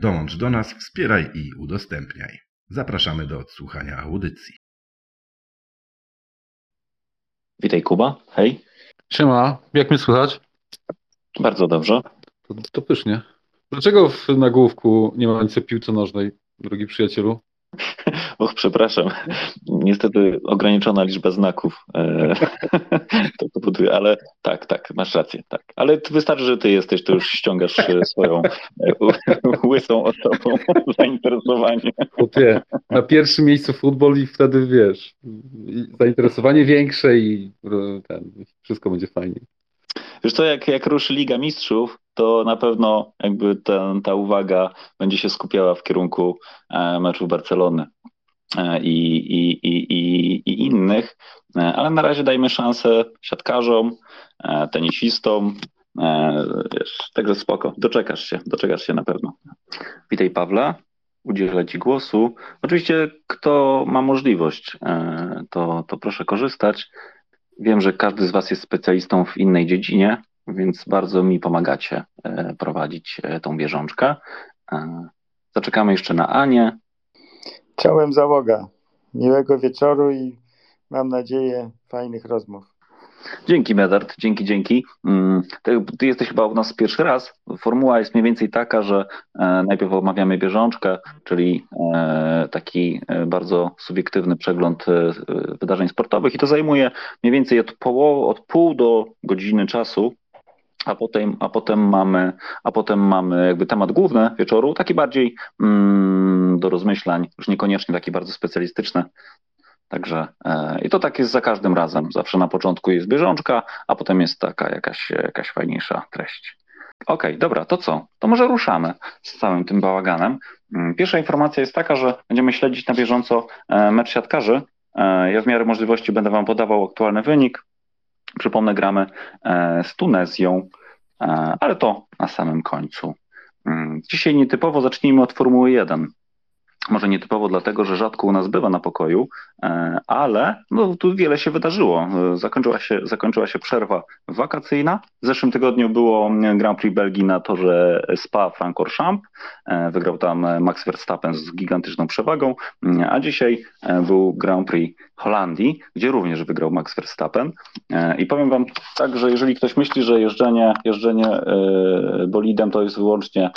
Dołącz do nas, wspieraj i udostępniaj. Zapraszamy do odsłuchania audycji. Witaj Kuba, hej. Siema, jak mnie słychać? Bardzo dobrze. To, to pysznie. Dlaczego w nagłówku nie ma nic o piłce nożnej, drogi przyjacielu? Och, przepraszam. Niestety ograniczona liczba znaków e, to powoduje, ale tak, tak, masz rację, tak. Ale wystarczy, że ty jesteś, to już ściągasz e, swoją e, łysą osobą zainteresowanie. Chłopie, na pierwszym miejscu futbol i wtedy wiesz, zainteresowanie większe i ten, wszystko będzie fajnie. Wiesz co, jak, jak ruszy Liga Mistrzów, to na pewno jakby ten, ta uwaga będzie się skupiała w kierunku meczu Barcelony. E, i, i, i, i, innych, e, ale na razie dajmy szansę siatkarzom, e, tenisistom, wiesz, także spoko, doczekasz się, doczekasz się na pewno. Witaj Pawle, udzielę Ci głosu. Oczywiście kto ma możliwość, to, to proszę korzystać. Wiem, że każdy z Was jest specjalistą w innej dziedzinie, więc bardzo mi pomagacie prowadzić tą bieżączkę. Zaczekamy jeszcze na Anię, Czołem załoga. Miłego wieczoru i mam nadzieję fajnych rozmów. Dzięki Medard, dzięki, dzięki. Mm, ty, ty, jesteś chyba u nas pierwszy raz. Formuła jest mniej więcej taka, że e, najpierw omawiamy bieżączkę, czyli e, taki e, bardzo subiektywny przegląd wydarzeń sportowych i to zajmuje mniej więcej od, połowy, od pół do godziny czasu a potem, a potem mamy, a potem mamy jakby temat główny wieczoru, taki bardziej mm, do rozmyślań, już niekoniecznie taki bardzo specjalistyczny. Także e, i to tak jest za każdym razem. Zawsze na początku jest bieżączka, a potem jest taka jakaś, jakaś fajniejsza treść. Okej, okay, dobra, to co? To może ruszamy z całym tym bałaganem. Mm, pierwsza informacja jest taka, że będziemy śledzić na bieżąco e, mecz siatkarzy. E, ja w miarę możliwości będę Wam podawał aktualny wynik. Przypomnę, gramy e, z Tunezją, e, ale to na samym końcu. Mm, dzisiaj nietypowo zacznijmy od Formuły 1 może nietypowo dlatego, że rzadko u nas bywa na pokoju, e, ale no, tu wiele się wydarzyło. Zakończyła się, zakończyła się przerwa wakacyjna. W zeszłym tygodniu było Grand Prix Belgii na torze Spa-Francorchamps. Wygrał tam Max Verstappen z gigantyczną przewagą, a dzisiaj był Grand Prix Holandii, gdzie również wygrał Max Verstappen. I powiem Wam tak, że jeżeli ktoś myśli, że jeżdżenie, jeżdżenie bolidem to jest wyłącznie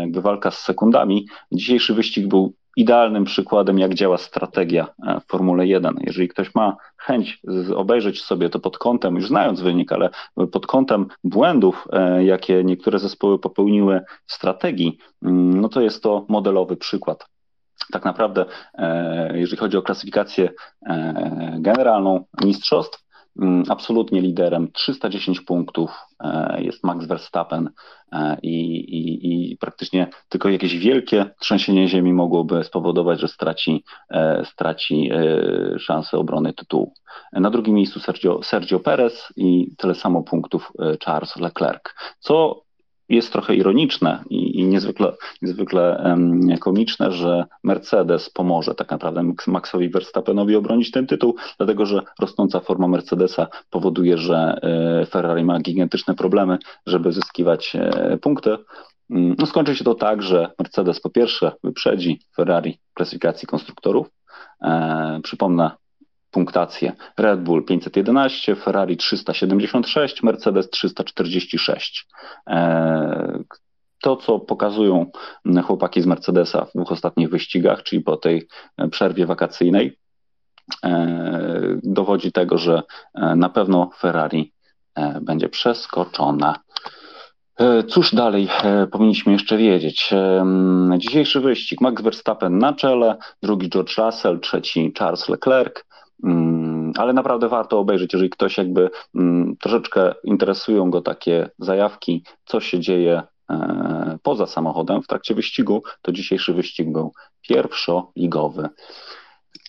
jakby walka z sekundami, dzisiejszy wyścig był idealnym przykładem, jak działa strategia e, w Formule 1. Jeżeli ktoś ma chęć obejrzeć sobie to pod kątem, już znając wynik, ale pod kątem błędów, e, jakie niektóre zespoły popełniły w strategii, mm, no to jest to modelowy przykład. Tak naprawdę, e, jeżeli chodzi o klasyfikację generalną mistrzostw, Mm, absolutnie liderem, 310 punktów e, jest Max Verstappen e, i, i, i, praktycznie tylko jakieś wielkie trzęsienie ziemi mogłoby spowodować, że straci, e, straci szansę obrony tytułu. Na drugim miejscu Sergio, Sergio Perez i tyle samo punktów Charles Leclerc, co jest trochę ironiczne i, i niezwykle, niezwykle um, komiczne, że Mercedes pomoże tak naprawdę Maxowi Verstappenowi obronić ten tytuł, dlatego że rosnąca forma Mercedesa powoduje, że e, Ferrari ma gigantyczne problemy, żeby zyskiwać e, punkty. Mm, no, skończy się to tak, że Mercedes po pierwsze wyprzedzi Ferrari w klasyfikacji konstruktorów. E, przypomnę, punktację. Red Bull 511, Ferrari 376, Mercedes 346. E, to, co pokazują chłopaki z Mercedesa w dwóch ostatnich wyścigach, czyli po tej przerwie wakacyjnej, e, dowodzi tego, że e, na pewno Ferrari będzie przeskoczona. Cóż dalej powinniśmy jeszcze wiedzieć? Dzisiejszy wyścig Max Verstappen na czele, drugi George Russell, trzeci Charles Leclerc, ale naprawdę warto obejrzeć, jeżeli ktoś jakby mm, troszeczkę interesują go takie zajawki, co się dzieje poza samochodem w trakcie wyścigu, to dzisiejszy wyścig był pierwszoligowy.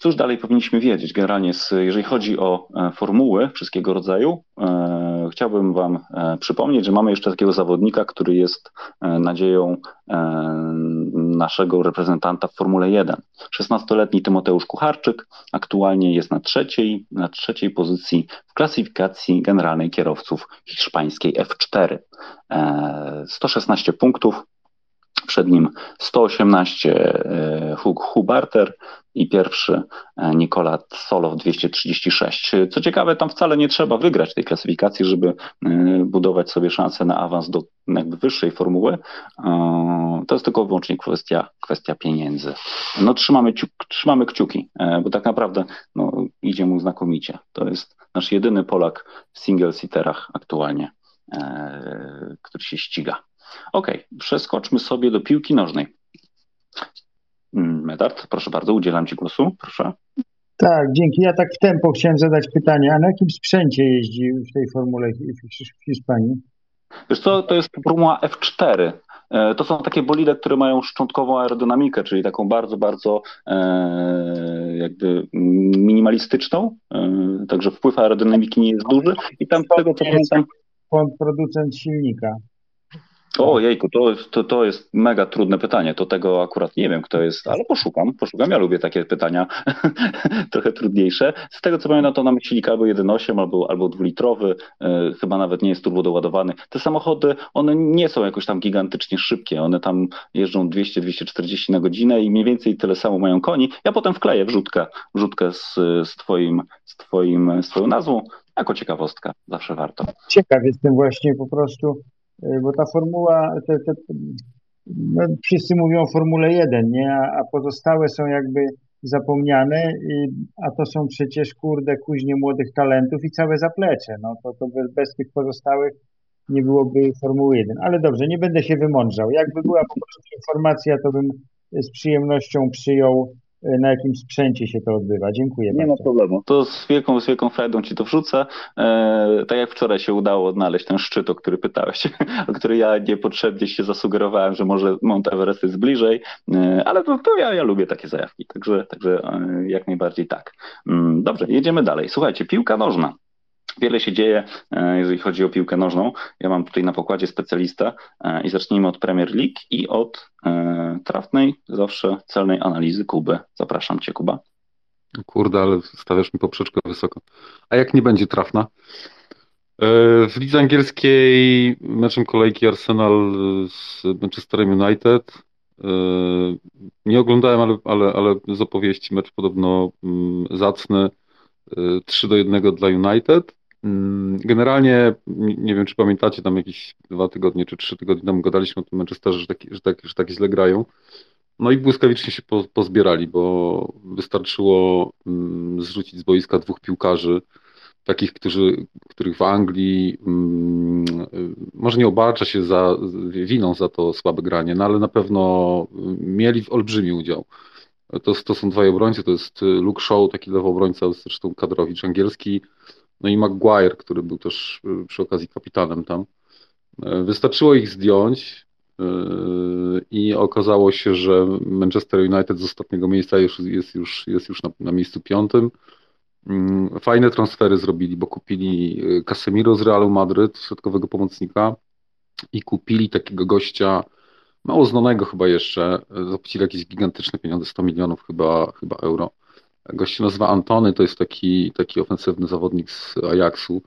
Cóż dalej powinniśmy wiedzieć? Generalnie, jeżeli chodzi o e, formuły wszystkiego rodzaju, e, chciałbym Wam e, przypomnieć, że mamy jeszcze takiego zawodnika, który jest nadzieją naszego reprezentanta w Formule 1. 16-letni Tymoteusz Kucharczyk aktualnie jest na trzeciej, na trzeciej pozycji w klasyfikacji generalnej kierowców hiszpańskiej F4. 116 punktów, przed nim 118 Hugh Hubarter i pierwszy e, Nikola Solow 236. Co ciekawe, tam wcale nie trzeba wygrać tej klasyfikacji, żeby e, budować sobie szansę na awans do jakby wyższej formuły. E, to jest tylko wyłącznie kwestia, kwestia pieniędzy. No trzymamy, trzymamy kciuki, bo tak naprawdę no, idzie mu znakomicie. To jest nasz jedyny Polak w single-seaterach aktualnie, który się ściga. Ok, przeskoczmy sobie do piłki nożnej. Mm, Medard, proszę bardzo, udzielam Ci głosu, proszę. Tak, dzięki. Ja tak w tempo chciałem zadać pytanie, a na jakim sprzęcie jeździ w tej formule w Hiszpanii? Wiesz co, to jest formuła F4. E, to są takie bolide, które mają szczątkową aerodynamikę, czyli taką bardzo, bardzo e, jakby minimalistyczną, e, także wpływ aerodynamiki nie jest duży i tam z tego co pamiętam... Producent silnika. O jejku, to, to, to jest mega trudne pytanie. To tego akurat nie wiem, kto jest, ale poszukam, poszukam. Ja lubię takie pytania trochę trudniejsze. Z tego co pamiętam, to na silnik albo 1.8, albo, albo dwulitrowy, yy, chyba nawet nie jest turbo doładowany. Te samochody, one nie są jakoś tam gigantycznie szybkie. One tam jeżdżą 200-240 na godzinę i mniej więcej tyle samo mają koni. Ja potem wkleję wrzutkę, wrzutkę z, z, twoim, z, twoim, z twoją nazwą. Jako ciekawostka, zawsze warto. Ciekaw jestem właśnie po prostu bo ta formuła, te, te, no, wszyscy mówią o Formule 1, nie? A, a pozostałe są jakby zapomniane, i, a to są przecież, kurde, kuźnie młodych talentów i całe zaplecze. No to, to bez, bez tych pozostałych nie byłoby Formuły 1. Ale dobrze, nie będę się wymądrzał. Jakby była po prostu informacja, to bym z przyjemnością przyjął na jakim sprzęcie się to odbywa. Dziękuję Nie bardzo. ma problemu. To z wielką, z wielką frajdą ci to wrzucę. E, tak jak wczoraj się udało odnaleźć ten szczyt, o który pytałeś, o który ja niepotrzebnie się zasugerowałem, że może Mount Everest jest bliżej, e, ale to, to ja, ja lubię takie zajawki, także, także e, jak najbardziej tak. Mm, dobrze, jedziemy dalej. Słuchajcie, piłka nożna. Wiele się dzieje, e, jeżeli chodzi o piłkę nożną. Ja mam tutaj na pokładzie specjalista e, i zacznijmy od Premier League i od e, trafnej, zawsze celnej analizy Kuby. Zapraszam Cię, Kuba. Kurde, ale stawiasz mi poprzeczkę wysoko. A jak nie będzie trafna? W lidze angielskiej meczem kolejki Arsenal z Manchesterem United. Nie oglądałem, ale, ale, ale z opowieści mecz podobno mm, zacny. 3 do 1 dla United. Mm, generalnie, nie wiem czy pamiętacie, tam jakieś dwa tygodnie czy trzy tygodnie temu gadaliśmy o tym Manchesterze, że, taki, że, tak, że tak źle grają. No i błyskawicznie się po, pozbierali, bo wystarczyło mm, zrzucić z boiska dwóch piłkarzy, takich, którzy, których w Anglii mm, może nie obarcza się za winą za to słabe granie, no ale na pewno mieli olbrzymi udział. To, to są dwaj obrońcy, to jest Luke Shaw, taki lewy obrońca, zresztą kadrowicz angielski, no i Maguire, który był też y, przy okazji kapitanem tam. Y, wystarczyło ich zdjąć y, i okazało się, że Manchester United z ostatniego miejsca już, jest już, jest już na, na miejscu piątym. Mm, fajne transfery zrobili, bo kupili Casemiro z Realu Madryt, środkowego pomocnika i kupili takiego gościa, mało znanego chyba jeszcze, zapłacili jakieś gigantyczne pieniądze, 100 milionów chyba, chyba euro Gość się nazywa Antony, to jest taki, taki ofensywny zawodnik z Ajaxu.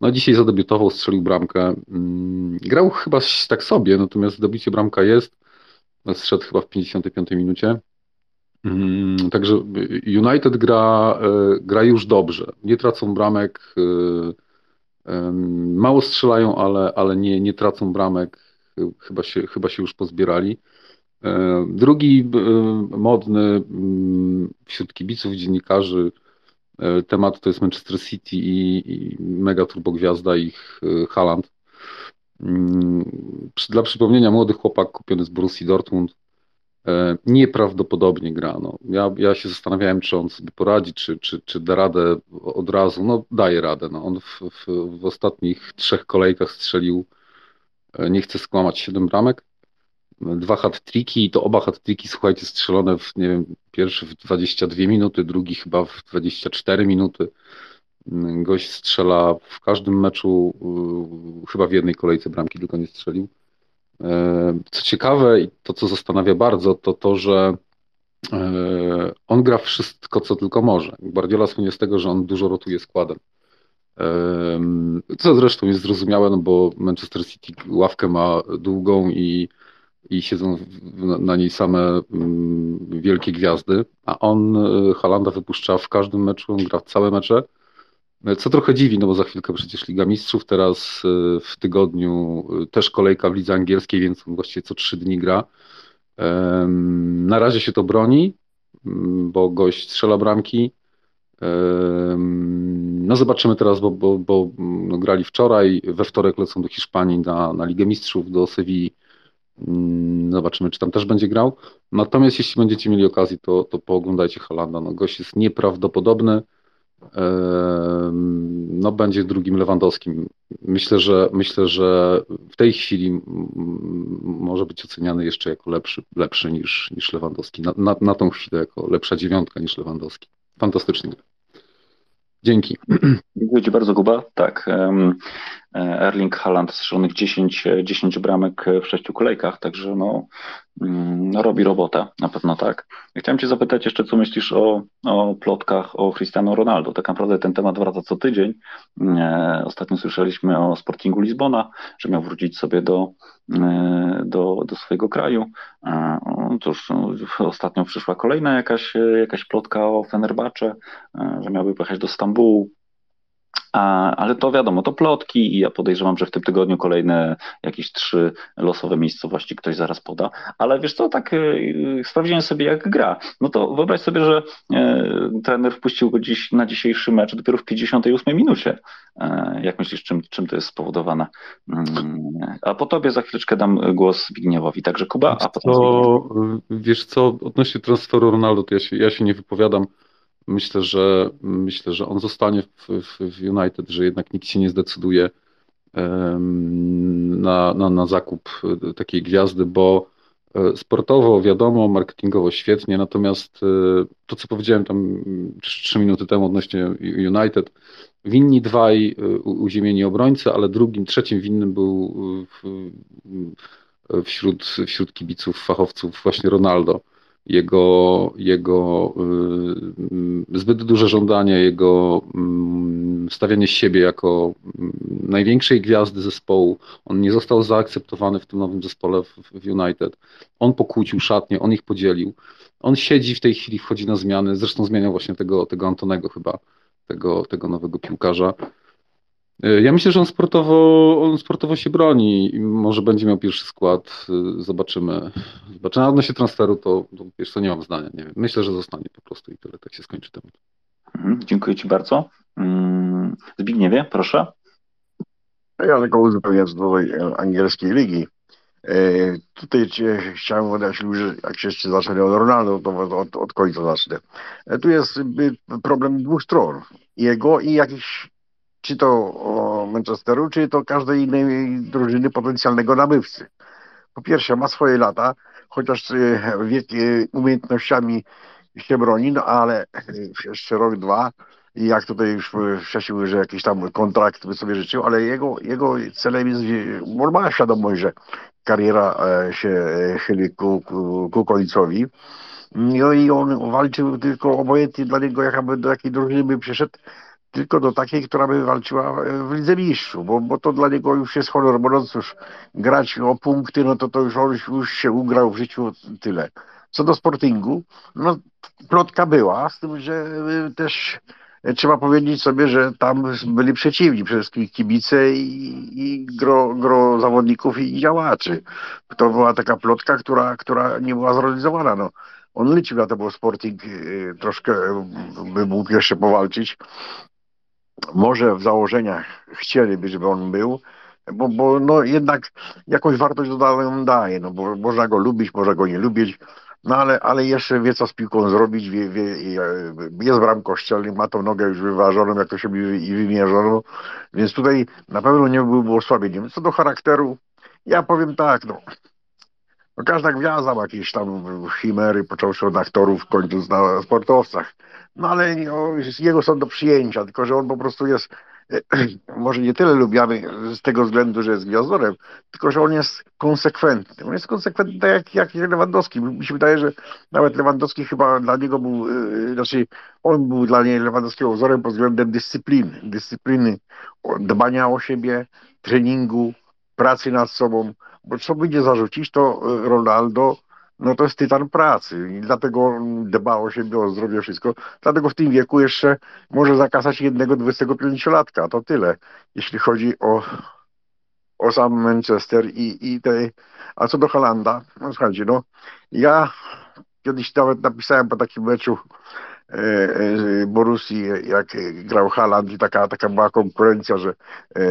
No dzisiaj zadebiutował, strzelił bramkę. Mm, grał chyba tak sobie, natomiast zdobycie bramka jest. Zszedł chyba w 55 minucie. Mm, także United gra, e, gra już dobrze. Nie tracą bramek. E, mało strzelają, ale, ale nie, nie tracą bramek. Chyba się, chyba się już pozbierali. E, drugi e, modny mm, wśród kibiców, dziennikarzy e, temat to jest Manchester City i, i mega turbogwiazda ich Haaland. Mm, dla przypomnienia, młody chłopak kupiony z Borussii Dortmund nieprawdopodobnie gra. No. Ja, ja się zastanawiałem, czy on sobie poradzi, czy, czy, czy da radę od razu. No daje radę. No. On w, w, w ostatnich trzech kolejkach strzelił nie chcę skłamać, 7 bramek. Dwa hat-triki i to oba hat-triki, słuchajcie, strzelone w, nie wiem, pierwszy w 22 minuty, drugi chyba w 24 minuty. Gość strzela w każdym meczu, chyba w jednej kolejce bramki tylko nie strzelił. Co ciekawe i to, co zastanawia bardzo, to to, że on gra wszystko, co tylko może. Guardiola słynie z tego, że on dużo rotuje składem. Co zresztą jest zrozumiałe, no bo Manchester City ławkę ma długą i, i siedzą na niej same wielkie gwiazdy, a on e, Halanda wypuszcza w każdym meczu, on gra w całe mecze. Co trochę dziwi, no bo za chwilkę przecież Liga Mistrzów, teraz e, w tygodniu e, też kolejka w lidze angielskiej, więc on właściwie co trzy dni gra. Na razie się to broni, bo gość strzela bramki. No zobaczymy teraz, bo, bo, bo no, grali wczoraj, we wtorek lecą do Hiszpanii na, na Ligę Mistrzów, do Sewilli. Mm, zobaczymy, czy tam też będzie grał. Natomiast jeśli będziecie mieli okazję, to, to pooglądajcie Halanda. No, gość jest nieprawdopodobny. No, będzie drugim Lewandowskim. Myślę, że myślę, że w tej chwili może być oceniany jeszcze jako lepszy, lepszy niż, niż Lewandowski. Na, na, na tą chwilę jako lepsza dziewiątka niż Lewandowski. Fantastycznie. Dzięki. Dziękuję Ci bardzo, Kuba. Tak, Erling Haaland strzelonych 10, 10 bramek w sześciu kolejkach, także no, mm, no, robi robotę, na pewno tak. Chciałem Cię zapytać jeszcze, co myślisz o, o plotkach o Cristiano Ronaldo. Tak naprawdę ten temat wraca co tydzień. E, ostatnio słyszeliśmy o Sportingu Lizbona, że miał wrócić sobie do, e, do, do swojego kraju. E, cóż, no, ostatnio przyszła kolejna jakaś, jakaś plotka o Fenerbahce, że miałby pojechać do Stambułu. Ale to wiadomo, to plotki i ja podejrzewam, że w tym tygodniu kolejne jakieś trzy losowe miejscowości ktoś zaraz poda. Ale wiesz co, tak y, sprawdziłem sobie jak gra. No to wyobraź sobie, że e, trener wpuścił go dziś na dzisiejszy mecz dopiero w 58 minucie. E, jak myślisz, czym, czym to jest spowodowane? Mm, a po tobie za chwileczkę dam głos Zbigniewowi. Także Kuba, a potem to, Wiesz co, odnośnie transferu Ronaldo, to ja się, ja się nie wypowiadam. Myślę, że myślę, że on zostanie w, w, United, że jednak nikt się nie zdecyduje na, na, na zakup e, takiej gwiazdy, bo e, sportowo wiadomo, marketingowo świetnie, natomiast e, to, co powiedziałem tam trzy minuty temu odnośnie United, winni dwaj uziemieni obrońcy, ale drugim, trzecim winnym był wśród, wśród kibiców, fachowców właśnie Ronaldo jego, jego y, zbyt duże żądanie, jego mm, stawianie siebie jako mm, największej gwiazdy zespołu. On nie został zaakceptowany w tym nowym zespole w United. On pokłócił szatnie, on ich podzielił. On siedzi w tej chwili, wchodzi na zmiany. Zresztą zmieniał właśnie tego, tego Antonego chyba, tego, tego nowego piłkarza. E, ja myślę, że on sportowo, on sportowo się broni i może będzie miał pierwszy skład. E, zobaczymy. Zobaczymy. A odnośnie transferu, to, to wiesz co, nie mam zdania. Nie wiem. Myślę, że zostanie po prostu i tyle. Tak się skończy temat. Mhm, dziękuję Ci bardzo. Mm, Zbigniewie, proszę. Ja tylko uzupełnię z nowej angielskiej ligi. E, tutaj chciałem że jak się jeszcze zaczęli od Ronaldo, to od, od końca zacznę. Tu jest problem dwóch stron. Jego i jakichś czy to Manchesteru, czy to każdej innej drużyny potencjalnego nabywcy. Po pierwsze, ma swoje lata, chociaż e, wiek e, umiejętnościami się broni, no ale e, jeszcze rok, dwa i jak tutaj już wcześniej że jakiś tam kontrakt by sobie życzył, ale jego, jego celem jest, bo ma świadomość, że kariera się chyli ku, ku, ku końcowi. No i on walczył tylko obojętnie dla niego, jakaby do jakiej drużyny by przyszedł, tylko do takiej, która by walczyła w Lidze Mistrzów, bo, bo to dla niego już jest honor, bo no cóż, grać o punkty, no to to już on już się ugrał w życiu tyle. Co do Sportingu, no plotka była, z tym, że y, też trzeba powiedzieć sobie, że tam byli przeciwni, przede wszystkim kibice i, i gro, gro zawodników i działaczy. To była taka plotka, która, która nie była zrealizowana. No on liczył na to, bo Sporting troszkę by mógł jeszcze powalczyć, może w założeniach chcieliby, żeby on był, bo, bo no jednak jakąś wartość dodaną daje, no bo można go lubić, można go nie lubić, no ale, ale jeszcze wie, co z piłką zrobić, wie, wie, jest bramką szczelny, ma tą nogę już wyważoną, jak to się mówi, i wymierzoną, więc tutaj na pewno nie byłby osłabieniem. Co do charakteru, Ja powiem tak, no. no każda gwiazda ma jakieś tam chimery, począwszy od aktorów, kończąc na sportowcach. No ale jego są do przyjęcia, tylko że on po prostu jest może nie tyle lubiany z tego względu, że jest gwiazdorem, tylko że on jest konsekwentny. On jest konsekwentny tak jak, jak Lewandowski. Mi się wydaje, że nawet Lewandowski chyba dla niego był, yy, znaczy on był dla niej Lewandowskiego wzorem pod względem dyscypliny. Dyscypliny, dbania o siebie, treningu, pracy nad sobą. Bo co by nie zarzucić, to y, Ronaldo no to jest tytan pracy i dlatego dba o siebie, o zdrowie, wszystko. Dlatego w tym wieku jeszcze może zakasać jednego 25-latka, to tyle, jeśli chodzi o, o sam Manchester i, i te... A co do Holanda, no słuchajcie, no ja kiedyś nawet napisałem po takim meczu e, e, Borussii, jak grał Haland i taka, taka była konkurencja, że e,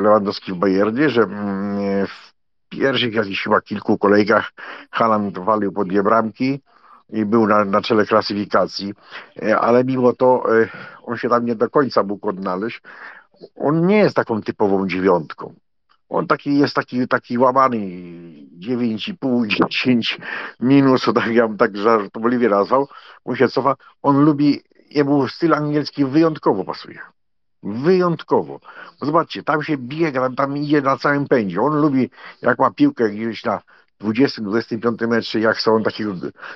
Lewandowski w Bayernie, że mm, w pierwszych jakichś chyba kilku kolejkach Haland walił po dwie bramki i był na, na czele klasyfikacji, e, ale mimo to e, on się tam nie do końca mógł odnaleźć. On nie jest taką typową dziewiątką. On taki jest taki, taki łamany 9,5, 10 minus, tak ja bym tak żartobliwie nazwał, mu się cofa. On lubi, jemu styl angielski wyjątkowo pasuje. Wyjątkowo. Bo zobaczcie, tam się biega, tam, idzie na całym pędzie. On lubi, jak ma piłkę gdzieś na 20-25 metrze, jak są taki,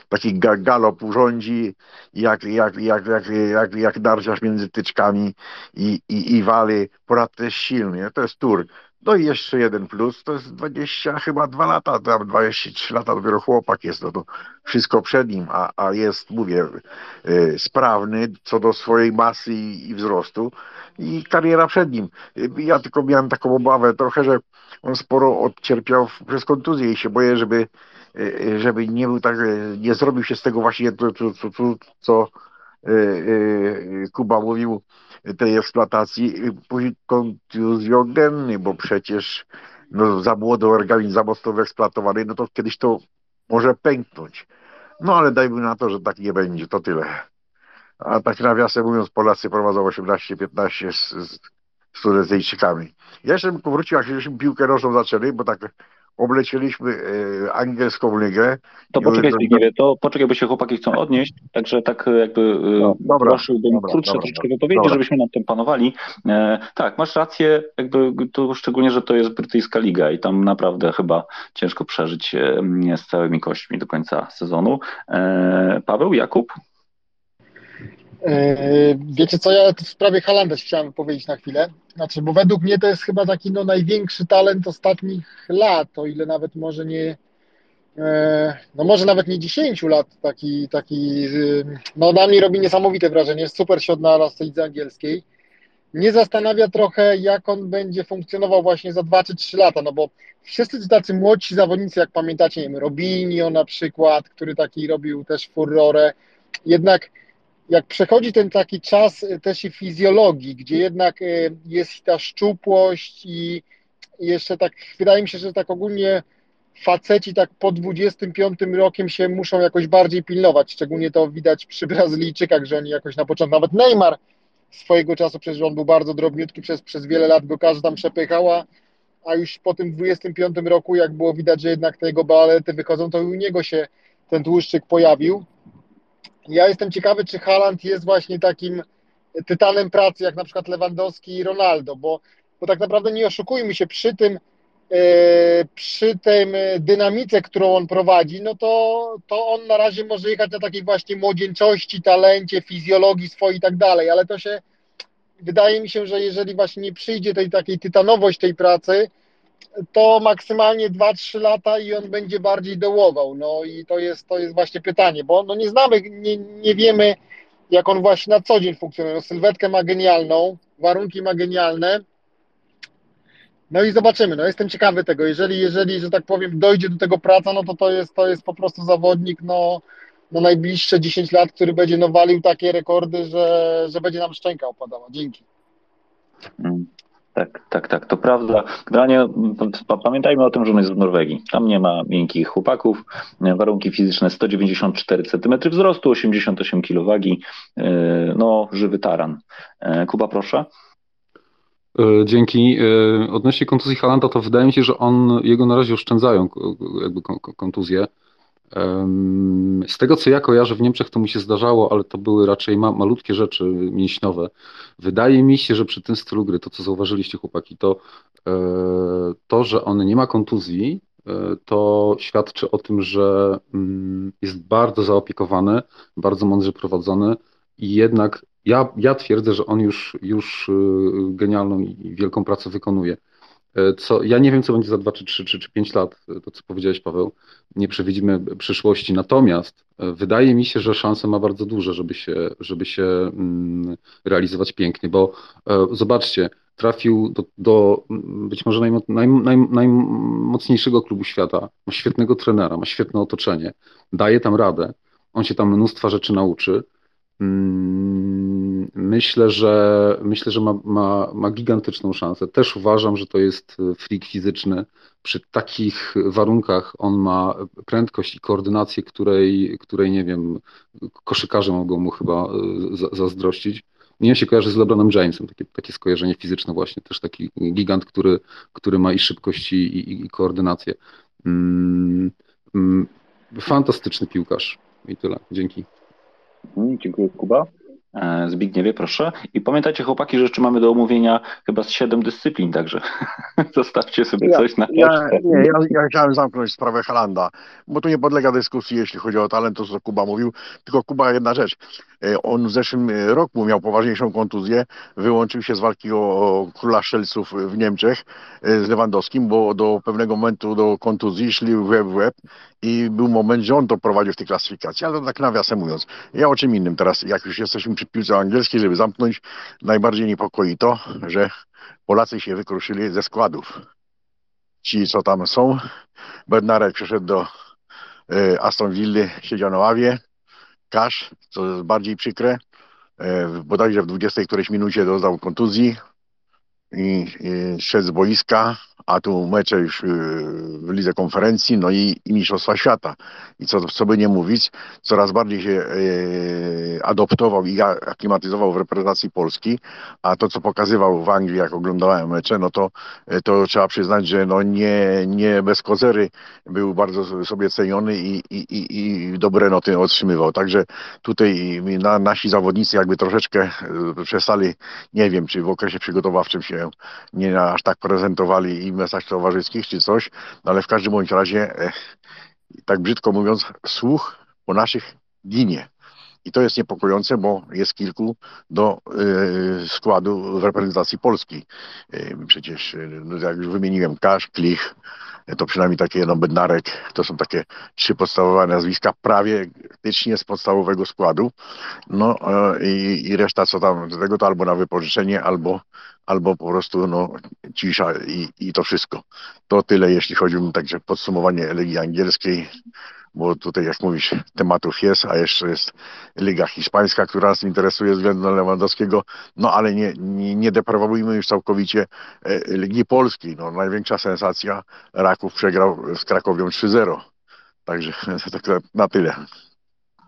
taki galop urządzi, jak, jak, jak, jak, jak, jak narciarz między tyczkami i, i, i wali. Ponad to jest silny, to jest tur. No i jeszcze jeden plus, to jest 20, chyba dwa lata, tam 23 lata dopiero chłopak jest, no to wszystko przed nim, a, a jest, mówię, y, sprawny co do swojej masy i, i wzrostu i kariera przed nim. Ja tylko miałem taką obawę trochę, że on sporo odcierpiał przez kontuzję i się boję, żeby, e, żeby nie był tak, e, nie zrobił się z tego właśnie to, to, to, to co e, Kuba mówił, tej eksploatacji kontuzjogenny, bo przecież no, za młody organizm, za mocno wyeksploatowany, no to kiedyś to może pęknąć. No ale dajmy na to, że tak nie będzie, to tyle. A tak nawiasem mówiąc, Polacy prowadzą 18-15 z, z. Ja jeszcze bym powrócił, jak żeśmy piłkę nożną zaczęli, bo tak oblecieliśmy e, angielską ligę. To poczekaj, Zbigniewie, to poczekaj, bo się chłopaki chcą odnieść, także tak jakby e, no, dobra, prosiłbym dobra, krótsze dobra, troszeczkę wypowiedzi, żebyśmy nad tym panowali. E, tak, masz rację, jakby to szczególnie, że to jest brytyjska liga i tam naprawdę chyba ciężko przeżyć e, z całymi kośćmi do końca sezonu. E, Paweł, Jakub? E, wiecie co, ja w sprawie Halanda chciałem powiedzieć na chwilę. Znaczy, bo według mnie to jest chyba taki no, największy talent ostatnich lat, o ile nawet może nie, e, no może nawet nie 10 lat, taki, taki, no na mnie robi niesamowite wrażenie, super się odnalazł w angielskiej. Mnie zastanawia trochę, jak on będzie funkcjonował właśnie za 2 czy 3 lata, no bo wszyscy tacy młodsi zawodnicy, jak pamiętacie, nie wiem, Robinho na przykład, który taki robił też furorę, jednak jak przechodzi ten taki czas e, też i fizjologii, gdzie jednak e, jest ta szczupłość i jeszcze tak, wydaje mi się, że tak ogólnie faceci tak po 25 rokiem się muszą jakoś bardziej pilnować, szczególnie to widać przy Brazylijczykach, że oni jakoś na początku, nawet Neymar swojego czasu, przecież on był bardzo drobniutki, przez, przez wiele lat go każdy tam przepychała, a już po tym 25 roku, jak było widać, że jednak te jego balety wychodzą, to u niego się ten tłuszczyk pojawił. Ja jestem ciekawy, czy Haaland jest właśnie takim tytanem pracy, jak na przykład Lewandowski i Ronaldo, bo, bo tak naprawdę nie oszukujmy się, przy tym e, przy tej dynamice, którą on prowadzi, no to, to on na razie może jechać na takiej właśnie młodzieńczości, talencie, fizjologii swojej i tak dalej, ale to się wydaje mi się, że jeżeli właśnie nie przyjdzie tej takiej tytanowość tej pracy, to maksymalnie 2-3 lata i on będzie bardziej dołował. No i to jest, to jest właśnie pytanie, bo no nie znamy, nie, nie wiemy, jak on właśnie na co dzień funkcjonuje. No, sylwetkę ma genialną, warunki ma genialne. No i zobaczymy. No jestem ciekawy tego. Jeżeli, jeżeli, że tak powiem, dojdzie do tego praca, no to to jest, to jest po prostu zawodnik, no, no najbliższe 10 lat, który będzie no, walił takie rekordy, że, że będzie nam szczęka opadała. Dzięki. Mm. Tak, tak, tak, to prawda. Generalnie pamiętajmy o tym, że on jest w Norwegii. Tam nie ma miękkich chłopaków. Warunki fizyczne 194 cm wzrostu, 88 kg. E, no, żywy taran. E, Kuba, proszę. E, dzięki. Odnośnie kontuzji Halanda, to wydaje mi się, że on, jego na razie oszczędzają jakby kontuzje. Z tego, co ja kojarzę w Niemczech, to mi się zdarzało, ale to były raczej ma, malutkie rzeczy mięśniowe. Wydaje mi się, że przy tym stylu gry, to co zauważyliście chłopaki, to e, to, że on nie ma kontuzji, to świadczy o tym, że mm, jest bardzo zaopiekowany, bardzo mądrze prowadzony i jednak ja, ja twierdzę, że on już, już y, genialną i wielką pracę wykonuje. E, co, ja nie wiem, co będzie za 2, czy 3, czy, czy 5 lat, e, to co powiedziałeś, Paweł. Nie przewidzimy przyszłości. Natomiast e, wydaje mi się, że szanse ma bardzo duże, żeby się, żeby się mm, realizować pięknie, bo zobaczcie, trafił do, do być może naj, naj, naj, najmocniejszego klubu świata, ma świetnego trenera, ma świetne otoczenie, daje tam radę, on się tam mnóstwa rzeczy nauczy Mm, myślę, że myślę, że ma, ma, ma gigantyczną szansę. Też uważam, że to jest freak fizyczny. Przy takich warunkach on ma prędkość i koordynację, której, której nie wiem, koszykarze mogą mu chyba e, zazdrościć. Mnie się kojarzy z LeBronem Jamesem, takie, takie skojarzenie fizyczne właśnie, też taki gigant, który, który ma i szybkość i, i, i koordynację. Mm, mm, fantastyczny piłkarz i tyle. Dzięki. Mhm, dziękuję, Kuba. E, Zbigniewie, proszę. I pamiętajcie, chłopaki, że jeszcze mamy do omówienia chyba z siedem dyscyplin, także zostawcie sobie ja, coś na ja, nie, ja, ja, chciałem zamknąć sprawę Halanda, bo tu nie podlega dyskusji, jeśli chodzi o talent, to co Kuba mówił. Tylko Kuba, jedna rzecz. E, on w zeszłym roku miał poważniejszą kontuzję, wyłączył się z walki o, o króla strzelców w Niemczech e, z Lewandowskim, bo do pewnego momentu do kontuzji szli w łeb w łeb i był moment, że on to prowadził w tej klasyfikacji, ale tak nawiasem mówiąc. Ja o czym innym teraz, jak już jesteśmy przy piłce angielskiej, żeby zamknąć, najbardziej niepokoi to, że Polacy się wykruszyli ze składów. Ci, co tam są, Bednarek przeszedł do Aston Villa, siedział na ławie, Kasz, co jest bardziej przykre, y, bodajże w 20 którejś minucie dostał kontuzji i, i szedł z boiska, a tu mecze już y, w lidze konferencji, no i, i mistrzostwa świata. I co, co by nie mówić, coraz bardziej się e, adoptował i aklimatyzował w reprezentacji Polski, a to, co pokazywał w Anglii, jak oglądałem mecze, no to, e, to trzeba przyznać, że no nie, nie bez kozery był bardzo sobie ceniony i, i, i, i dobre noty otrzymywał. Także tutaj na, nasi zawodnicy jakby troszeczkę e, przestali, nie wiem, czy w okresie przygotowawczym się nie aż tak prezentowali i mesach towarzyskich czy coś, no ale w każdym bądź razie, e, tak brzydko mówiąc, słuch po naszych ginie. I to jest niepokojące, bo jest kilku do y, składu w reprezentacji Polski. Y, przecież, no, jak już wymieniłem, Kasz, Klich, to przynajmniej takie no, Bednarek, to są takie trzy podstawowe nazwiska prawie praktycznie z podstawowego składu. No y, i, reszta co tam do tego to albo na wypożyczenie, albo albo po prostu no, cisza i, i to wszystko. To tyle, jeśli chodzi o także podsumowanie Legii Angielskiej, bo tutaj, jak mówisz, tematów jest, a jeszcze jest Liga Hiszpańska, która nas interesuje względem Lewandowskiego, no ale nie, nie, nie deprawujmy już całkowicie e, Ligi Polskiej. No, największa sensacja, Raków przegrał z Krakowią 3-0. Także tak na tyle.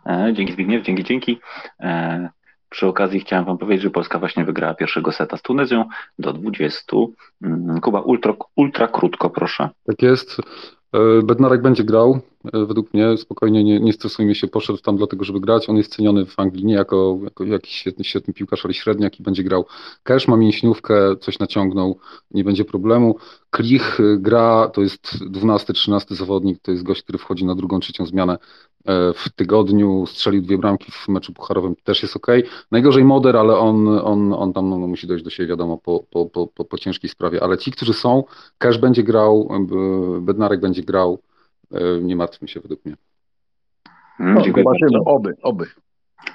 E, dzięki Zbigniew, dzięki, dzięki. E, przy okazji chciałem Wam powiedzieć, że Polska właśnie wygrała pierwszego seta z Tunezją do 20. Mm, Kuba, ultra, ultra krótko, proszę. Tak jest. E, Bednarek będzie grał, e, według mnie spokojnie, nie, nie stresujmy się, poszedł tam dlatego, żeby grać. On jest ceniony w Anglii nie jako, jako jakiś świetny, świetny piłkarz, ale średniak i będzie grał. Cash ma mięśniówkę, coś naciągnął, nie będzie problemu. Klich e, gra, to jest 12-13 zawodnik, to jest gość, który wchodzi na drugą, trzecią zmianę w tygodniu, strzelił dwie bramki w meczu pucharowym, też jest ok. Najgorzej Moder, ale on, on, on tam no, musi dojść do siebie, wiadomo, po, po, po, po, po ciężkiej sprawie. Ale ci, którzy są, Cash będzie grał, Bednarek będzie grał, e, nie martwmy się według mnie. Hmm, no, zobaczymy, oby, oby.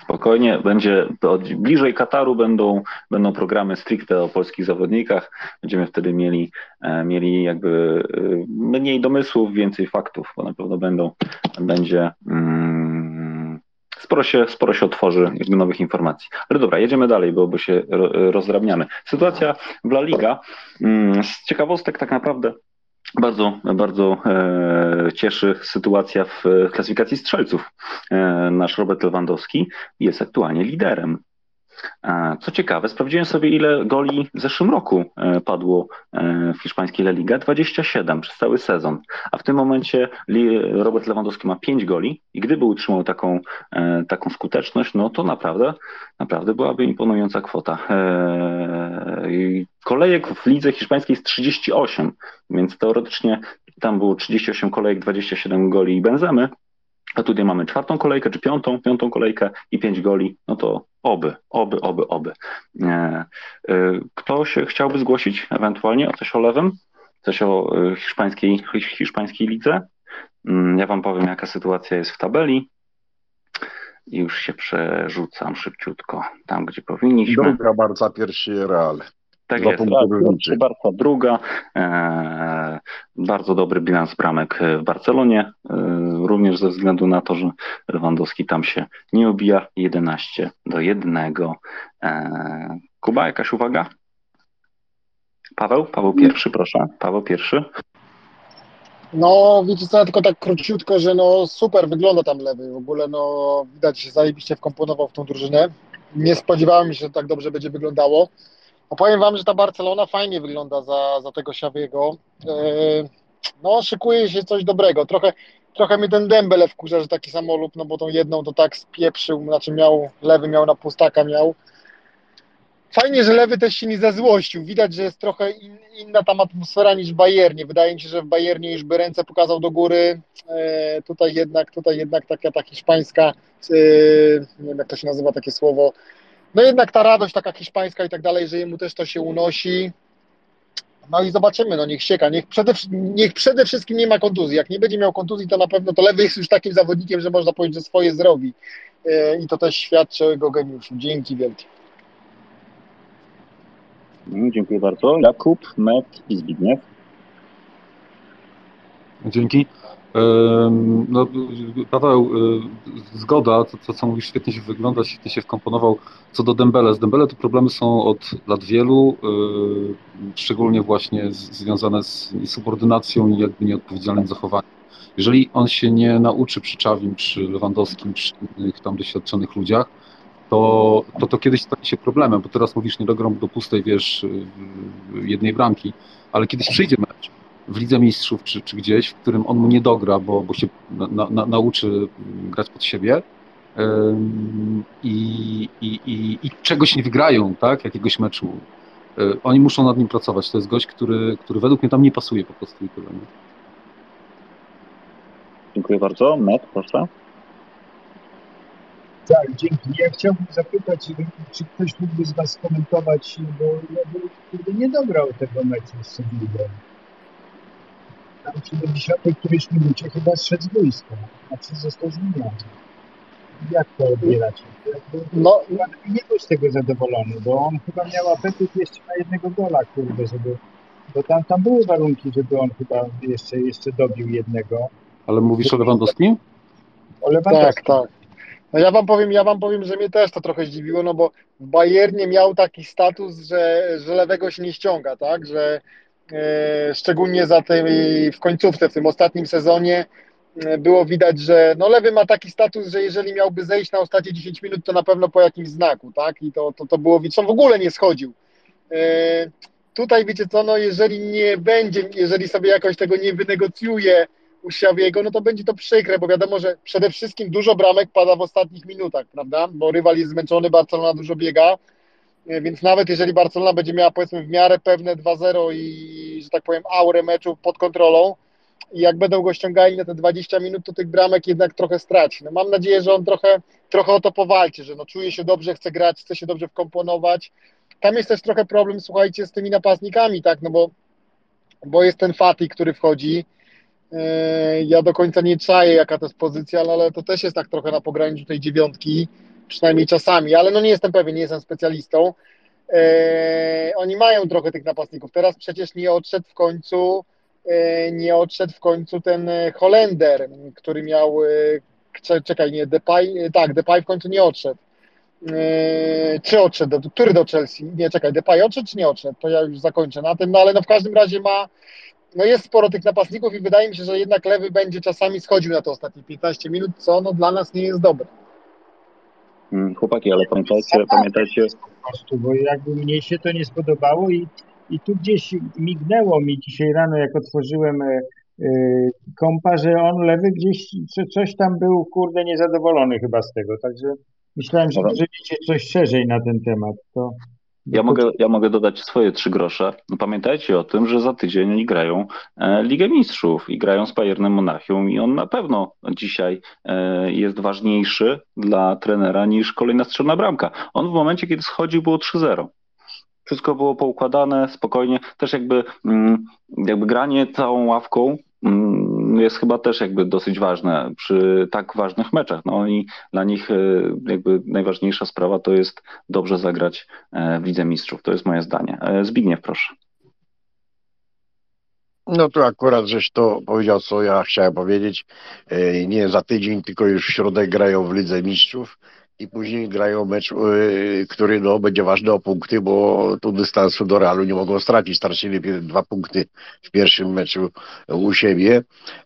Spokojnie, będzie bliżej Kataru będą, będą programy stricte o polskich zawodnikach. Będziemy wtedy mieli, e, mieli jakby e, mniej domysłów, więcej faktów, bo na pewno będą, będzie mm, sporo, się, sporo się otworzy jakby nowych informacji. Ale dobra, jedziemy dalej, bo, bo się rozdrabniamy. Sytuacja w La Liga. Mm, z ciekawostek tak naprawdę bardzo, bardzo e, cieszy sytuacja w klasyfikacji strzelców. E, nasz Robert Lewandowski jest aktualnie liderem. E, co ciekawe, sprawdziłem sobie, ile goli w zeszłym roku e, padło e, w hiszpańskiej La Liga. 27 przez cały sezon. A w tym momencie Robert Lewandowski ma 5 goli i gdyby utrzymał taką, taką skuteczność, no to naprawdę, naprawdę byłaby imponująca kwota. Kolejek w lidze hiszpańskiej jest 38, więc teoretycznie tam było 38 kolejek, 27 goli i benzemy, a tutaj mamy czwartą kolejkę, czy piątą, piątą kolejkę i pięć goli, no to oby, oby, oby, oby. E, ktoś chciałby zgłosić ewentualnie o coś o lewym? Coś o e, hiszpańskiej, hiszpańskiej lidze? Mm, ja wam powiem, jaka sytuacja jest w tabeli. Już się przerzucam szybciutko tam, gdzie powinniśmy. Druga bardzo pierwszy Real. Tak jest, tak, Barca druga, e, bardzo dobry bilans bramek w Barcelonie, e, również ze względu na to, że Lewandowski tam się nie obija, 11 do 1. E, Kuba, jakaś uwaga? Paweł? Paweł pierwszy, proszę. Paweł pierwszy. No, wiecie co, tylko tak króciutko, że no super wygląda tam lewy. W ogóle no widać, zajebiście wkomponował w tą drużynę. Nie spodziewałem się, że tak dobrze będzie wyglądało. No powiem Wam, że ta Barcelona fajnie wygląda za, za tego Siawiego. E, no, szykuje się coś dobrego. Trochę, trochę mi ten Dembele wkurza, że taki samolub, no bo tą jedną to tak spieprzył, znaczy miał, lewy miał na pustaka miał. Fajnie, że lewy też się nie zazłościł. Widać, że jest trochę in, inna tam atmosfera niż w Bayernie. Wydaje mi się, że w Bayernie już by ręce pokazał do góry. E, tutaj jednak, tutaj jednak taka ta hiszpańska, e, nie wiem jak to się nazywa takie słowo, no jednak ta radość taka hiszpańska i tak dalej, że jemu też to się unosi. No i zobaczymy, no niech sieka, niech przede, niech przede wszystkim nie ma kontuzji. Jak nie będzie miał kontuzji, to na pewno to lewy jest już takim zawodnikiem, że można powiedzieć, że swoje zrobi. E, I to też świadczy o jego geniuszu. Dzięki wielkie. Mm, dziękuję bardzo. Jakub, Met i Zbigniew. Dzięki. No, Paweł, y, zgoda, to, to co mówisz, świetnie się wygląda, świetnie się wkomponował. Co do Dembele, z Dembele to problemy są od lat wielu, y, szczególnie właśnie związane z subordynacją i jakby nieodpowiedzialnym zachowaniem. Jeżeli on się nie nauczy przy Czawim, przy Lewandowskim, przy innych tam doświadczonych ludziach, to, to to kiedyś stanie się problemem, bo teraz mówisz, nie dogram do pustej, wiesz, jednej bramki, ale kiedyś przyjdzie mecz, w Lidze Mistrzów czy, czy gdzieś, w którym on mu nie dogra, bo, bo się na, na, nauczy grać pod siebie i, i, i, i czegoś nie wygrają, tak, jakiegoś meczu. E, oni muszą nad nim pracować. To jest gość, który, który według mnie tam nie pasuje po prostu? Dziękuję bardzo. Matt, proszę. Tak, dzięki. Ja chciałbym zapytać, czy ktoś mógłby z Was skomentować, bo ja bym nie dobrał tego meczu z Sewillą w 70 którejś minucie chyba zszedł z boiska, znaczy został zmieniony. Jak to odbieracie? No, nie był z tego zadowolony, bo on chyba miał apetyt jeszcze na jednego gola, kurde, żeby, bo tam, tam były warunki, żeby on chyba jeszcze, jeszcze dobił jednego. Ale mówisz o Lewandowskim? O Lewandowskim. Tak, tak. No ja wam powiem, ja wam powiem, że mnie też to trochę zdziwiło, no bo w Bayernie miał taki status, że, że lewego się nie ściąga, tak, że szczególnie za tym w końcówce, w tym ostatnim sezonie e, było widać, że no Lewy ma taki status, że jeżeli miałby zejść na ostatnie 10 minut, to na pewno po jakimś znaku, tak? I to, to, to było widać, on w ogóle nie schodził. E, tutaj wiecie co, no jeżeli nie będzie, jeżeli sobie jakoś tego nie wynegocjuje u Siawiego, no to będzie to przykre, bo wiadomo, że przede wszystkim dużo bramek pada w ostatnich minutach, prawda? Bo rywal jest zmęczony, Barcelona dużo biega, E, więc nawet jeżeli Barcelona będzie miała powiedzmy w miarę pewne 2-0 i, że tak powiem, aurę meczu pod kontrolą, i jak będą go ściągali na te 20 minut, to tych bramek jednak trochę straci. No mam nadzieję, że on trochę, trochę o to powalczy, że no czuje się dobrze, chce grać, chce się dobrze wkomponować. Tam jest też trochę problem, słuchajcie, z tymi napastnikami, tak, no bo, bo jest ten Fati, który wchodzi. E, ja do końca nie czaję, jaka to jest pozycja, no ale to też jest tak trochę na pograniczu tej dziewiątki przynajmniej czasami, ale no nie jestem pewien, nie jestem specjalistą. E, oni mają trochę tych napastników. Teraz przecież nie odszedł w końcu, e, nie odszedł w końcu ten Holender, który miał, e, czekaj, nie, Depay, tak, Depay w końcu nie odszedł. Czy odszedł, który do Chelsea? Nie, czekaj, Depay odszedł czy nie odszedł? To ja już zakończę na tym, no ale no w każdym razie ma, no jest sporo tych napastników i wydaje mi się, że jednak lewy będzie czasami schodził na te ostatnie 15 minut, co no dla nas nie jest dobre. Mm, chłopaki, ale pamiętajcie, pamiętajcie. Po prostu, bo jakby mnie się to nie spodobało i, i tu gdzieś mignęło mi dzisiaj rano, jak otworzyłem e, e, kompa, że on lewy gdzieś co, coś tam był, kurde, niezadowolony chyba z tego. Także myślałem, że może wiecie coś szerzej na ten temat. To, Ja mogę, ja mogę dodać swoje trzy grosze. No Pamiętajcie o tym, że za tydzień oni grają e, Ligę Mistrzów i grają z Bayernem Monachium i on na pewno dzisiaj e, jest ważniejszy dla trenera niż kolejna strzelna bramka. On w momencie, kiedy schodził, było 3-0. Wszystko było poukładane, spokojnie. Też jakby, mm, jakby granie całą ławką mm, jest chyba też jakby dosyć ważne przy tak ważnych meczach. No i dla nich e, jakby najważniejsza sprawa to jest dobrze zagrać e, w Lidze Mistrzów. To jest moje zdanie. E, Zbigniew, proszę. No to akurat żeś to powiedział, co ja chciałem powiedzieć. Nie za tydzień, tylko już w środę grają w Lidze Mistrzów i później grają mecz, e, który no, będzie ważny o punkty, bo tu dystansu do Realu nie mogą stracić. Stracili dwa punkty w pierwszym meczu u siebie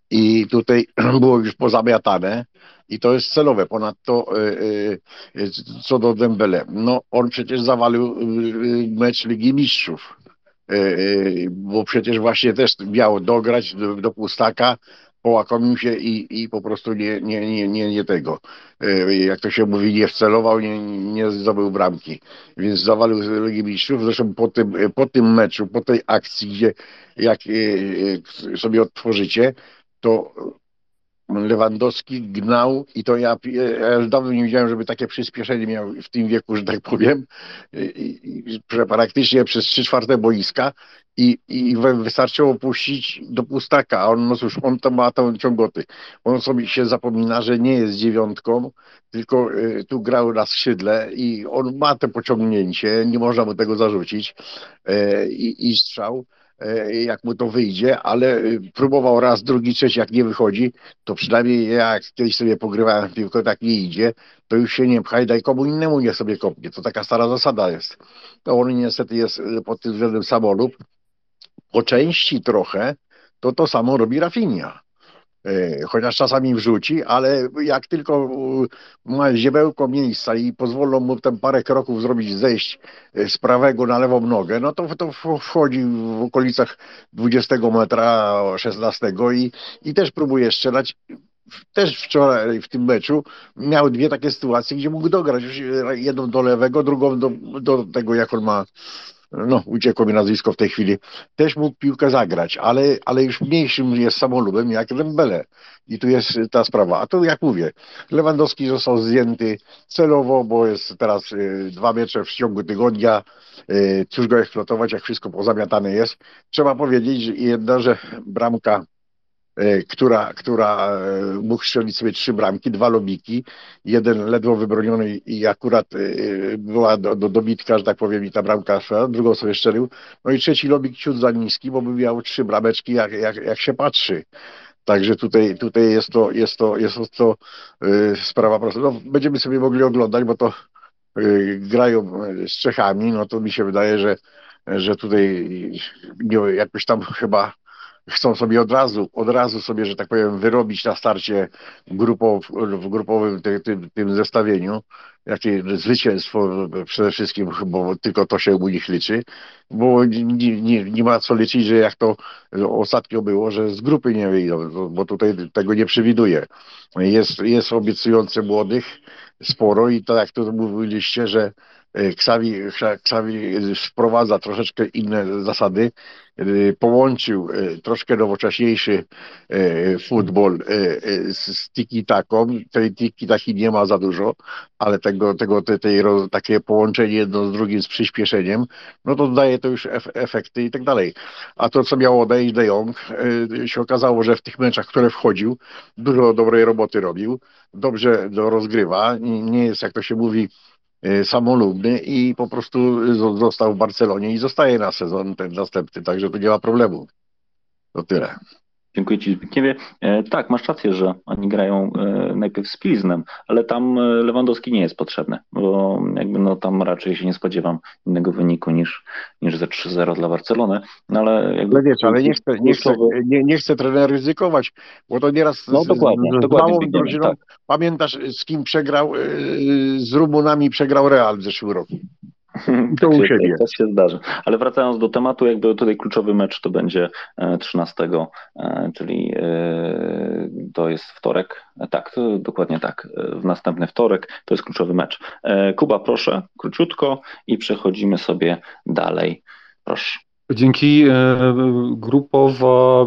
i tutaj było już pozamiatane. I to jest celowe. Ponadto e, e, co do Dembele, no on przecież zawalił mecz Ligi Mistrzów. Bo przecież właśnie też miał dograć do, do pustaka, połakomił się i, i po prostu nie, nie, nie, nie, nie tego, e, jak to się mówi, nie wcelował, nie, nie zdobył bramki, więc zawalił Ligi Mistrzów, zresztą po tym, po tym meczu, po tej akcji, gdzie jak e, e, sobie otworzycie, to Lewandowski gnał i to ja, ja już dawno nie widziałem, żeby takie przyspieszenie miał w tym wieku, że tak powiem, i, i, praktycznie przez trzy czwarte boiska i, i wystarczyło puścić do pustaka, a on, no cóż, on tam ma tą ciągoty. On sobie się zapomina, że nie jest dziewiątką, tylko y, tu grał na skrzydle i on ma to pociągnięcie, nie można mu tego zarzucić y, i, strzał jak mu to wyjdzie, ale y, próbował raz, drugi, trzeci, jak nie wychodzi, to przynajmniej ja jak kiedyś sobie pogrywałem w piłkę, tak nie idzie, to już się nie pchaj, daj komu innemu nie sobie kopnie. To taka stara zasada jest. To on niestety jest y, pod tym względem samolub. Po części trochę to to samo robi Rafinha. E, Chociaż czasami wrzuci, ale jak tylko ma ziebełko miejsca i pozwolą mu tam parę kroków zrobić, zejść y, z prawego na lewą nogę, no to, to wchodzi w okolicach 20 metra, 16 i, i też próbuje strzelać. Też wczoraj w tym meczu miał dwie takie sytuacje, gdzie mógł dograć już jedną do lewego, drugą do, do tego, jak on ma, no uciekło mi nazwisko w tej chwili, też mógł piłkę zagrać, ale, ale już mniejszym jest samolubem jak Dembele. I tu jest ta sprawa. A tu jak mówię, Lewandowski został zdjęty celowo, bo jest teraz y, dwa mecze w ciągu tygodnia. Y, cóż go eksploatować, jak wszystko pozamiatane jest. Trzeba powiedzieć jedna, że bramka która, która e, mógł strzelić sobie trzy bramki, dwa lobiki, jeden ledwo wybroniony i akurat e, była do, do dobitka, że tak powiem, i ta bramka szła, drugą sobie strzelił. No i trzeci lobik ciut za niski, bo by miał trzy brameczki, jak, jak, jak się patrzy. Także tutaj, tutaj jest to, jest to, jest to e, sprawa prosta. No, będziemy sobie mogli oglądać, bo to e, grają e, z Czechami, no to mi się wydaje, że, że tutaj nie, jakoś tam chyba chcą sobie od razu, od razu sobie, że tak powiem, wyrobić na starcie w grupowym ty, tym, tym zestawieniu, jakie zwycięstwo przede wszystkim, bo tylko to się u nich liczy, bo nie, nie, nie ma co liczyć, że jak to ostatnio było, że z grupy nie wyjdą, bo tutaj tego nie przewiduję. Jest, jest obiecujące młodych sporo i tak jak to mówiliście, że Xavi, Xavi wprowadza troszeczkę inne zasady, y, połączył y, troszkę nowocześniejszy y, futbol z tiki-taką. Tej tiki-taki nie ma za dużo, ale tego, tego te, tej, takie połączenie jedno z drugim z przyspieszeniem, no to daje to już ef efekty i tak dalej. A to, co miało odejść De Jong, się okazało, że w tych meczach, które wchodził, dużo dobrej roboty robił, dobrze do rozgrywa, nie jest, jak to się mówi, samolubny i po prostu zo- został w Barcelonie i zostaje na sezon ten następny, także tu nie ma problemu. To tyle. Dziękuję Ci Zbigniewie. E, tak, masz rację, że oni grają e, najpierw z Pilznem, ale tam e, Lewandowski nie jest potrzebny, bo jakby no tam raczej się nie spodziewam innego wyniku niż, niż ze 3-0 dla Barcelony, no ale jakby... Ale wiesz, ale nie chce, nie, chce, nie, nie chce trener ryzykować, bo to nieraz no, dokładnie, z, z dokładnie, małą drużyną, tak. pamiętasz z kim przegrał, z Rumunami przegrał Real w zeszłym roku. To u siebie. Się zdarzy. Ale wracając do tematu, jakby tutaj kluczowy mecz to będzie 13, e, e, czyli e, to jest wtorek. Tak, dokładnie tak. W następny wtorek to jest kluczowy mecz. Kuba, proszę, króciutko i przechodzimy sobie dalej. Proszę. Dzięki grupowa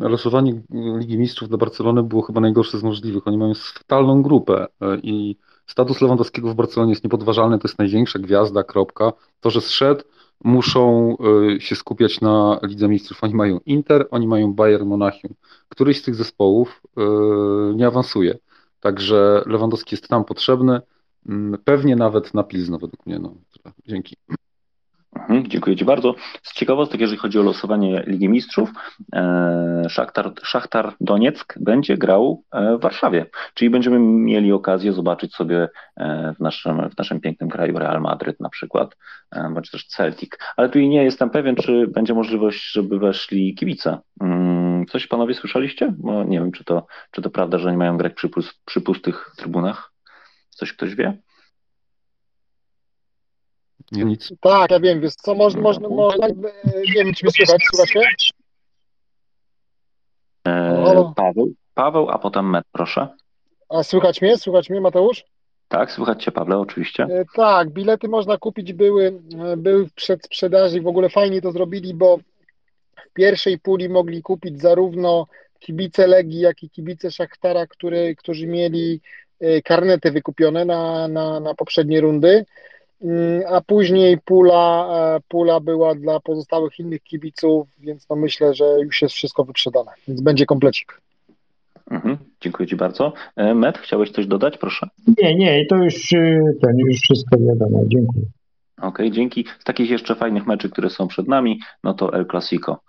losowanie Ligi Mistrzów dla Barcelony było chyba najgorsze z możliwych. Oni mają fatalną grupę i Status Lewandowskiego w Barcelonie jest niepodważalny, to jest największa gwiazda, kropka. To, że zszedł, muszą y, się skupiać na Lidze Mistrzów. Oni mają Inter, oni mają Bayern Monachium. Któryś z tych zespołów y, nie awansuje. Także Lewandowski jest tam potrzebny, mm, pewnie nawet na Pilzno według mnie. No. Dzięki. Mhm, dziękuję Ci bardzo. Z ciekawostek, jeżeli chodzi o losowanie Ligi Mistrzów, e, Szachtar, Szachtar Donieck będzie grał e, w Warszawie, czyli będziemy mieli okazję zobaczyć sobie e, w naszym, w naszym pięknym kraju Real Madryt na przykład, bądź też Celtic. Ale tu nie jestem pewien, czy będzie możliwość, żeby weszli kibice. Mm, coś panowie słyszeliście? Bo nie wiem, czy to, czy to prawda, że oni mają grać przy, przy pustych trybunach. Coś ktoś wie? Nie, nic. Tak, ja wiem, wiesz co, można, można, można nie wiem, czy mnie słychać, słuchacie? Eee, Paweł, Paweł, a potem Met, proszę. A słychać mnie? Słychać mnie, Mateusz? Tak, słychać Cię, Pawle, oczywiście. E, tak, bilety można kupić, były, e, były w przedsprzedaży i w ogóle fajnie to zrobili, bo w pierwszej puli mogli kupić zarówno kibice Legii, jak i kibice Szachtara, który, którzy mieli e, karnety wykupione na, na, na poprzednie rundy. Mm, a później pula, e, pula była dla pozostałych innych kibiców, więc no myślę, że już jest wszystko wyprzedane, więc będzie komplecik. Mhm, dziękuję Ci bardzo. E, Met, chciałeś coś dodać, proszę? Nie, nie, to już, e, ten, już wszystko wiadomo, dziękuję. Okej, okay, dzięki. Z takich jeszcze fajnych meczy, które są przed nami, no to El Clasico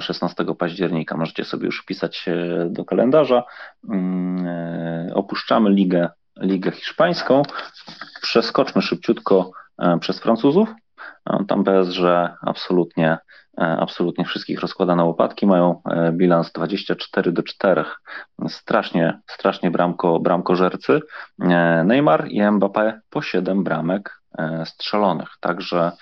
16 października. Możecie sobie już wpisać do kalendarza. Mm, opuszczamy ligę Ligę Hiszpańską. Przeskoczmy szybciutko e, przez Francuzów. E, tam że absolutnie, e, absolutnie wszystkich rozkłada na łopatki. Mają bilans 24 do 4. Strasznie, strasznie bramko, bramkożercy. Neymar i Mbappé po 7 bramek strzelonych. Także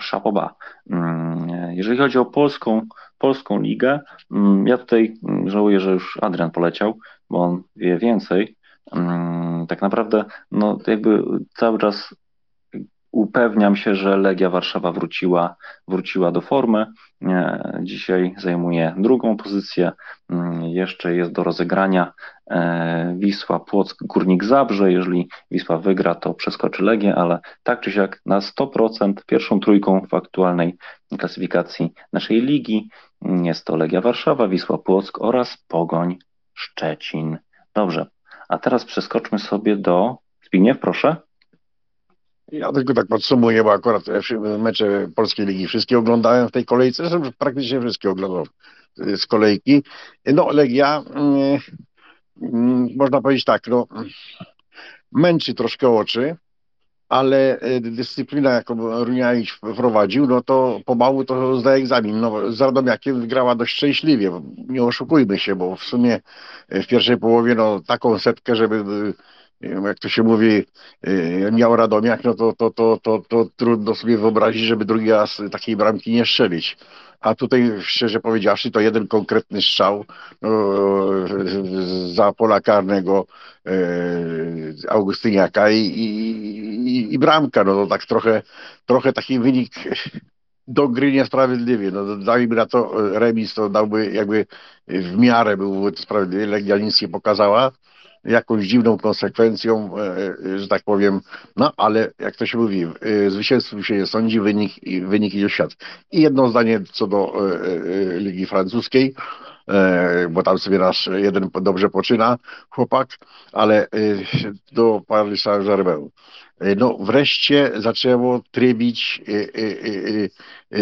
szapoba. Mm, jeżeli chodzi o polską, polską ligę, mm, ja tutaj żałuję, że już Adrian poleciał, bo on wie więcej. Mm, tak naprawdę no, jakby cały czas upewniam się, że Legia Warszawa wróciła, wróciła do formy. Dzisiaj zajmuje drugą pozycję. Mm, jeszcze jest do rozegrania e, Wisła Płock Górnik Zabrze. Jeżeli Wisła wygra, to przeskoczy Legię, ale tak czy siak na 100% pierwszą trójką w aktualnej klasyfikacji naszej ligi jest to Legia Warszawa, Wisła Płock oraz Pogoń Szczecin. Dobrze, a teraz przeskoczmy sobie do. Zbigniew, proszę. Ja tylko tak podsumuję, bo akurat mecze Polskiej Ligi wszystkie oglądałem w tej kolejce, praktycznie wszystkie oglądałem z kolejki. No, Legia, mm, mm, można powiedzieć tak, no, męczy troszkę oczy, ale e, dyscyplina, jaką Runiaić wprowadził, no to pomału to zdaje egzamin. No, z Radomiakiem wygrała dość szczęśliwie, nie oszukujmy się, bo w sumie w pierwszej połowie no, taką setkę, żeby jak to się mówi, e, miał Radomiak, no to, to, to, to, to trudno sobie wyobrazić, żeby drugi raz takiej bramki nie strzelić. A tutaj, szczerze powiedziawszy, to jeden konkretny strzał no, za pola karnego e, Augustyniaka i, i, i, bramka. No to tak trochę, trochę taki wynik do gry niesprawiedliwie. No, dajmy na to remis, to dałby jakby w miarę był sprawiedliwy. Legia nic nie pokazała jakąś dziwną konsekwencją, e, e, że tak powiem, no ale jak to się mówi, e, zwycięstwo się nie sądzi, wynik, wynik idzie świat. I jedno zdanie co do Ligi Francuskiej, bo tam sobie nasz jeden dobrze poczyna chłopak, ale do Paris Saint-Germain. No wreszcie zaczęło trybić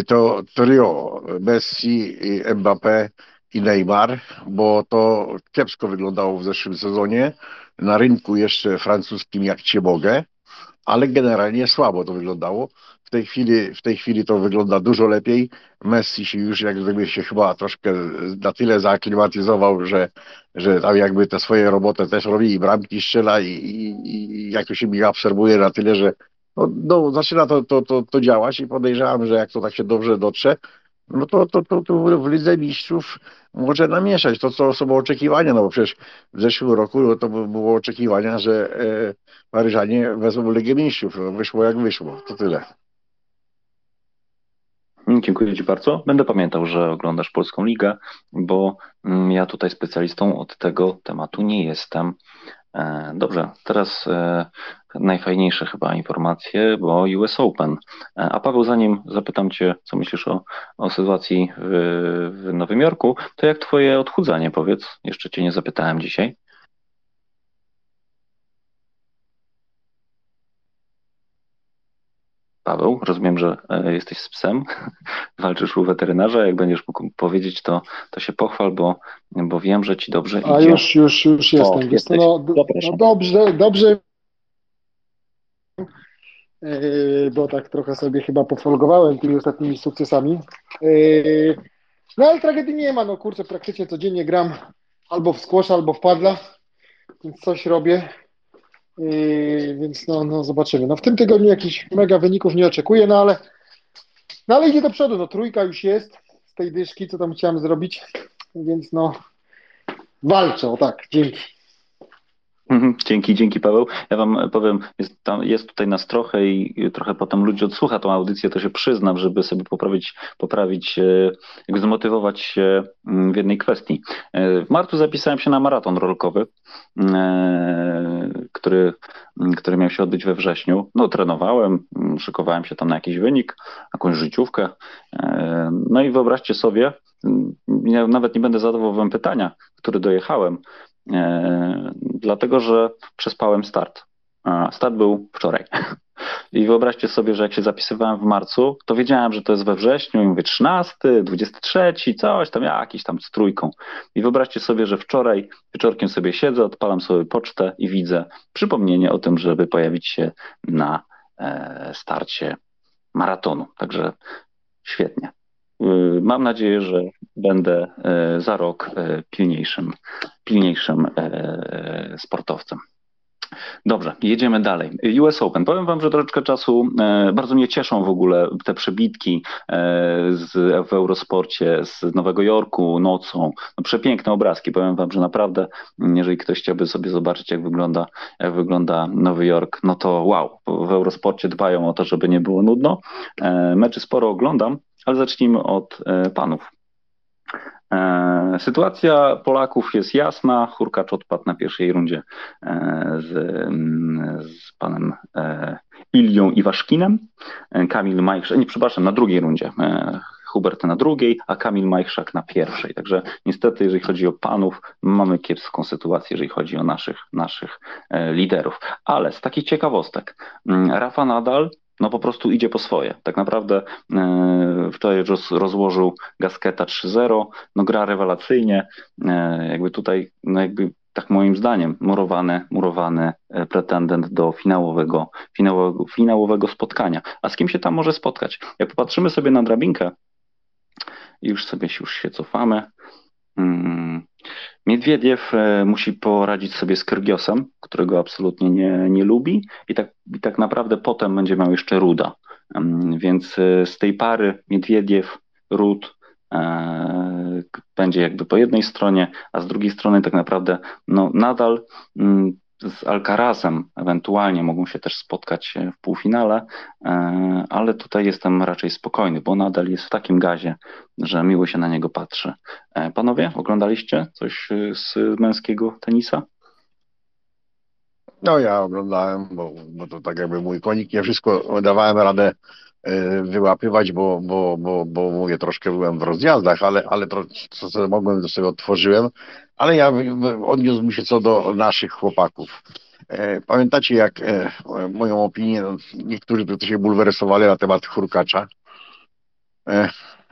to trio Messi, Mbappé i Neymar, bo to kiepsko wyglądało w zeszłym sezonie. Na rynku jeszcze francuskim jak cię mogę, ale generalnie słabo to wyglądało. W tej chwili, w tej chwili to wygląda dużo lepiej. Messi się już jak gdyby się chyba troszkę na tyle zaaklimatyzował, że, że tam jakby te swoje roboty też robi i bramki strzela i, i, i jakoś się mi obserwuje na tyle, że no, no, zaczyna to, to, to, to działać i podejrzewam, że jak to tak się dobrze dotrze, no to, to, to, to w Lidze Mistrzów może namieszać to, co są oczekiwania, no bo przecież w zeszłym roku no, to było oczekiwania, że e, Paryżanie wezmą Ligę Mistrzów. No, wyszło jak wyszło. To tyle. Dziękuję Ci bardzo. Będę pamiętał, że oglądasz Polską Ligę, bo mm, ja tutaj specjalistą od tego tematu nie jestem. E, dobrze, teraz e, najfajniejsze chyba informacje, bo US Open. E, a Paweł, zanim zapytam Cię, co myślisz o, o sytuacji w, w Nowym Jorku, to jak Twoje odchudzanie, powiedz? Jeszcze Cię nie zapytałem dzisiaj. Paweł, rozumiem, że jesteś z psem, walczysz u weterynarza. Jak będziesz mógł powiedzieć, to, to się pochwal, bo, bo wiem, że ci dobrze A idzie. już, już, już jestem. O, jesteś. no, no dobrze, dobrze. Yy, bo tak trochę sobie chyba pofolgowałem tymi ostatnimi sukcesami. Yy, no ale tragedii nie ma, no kurczę, praktycznie codziennie gram albo w squash, albo w padla, więc coś robię. Yy, więc no, no zobaczymy. No w tym tygodniu jakichś mega wyników nie oczekuję, no ale no ale idzie do przodu, no trójka już jest z tej dyszki, co tam chciałem zrobić, więc no walczę, o tak, dzięki. Mhm, Dzięki, dzięki Paweł. Ja wam powiem, jest, tam, jest tutaj nas trochę i trochę potem ludzi odsłucha tą audycję, to się przyznam, żeby sobie poprawić, poprawić, e, jakby zmotywować się mm, w jednej kwestii. E, W marcu zapisałem się na maraton rolkowy, e, który, m, który miał się odbyć we wrześniu. No trenowałem, m, szykowałem się tam na jakiś wynik, jakąś życiówkę. E, No i wyobraźcie sobie, nawet nie będę zadawał wam pytania, który dojechałem, E, dlatego że przespałem start. Start był wczoraj. I wyobraźcie sobie, że jak się zapisywałem w marcu, to wiedziałem, że to jest we wrześniu, i mówię 13, 23, coś tam, jakiś tam z trójką. I wyobraźcie sobie, że wczoraj wieczorkiem sobie siedzę, odpalam sobie pocztę i widzę przypomnienie o tym, żeby pojawić się na e, starcie maratonu. Także świetnie. Y, Mam nadzieję, że będę e, za rok e, pilniejszym, pilniejszym sportowcem. Dobrze, jedziemy dalej. US Open. Powiem Wam, że troszeczkę czasu e, bardzo mnie cieszą w ogóle te przebitki e, z, w Eurosporcie z Nowego Jorku nocą. No, przepiękne obrazki. Powiem Wam, że naprawdę, jeżeli ktoś chciałby sobie zobaczyć, jak wygląda, jak wygląda Nowy Jork, no to wow. W Eurosporcie dbają o to, żeby nie było nudno. E, meczy sporo oglądam, ale zacznijmy od e, panów. E, Sytuacja Polaków jest jasna. Hurkacz odpadł na pierwszej rundzie e, z, z panem Ilią Iwaszkinem. Kamil Majchrzak, nie przepraszam, na drugiej rundzie. Hubert na drugiej, a Kamil Majchrzak na pierwszej. Także niestety, jeżeli chodzi o panów, mamy kiepską sytuację, jeżeli chodzi o naszych, naszych liderów. Ale z takich ciekawostek, mm, Rafa Nadal no po prostu idzie po swoje. Tak naprawdę e, wczoraj roz, rozłożył Gasketa 3-0, no gra rewelacyjnie, e, jakby tutaj, no jakby tak moim zdaniem, murowany, murowany e, pretendent do finałowego, finałowego, finałowego spotkania. A z kim się tam może spotkać? Jak popatrzymy sobie na drabinkę, już sobie już się cofamy, mm, Miedwiediew e, musi poradzić sobie z Kyrgiosem, którego absolutnie nie, nie lubi i tak, i tak naprawdę potem będzie miał jeszcze Ruda. Em, Więc e, z tej pary Miedwiediew, Rud e, będzie jakby po jednej stronie, a z drugiej strony tak naprawdę no, nadal mm, z Alcarazem ewentualnie mogą się też spotkać e, w półfinale, e, ale tutaj jestem raczej spokojny, bo nadal jest w takim gazie, że miło się na niego patrzy. E, Panowie, oglądaliście coś z męskiego tenisa? No ja oglądałem, bo, bo to tak jakby mój konik, nie wszystko dawałem radę e, wyłapywać, bo, bo, bo, bo mówię, troszkę byłem w rozjazdach, ale, ale to, co mogłem, to sobie otworzyłem, ale ja odniósłbym się co do naszych chłopaków. E, Pamiętacie, jak e, moją opinię, no, niektórzy tu się bulwersowali na temat Hurkacza.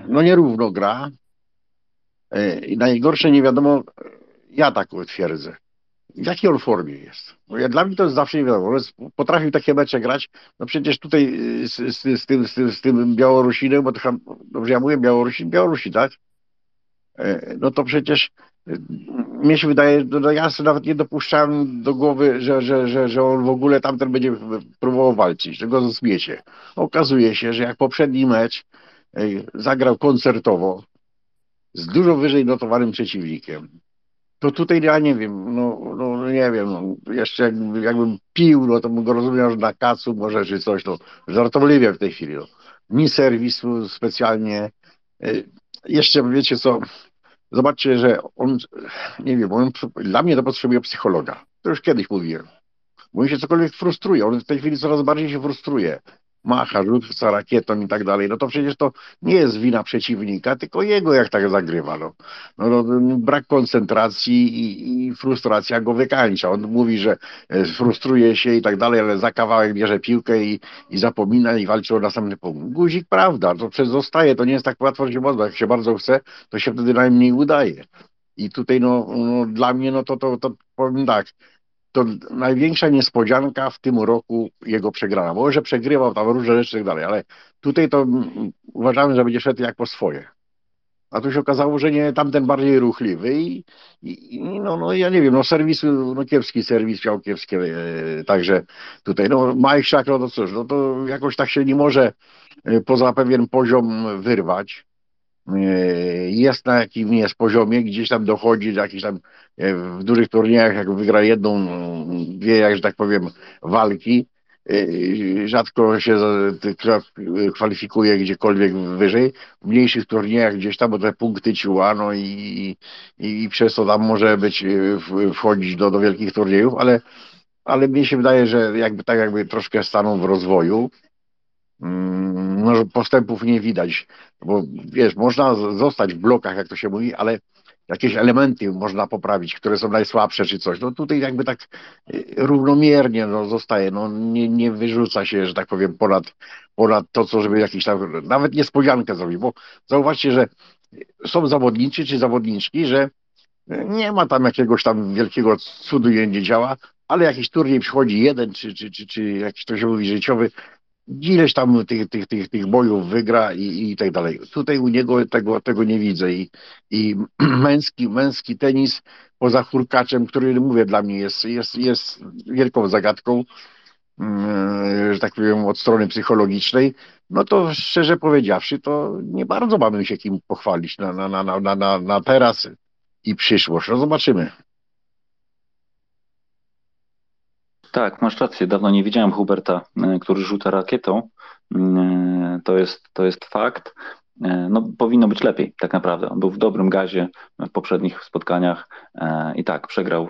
No nierówno gra, I najgorsze nie wiadomo, ja tak twierdzę, w jakiej on formie jest. Bo ja, dla mnie to jest zawsze nie wiadomo. Potrafił takie mecze grać, no przecież tutaj z, z, z, tym, z, tym, z tym Białorusinem, bo to dobrze ja mówię, Białorusin, Białorusi, tak? E, no to przecież e, mnie się wydaje, no ja sobie nawet nie dopuszczałem do głowy, że, że, że, że on w ogóle tamten będzie próbował walczyć, że go zmiecie. Okazuje się, że jak poprzedni mecz zagrał koncertowo z dużo wyżej notowanym przeciwnikiem, to tutaj ja nie wiem, no, no nie wiem, no, jeszcze jakbym, jakbym pił, no to bym go rozumiał, że na kacu może czy coś, no żartobliwie w tej chwili, no. Ni serwisu specjalnie, jeszcze wiecie co, Zobaczcie, że on, nie wiem, on, dla mnie to potrzebuje psychologa. To już kiedyś mówiłem. Bo on się cokolwiek frustruje. On w tej chwili coraz bardziej się frustruje. Macha, rzuca rakietą i tak dalej. No to przecież to nie jest wina przeciwnika, tylko jego jak tak zagrywa. No. No, no brak koncentracji i, i, frustracja go wykańcza. On mówi, że e, frustruje się i tak dalej, ale za kawałek bierze piłkę i, i zapomina i walczy o następny punkt. Guzik, prawda, to przecież zostaje. To nie jest tak łatwo, że można. Jak się bardzo chce, to się wtedy najmniej udaje. I tutaj no, no dla mnie no to, to, to powiem tak, to największa niespodzianka w tym roku jego przegrana. Może przegrywał tam różne rzeczy i tak dalej, ale tutaj to uważamy, że będzie szedł jak po swoje. A tu się okazało, że nie tamten bardziej ruchliwy i, i no, no ja nie wiem, no serwis, no kiepski serwis miał kiepskie, e, także tutaj no Majszak, no to cóż, no to jakoś tak się nie może e, poza pewien poziom wyrwać. E, jest na jakim jest poziomie, gdzieś tam dochodzi do jakichś tam e, w dużych turniejach, jak wygra jedną, dwie, jak że tak powiem, walki, e, rzadko się kwalifikuje gdziekolwiek wyżej. W mniejszych turniejach gdzieś tam, bo te punkty ciła, no i, i, i przez to tam może być, wchodzić do, do wielkich turniejów, ale, ale mi się wydaje, że jakby tak jakby troszkę stanął w rozwoju no, postępów nie widać, bo wiesz, można zostać w blokach, jak to się mówi, ale jakieś elementy można poprawić, które są najsłabsze czy coś. No tutaj jakby tak y, równomiernie no, zostaje, no nie, nie wyrzuca się, że tak powiem, ponad, ponad to, co żeby jakiś tam, nawet niespodziankę zrobić, bo zauważcie, że są zawodnicy czy zawodniczki, że nie ma tam jakiegoś tam wielkiego cudu nie działa, ale jakiś turniej przychodzi jeden, czy, czy, czy, czy jakiś to się mówi życiowy, ileś tam tych, tych, tych, tych bojów wygra i, i tak dalej. Tutaj u niego tego, tego nie widzę i, i męski, męski tenis poza Hurkaczem, który mówię dla mnie jest, jest, jest wielką zagadką, mm, że tak powiem od strony psychologicznej, no to szczerze powiedziawszy, to nie bardzo mamy się kim pochwalić na, na, na, na, na, na teraz i przyszłość. No zobaczymy. Tak, masz rację. Dawno nie widziałem Huberta, e, który rzuca rakietą. E, to jest, to jest fakt. E, no, powinno być lepiej, tak naprawdę. On był w dobrym gazie w poprzednich spotkaniach i tak, przegrał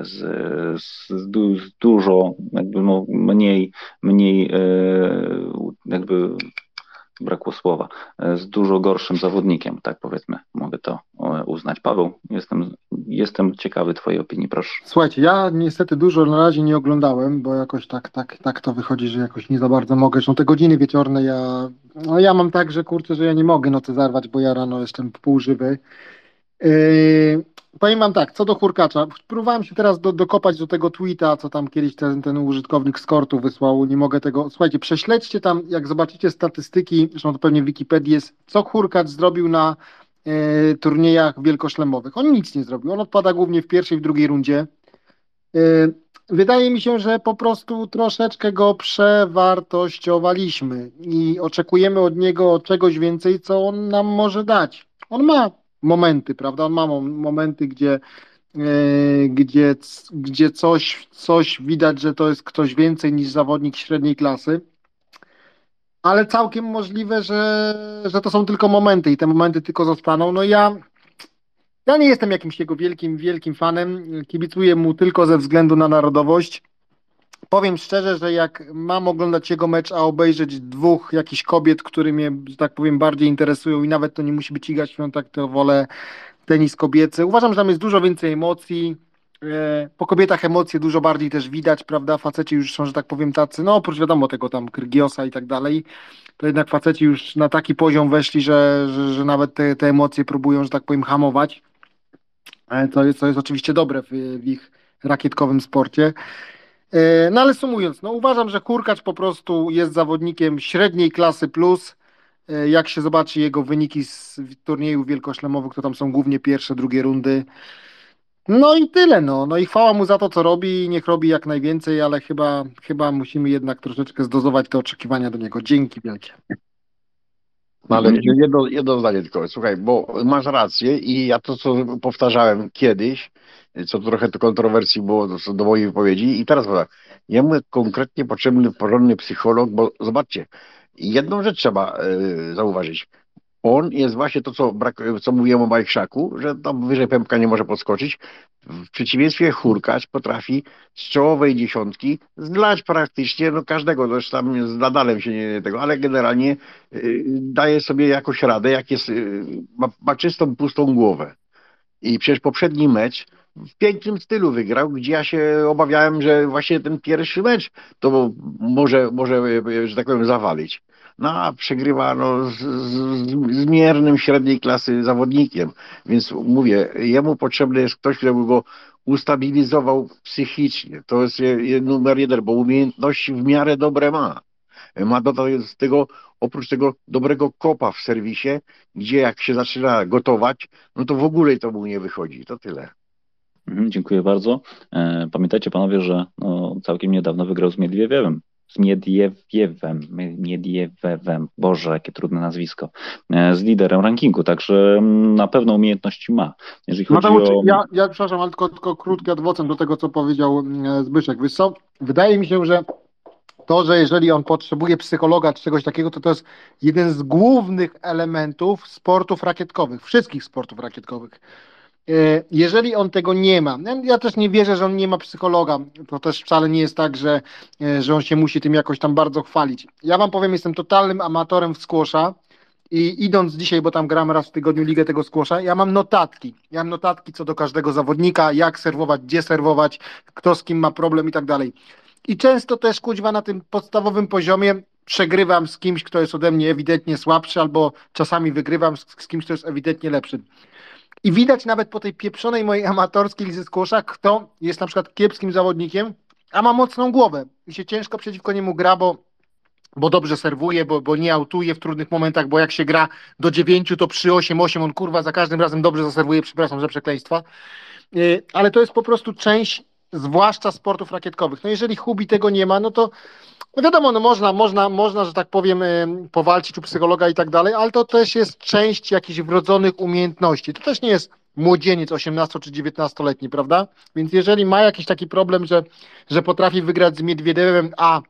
z, z, z dużo jakby no, mniej, mniej jakby brakło słowa, e, z dużo gorszym zawodnikiem, tak powiedzmy, mogę to e, uznać. Paweł, jestem, jestem ciekawy Twojej opinii, proszę. Słuchajcie, ja niestety dużo na razie nie oglądałem, bo jakoś tak, tak, tak to wychodzi, że jakoś nie za bardzo mogę. Zresztą te godziny wieczorne ja, no ja mam tak, że kurczę, że ja nie mogę nocy zarwać, bo ja rano jestem półżywy. Yy, powiem wam tak, co do Hurkacza, próbowałem się teraz do, dokopać do tego tweeta, co tam kiedyś ten, ten użytkownik z Kortu wysłał, nie mogę tego, słuchajcie, prześledźcie tam, jak zobaczycie statystyki, zresztą to pewnie w Wikipedii jest, co Hurkacz zrobił na e, turniejach wielkoszlemowych. On nic nie zrobił, on odpada głównie w pierwszej, w drugiej rundzie. E, wydaje mi się, że po prostu troszeczkę go przewartościowaliśmy i oczekujemy od niego czegoś więcej, co on nam może dać. On ma momenty, prawda? On ma momenty, gdzie, e, gdzie, gdzie coś, coś widać, że to jest ktoś więcej niż zawodnik średniej klasy. Ale całkiem możliwe, że, że to są tylko momenty i te momenty tylko zostaną. No ja, ja nie jestem jakimś jego wielkim, wielkim fanem. Kibicuję mu tylko ze względu na narodowość. Powiem szczerze, że jak mam oglądać jego mecz, a obejrzeć dwóch jakichś kobiet, które mnie, że tak powiem, bardziej interesują i nawet to nie musi być Iga Świątek, to wolę tenis kobiecy. Uważam, że tam jest dużo więcej emocji, E, po kobietach emocje dużo bardziej też widać, prawda? Faceci już są, że tak powiem, tacy, no oprócz wiadomo tego tam Krygiosa i tak dalej, to jednak faceci już na taki poziom weszli, że, że, że nawet te, te emocje próbują, że tak powiem, hamować. E, co jest, co jest oczywiście dobre w, w ich rakietkowym sporcie. E, no ale sumując, no uważam, że Hurkacz po prostu jest zawodnikiem średniej klasy plus. Jak się zobaczy jego wyniki z turniejów wielkoszlemowych, to tam są głównie pierwsze, drugie rundy. No i tyle, no. No i chwała mu za to, co robi. Niech robi jak najwięcej, ale chyba, chyba musimy jednak troszeczkę zdozować te oczekiwania do niego. Dzięki wielkie. No ale jedno, jedno zdanie tylko, słuchaj, bo masz rację i ja to, co powtarzałem kiedyś, co trochę to kontrowersji było do, do mojej wypowiedzi i teraz powiem, jemu konkretnie potrzebny porządny psycholog, bo zobaczcie, jedną rzecz trzeba y, zauważyć on jest właśnie to, co, brak, co mówiłem o Majkrzaku, że tam wyżej pępka nie może podskoczyć. W przeciwieństwie Hurkacz potrafi z czołowej dziesiątki zlać praktycznie no, każdego, zresztą tam z nadalem się nie tego, ale generalnie y, daje sobie jakoś radę, jak jest, y, ma, ma czystą, pustą głowę. I przecież poprzedni mecz w pięknym stylu wygrał, gdzie ja się obawiałem, że właśnie ten pierwszy mecz to może, może że tak powiem, zawalić no a przegrywa no, z, z, z miernym średniej klasy zawodnikiem. Więc mówię, jemu potrzebny jest ktoś, kto by go ustabilizował psychicznie. To jest numer jeden, bo umiejętności w miarę dobre ma. Ma do tego, oprócz tego dobrego kopa w serwisie, gdzie jak się zaczyna gotować, no to w ogóle to mu nie wychodzi. To tyle. Mhm, dziękuję bardzo. E, pamiętajcie panowie, że no, całkiem niedawno wygrał z Miedwiewem z Miediewem, Miediewem, Boże, jakie trudne nazwisko, e, z liderem rankingu, także mm, na pewno umiejętności ma. Jeżeli chodzi no o... ja, ja przepraszam, ale tylko, tylko krótki adwocem do tego, co powiedział mm, Zbyszek. Wiesz co, wydaje mi się, że to, że jeżeli on potrzebuje psychologa czy czegoś takiego, to to jest jeden z głównych elementów sportów rakietkowych, wszystkich sportów rakietkowych. E, jeżeli on tego nie ma, ja też nie wierzę, że on nie ma psychologa, to też wcale nie jest tak, że, e, że on się musi tym jakoś tam bardzo chwalić. Ja wam powiem, jestem totalnym amatorem w squasha i idąc dzisiaj, bo tam gramy raz w tygodniu ligę tego squasha, ja mam notatki. Ja mam notatki co do każdego zawodnika, jak serwować, gdzie serwować, kto z kim ma problem i tak dalej. I często też kuźwa na tym podstawowym poziomie przegrywam z kimś, kto jest ode mnie ewidentnie słabszy, albo czasami wygrywam z, z kimś, kto jest ewidentnie lepszy. I widać nawet po tej pieprzonej mojej amatorskiej lizy skłosza, kto jest na przykład kiepskim zawodnikiem, a ma mocną głowę i się ciężko przeciwko niemu gra, bo, bo dobrze serwuje, bo, bo nie autuje w trudnych momentach, bo jak się gra do dziewięciu, to przy 8-8 on kurwa za każdym razem dobrze zaserwuje, przepraszam za przekleństwa. Yy, ale to jest po prostu część, zwłaszcza sportów rakietkowych. No jeżeli Hubi tego nie ma, no to no wiadomo, no można, można, można, że tak powiem, powalczyć u psychologa i tak dalej, ale to też jest część jakichś wrodzonych umiejętności. To też nie jest młodzieniec 18 czy 19-letni, prawda? Więc jeżeli ma jakiś taki problem, że, że potrafi wygrać z Miedwiedewem, a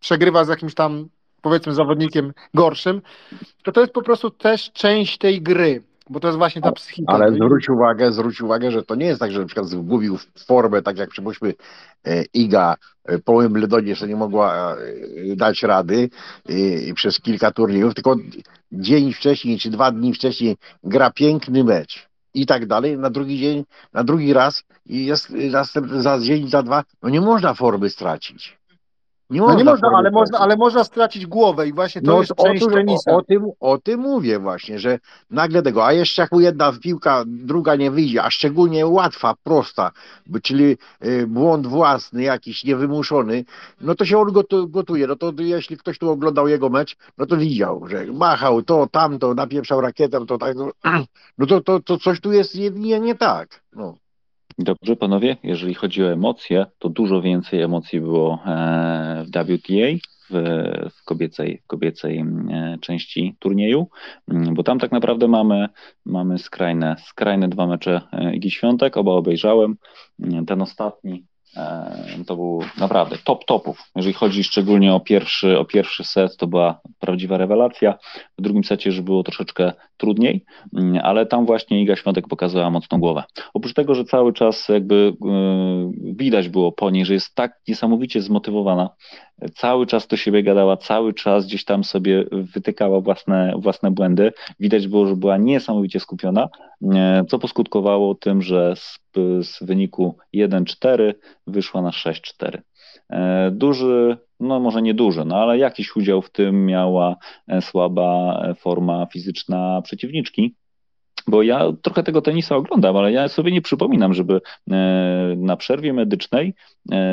przegrywa z jakimś tam powiedzmy zawodnikiem gorszym, to to jest po prostu też część tej gry. Bo to jest właśnie ta psychika. Ale zwróć uwagę, zwróć uwagę, że to nie jest tak, że na przykład zgubił formę, tak jak przypuśćmy e, Iga e, po Wimbledonie, że nie mogła e, dać rady i przez kilka turniejów, tylko dzień wcześniej czy dwa dni wcześniej gra piękny mecz i tak dalej, na drugi dzień, na drugi raz i jest następny za dzień, za dwa, no nie można formy stracić. Nie no można, nie można ale, można, ale można stracić głowę i właśnie to no, jest część o, tenisa. O, o, tym, o tym mówię właśnie, że nagle tego, a jeszcze jak jedna piłka, druga nie wyjdzie, a szczególnie łatwa, prosta, czyli y, błąd własny jakiś, niewymuszony, no to się on gotuje. No to jeśli ktoś tu oglądał jego mecz, no to widział, że machał to, tamto, napieprzał rakietę, to tak, no, no to, to, to coś tu jest nie, nie, nie tak. No. Dobrze, panowie, jeżeli chodzi o emocje, to dużo więcej emocji było e, w WTA, w, w kobiecej, kobiecej e, części turnieju, bo tam tak naprawdę mamy, mamy skrajne, skrajne dwa mecze e, Igi Świątek, oba obejrzałem. Ten ostatni to był naprawdę top topów. Jeżeli chodzi szczególnie o pierwszy, o pierwszy set, to była prawdziwa rewelacja. W drugim secie już było troszeczkę trudniej, mm, ale tam właśnie Iga Świątek pokazała mocną głowę. Oprócz tego, że cały czas jakby widać było po niej, że jest tak niesamowicie zmotywowana, cały czas do siebie gadała, cały czas gdzieś tam sobie wytykała własne, własne błędy. Widać było, że była niesamowicie skupiona, co poskutkowało tym, że z, z wyniku 1-4 wyszła na 6-4. E, duży, no może nie duży, no ale jakiś udział w tym miała e, słaba e, forma fizyczna przeciwniczki. Bo ja trochę tego tenisa oglądam, ale ja sobie nie przypominam, żeby na przerwie medycznej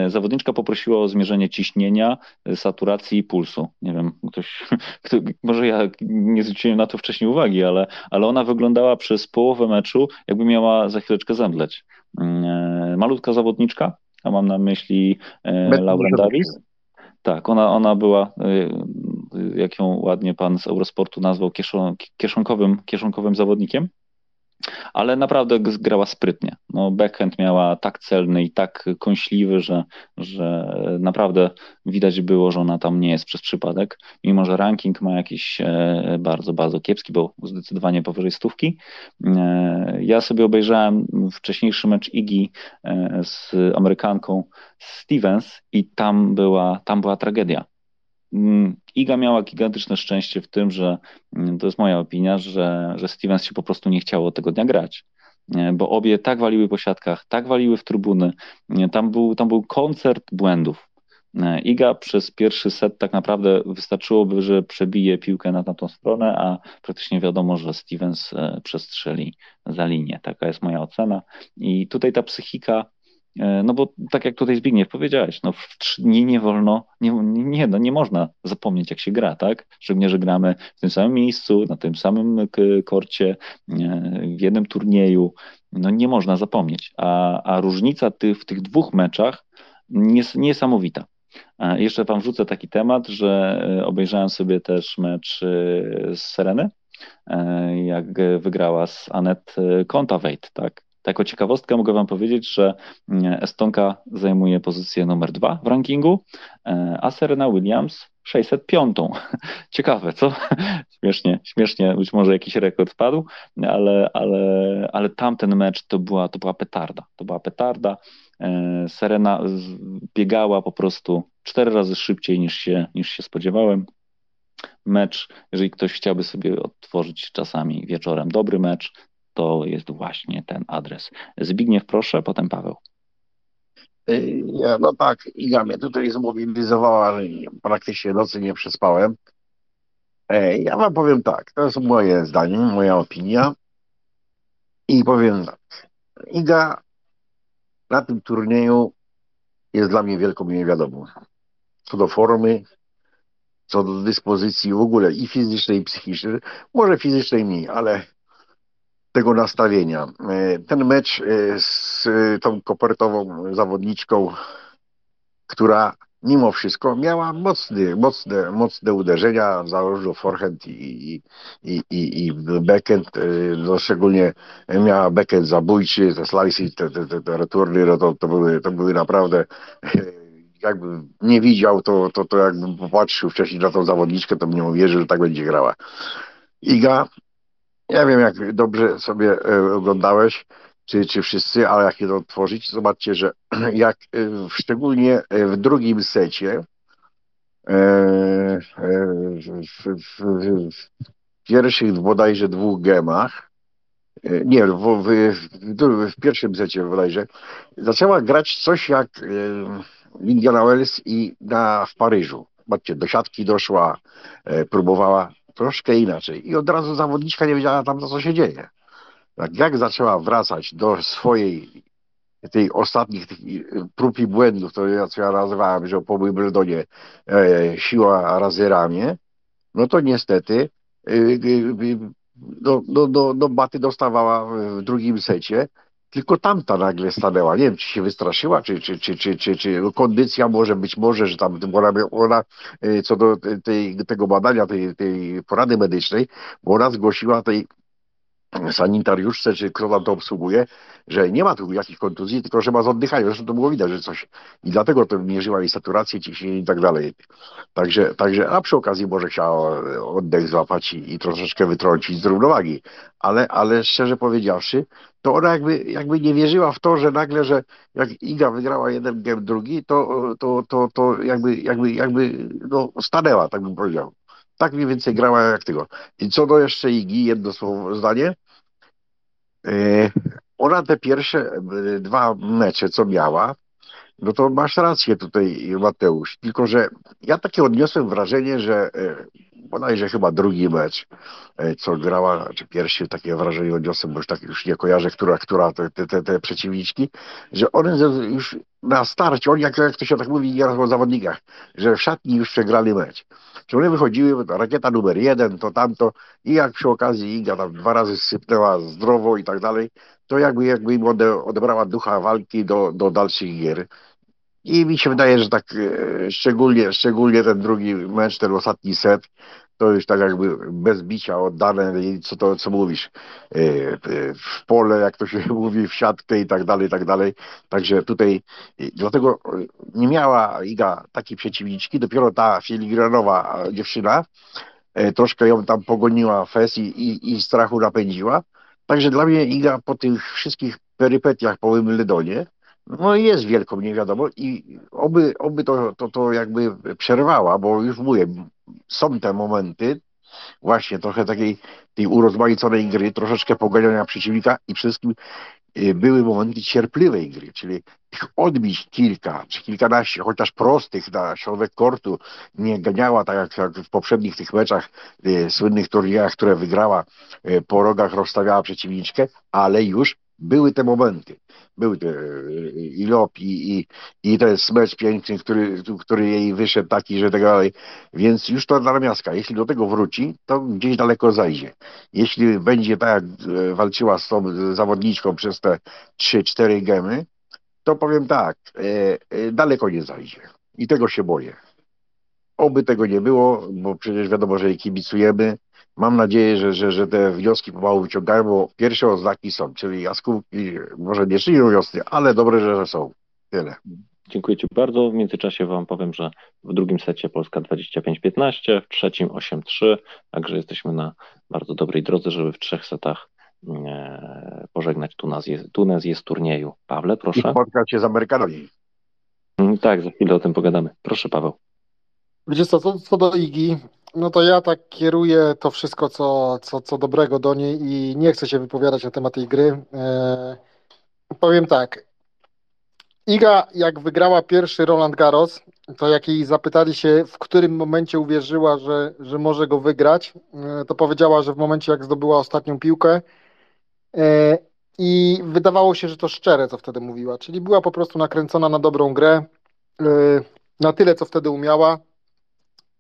zawodniczka poprosiła o zmierzenie ciśnienia, saturacji i pulsu. Nie wiem, ktoś, kto, może ja nie zwróciłem na to wcześniej uwagi, ale, ale ona wyglądała przez połowę meczu, jakby miała za chwileczkę zemdleć. Malutka zawodniczka, a mam na myśli e, Lauren Davis. Tak, ona, ona była, e, jak ją ładnie pan z Eurosportu nazwał, kieszonkowym, kieszonkowym zawodnikiem ale naprawdę grała sprytnie. No, backhand miała tak celny i tak kąśliwy, że, że naprawdę widać było, że ona tam nie jest przez przypadek, mimo że ranking ma jakiś e, bardzo, bardzo kiepski, bo zdecydowanie powyżej stówki. E, ja sobie obejrzałem wcześniejszy mecz Igi e, z Amerykanką Stevens i tam była, tam była tragedia Iga miała gigantyczne szczęście w tym, że mm, to jest moja opinia, że, że Stevens się po prostu nie chciało tego dnia grać. Bo obie tak waliły po siatkach, tak waliły w trybuny. Tam był, tam był koncert błędów. Iga przez pierwszy set tak naprawdę wystarczyłoby, że przebije piłkę na tamtą stronę, a praktycznie wiadomo, że Stevens e, przestrzeli za linię. Taka jest moja ocena. I tutaj ta psychika E, no bo tak jak tutaj Zbigniew powiedziałeś, no w trzy dni nie wolno, nie, nie, no nie można zapomnieć jak się gra, tak? Szczególnie, że gramy w tym samym miejscu, na tym samym korcie, w jednym turnieju, no nie można zapomnieć. A, a różnica ty, w tych dwóch meczach jest niesamowita. Jeszcze wam wrzucę taki temat, że e, obejrzałem sobie też mecz e, z Sereny, jak wygrała z Anet Kontaveit, tak? Jako ciekawostkę mogę Wam powiedzieć, że mm, Estonka zajmuje pozycję numer dwa w rankingu, e, a Serena Williams 605. Ciekawe, co? śmiesznie, śmiesznie, być może jakiś rekord padł, ale, ale, ale tamten mecz to była, to była petarda. To była petarda. E, Serena biegała po prostu cztery razy szybciej niż się, niż się spodziewałem. Mecz, jeżeli ktoś chciałby sobie odtworzyć czasami wieczorem dobry mecz, to jest właśnie ten adres. Zbigniew, proszę, potem Paweł. Y, ja, no tak, Iga mnie tutaj zmobilizowała, że praktycznie nocy nie przespałem. E, ja wam powiem tak, to jest moje zdanie, moja opinia i powiem tak. Iga na tym turnieju jest dla mnie wielką niewiadomą. Co do formy, co do dyspozycji w ogóle i fizycznej, i psychicznej. Może fizycznej mniej, ale tego nastawienia. E, ten mecz e, z tą kopertową zawodniczką, która mimo wszystko miała mocny, mocne, mocne uderzenia, zarówno forehand i, i, i, i backhand, e, no szczególnie miała backhand zabójczy, te slice, te, te, te, returny, no to, to, były, to były naprawdę jakby nie widział, to, to, to jakbym popatrzył wcześniej na tą zawodniczkę, to bym nie uwierzył, że tak będzie grała. Iga nie wiem, jak dobrze sobie e, oglądałeś, czy, czy wszyscy, ale jak je to otworzyć, zobaczcie, że jak e, szczególnie e, w drugim secie, w, pierwszych bodajże dwóch gemach, nie, w, w, w, pierwszym secie bodajże, zaczęła grać coś jak Indiana Wells i na, w Paryżu. Zobaczcie, do siatki doszła, próbowała troszkę inaczej. I od razu zawodniczka nie wiedziała tam, co się dzieje. Tak jak zaczęła wracać do swojej tej ostatnich tych prób i błędów, co ja nazywałem, że po Wimbledonie e, siła razy ramię, no to niestety e, e, do, do, do, do baty dostawała w drugim secie tylko tamta nagle stanęła. Nie wiem, czy się wystraszyła, czy, czy, czy, czy, czy, czy kondycja może być może, że tam ona, ona y, co do tej, tego badania, tej, tej porady medycznej, bo ona zgłosiła tej sanitariuszce, czy kto tam to obsługuje, że nie ma tu jakichś kontuzji, tylko że ma z oddychania. Zresztą to było widać, że coś. I dlatego to mierzyła jej saturację, ciśnienie i tak dalej. Także, także, a przy okazji może chciała oddech złapać i, i troszeczkę wytrącić z równowagi. Ale, ale szczerze powiedziawszy, to ona jakby, jakby nie wierzyła w to, że nagle, że jak Iga wygrała jeden game drugi, to, to, to, to jakby, jakby, jakby no, stanęła, tak bym powiedział. Tak mniej więcej grała jak tego. I co do jeszcze Igi, jedno słowo, zdanie. E, ona te pierwsze e, dwa mecze, co miała, no to masz rację tutaj, Mateusz. Tylko, że ja takie odniosłem wrażenie, że e, bodajże chyba drugi mecz, co grała, czy pierwszy, takie wrażenie odniosłem, bo już tak już nie kojarzę, która, która te, te, te przeciwniczki, że one już na starcie, oni jak, jak to się tak mówi nieraz o zawodnikach, że w szatni już przegrali mecz. Czy one wychodziły, rakieta numer jeden, to tamto i jak przy okazji Iga tam dwa razy sypnęła zdrowo i tak dalej, to jakby, jakby im ode, odebrała ducha walki do, do dalszych gier. I mi się wydaje, że tak e, szczególnie, szczególnie ten drugi mecz, ten ostatni set, to już tak jakby bez bicia oddane, co to, co mówisz, e, e, w pole, jak to się mówi, w siatkę i tak dalej, i tak dalej. Także tutaj, dlatego nie miała Iga takiej przeciwniczki, dopiero ta filigranowa dziewczyna, troszkę ją tam pogoniła fes i, i, i strachu napędziła. Także dla mnie Iga po tych wszystkich perypetiach po Wimbledonie, no jest wielką niewiadomą i oby, oby to, to, to jakby przerwała, bo już mówię, są te momenty właśnie trochę takiej tej urozmaiconej gry, troszeczkę poganiania przeciwnika i wszystkim y, były momenty cierpliwej gry, czyli tych odbić kilka czy kilkanaście, chociaż prostych na środek kortu nie ganiała tak jak w poprzednich tych meczach, y, słynnych turniejach, które wygrała, y, po rogach rozstawiała przeciwniczkę, ale już były te momenty. Były te i lop, i, i, i ten smecz piękny, który, który jej wyszedł taki, że tak dalej. Więc już to namiastka. Jeśli do tego wróci, to gdzieś daleko zajdzie. Jeśli będzie tak, jak e, walczyła z tą zawodniczką przez te 3-4 gemy, to powiem tak, e, e, daleko nie zajdzie. I tego się boję. Oby tego nie było, bo przecież wiadomo, że jej kibicujemy, Mam nadzieję, że, że, że te wnioski pomału wyciągają, bo pierwsze oznaki są, czyli jaskółki może nie szyją wiosny, ale dobre, że są. Tyle. Dziękuję Ci bardzo. W międzyczasie Wam powiem, że w drugim secie Polska 25-15, w trzecim 8-3, także jesteśmy na bardzo dobrej drodze, żeby w trzech setach e, pożegnać Tunezję, Tunezję z turnieju. Pawle, proszę. I spotkać się z Amerykanami. Mm, tak, za chwilę o tym pogadamy. Proszę, Paweł. Wiecie co, co do Igi, no to ja tak kieruję to wszystko, co, co, co dobrego do niej i nie chcę się wypowiadać na temat tej gry. E, powiem tak. Iga, jak wygrała pierwszy Roland Garros, to jak jej zapytali się, w którym momencie uwierzyła, że, że może go wygrać, e, to powiedziała, że w momencie, jak zdobyła ostatnią piłkę. E, I wydawało się, że to szczere, co wtedy mówiła. Czyli była po prostu nakręcona na dobrą grę, na tyle, co wtedy umiała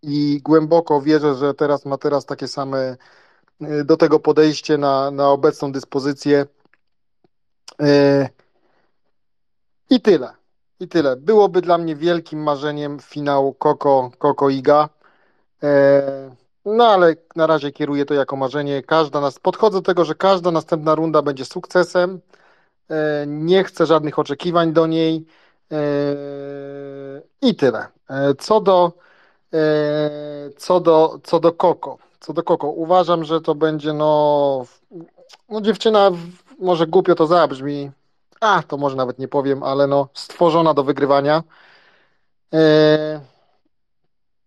i głęboko wierzę, że teraz ma teraz takie same y, do tego podejście na, na obecną dyspozycję. Y, I tyle. I tyle. Byłoby dla mnie wielkim marzeniem finał Koko, Koko Iga. Y, no ale na razie kieruję to jako marzenie. Każda nas, podchodzę do tego, że każda następna runda będzie sukcesem. Nie chcę żadnych oczekiwań do niej. I tyle. Co do co do, co do Koko, co do Koko, uważam, że to będzie no, no dziewczyna, może głupio to zabrzmi, a to może nawet nie powiem, ale no stworzona do wygrywania. E,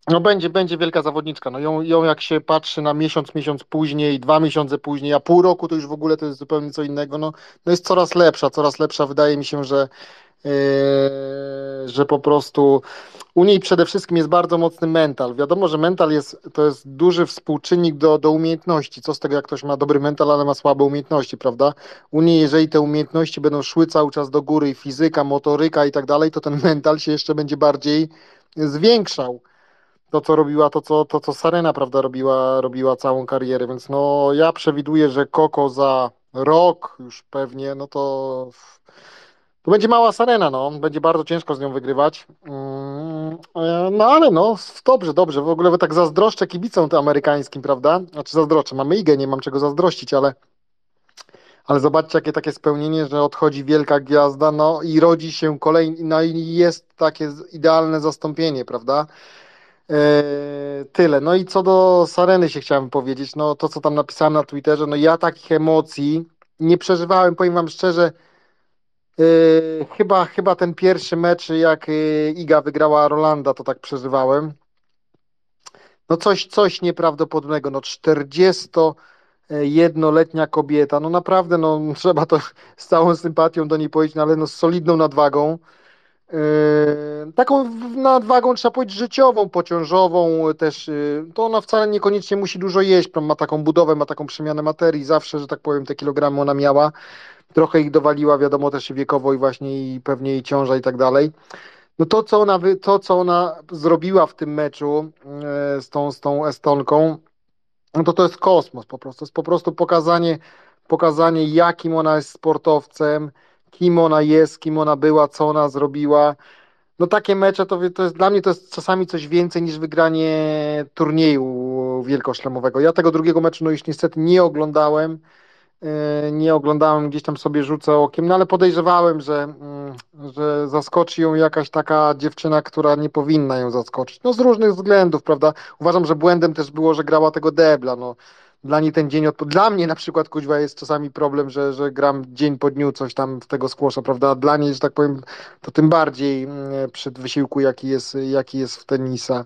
no będzie, będzie wielka zawodniczka. No ją, ją jak się patrzy na miesiąc, miesiąc później, dwa miesiące później, a pół roku to już w ogóle to jest zupełnie co innego. No, no jest coraz lepsza, coraz lepsza. Wydaje mi się, że, że po prostu u niej przede wszystkim jest bardzo mocny mental. Wiadomo, że mental jest, to jest duży współczynnik do, do umiejętności. Co z tego, jak ktoś ma dobry mental, ale ma słabe umiejętności, prawda? U niej, jeżeli te umiejętności będą szły cały czas do góry, fizyka, motoryka i tak dalej, to ten mental się jeszcze będzie bardziej zwiększał. To, co robiła, to, co, to, co Sarena, prawda, robiła, robiła całą karierę, więc no ja przewiduję, że Koko za rok już pewnie, no to to będzie mała Sarena, no. Będzie bardzo ciężko z nią wygrywać. Mm, e, no ale no, dobrze, dobrze. W ogóle tak zazdroszczę kibicom tym amerykańskim, prawda? Znaczy zazdroszczę. Mamy Igę, nie mam czego zazdrościć, ale ale zobaczcie, jakie takie spełnienie, że odchodzi wielka gwiazda, no i rodzi się kolejny, no i jest takie idealne zastąpienie, prawda? Eee, tyle. No i co do Sareny się chciałem powiedzieć, no to co tam napisałem na Twitterze, no ja takich emocji nie przeżywałem, powiem wam szczerze, chyba, chyba ten pierwszy mecz, jak e, Iga wygrała Rolanda, to tak przeżywałem. No coś, coś nieprawdopodobnego, no 40 jednoletnia kobieta, no naprawdę, no trzeba to z całą sympatią do niej powiedzieć, no, ale no z solidną nadwagą, Yy, taką nadwagą trzeba powiedzieć życiową, pociążową też, yy, to ona wcale niekoniecznie musi dużo jeść, ma taką budowę, ma taką przemianę materii, zawsze, że tak powiem, te kilogramy ona miała, trochę ich dowaliła, wiadomo też wiekowo i właśnie i pewnie jej ciąża i tak dalej. No to, co ona, to, co ona zrobiła w tym meczu yy, z tą, z tą Estonką, no to to jest kosmos po prostu, to jest po prostu pokazanie, pokazanie jakim ona jest sportowcem, kim ona jest, kim ona była, co ona zrobiła. No takie mecze to, to jest dla mnie to jest czasami coś więcej niż wygranie turnieju wielkoszlemowego. Ja tego drugiego meczu no już niestety nie oglądałem. E, nie oglądałem, gdzieś tam sobie rzucę okiem, no ale podejrzewałem, że, mm, że zaskoczy ją jakaś taka dziewczyna, która nie powinna ją zaskoczyć. No z różnych względów, prawda? Uważam, że błędem też było, że grała tego debla. No dla niej ten dzień, od... dla mnie na przykład kuźwa jest czasami problem, że, że gram dzień po dniu coś tam w tego skłosza, prawda? Dla niej, że tak powiem, to tym bardziej mm, przed wysiłku, jaki jest, jaki jest w tenisa.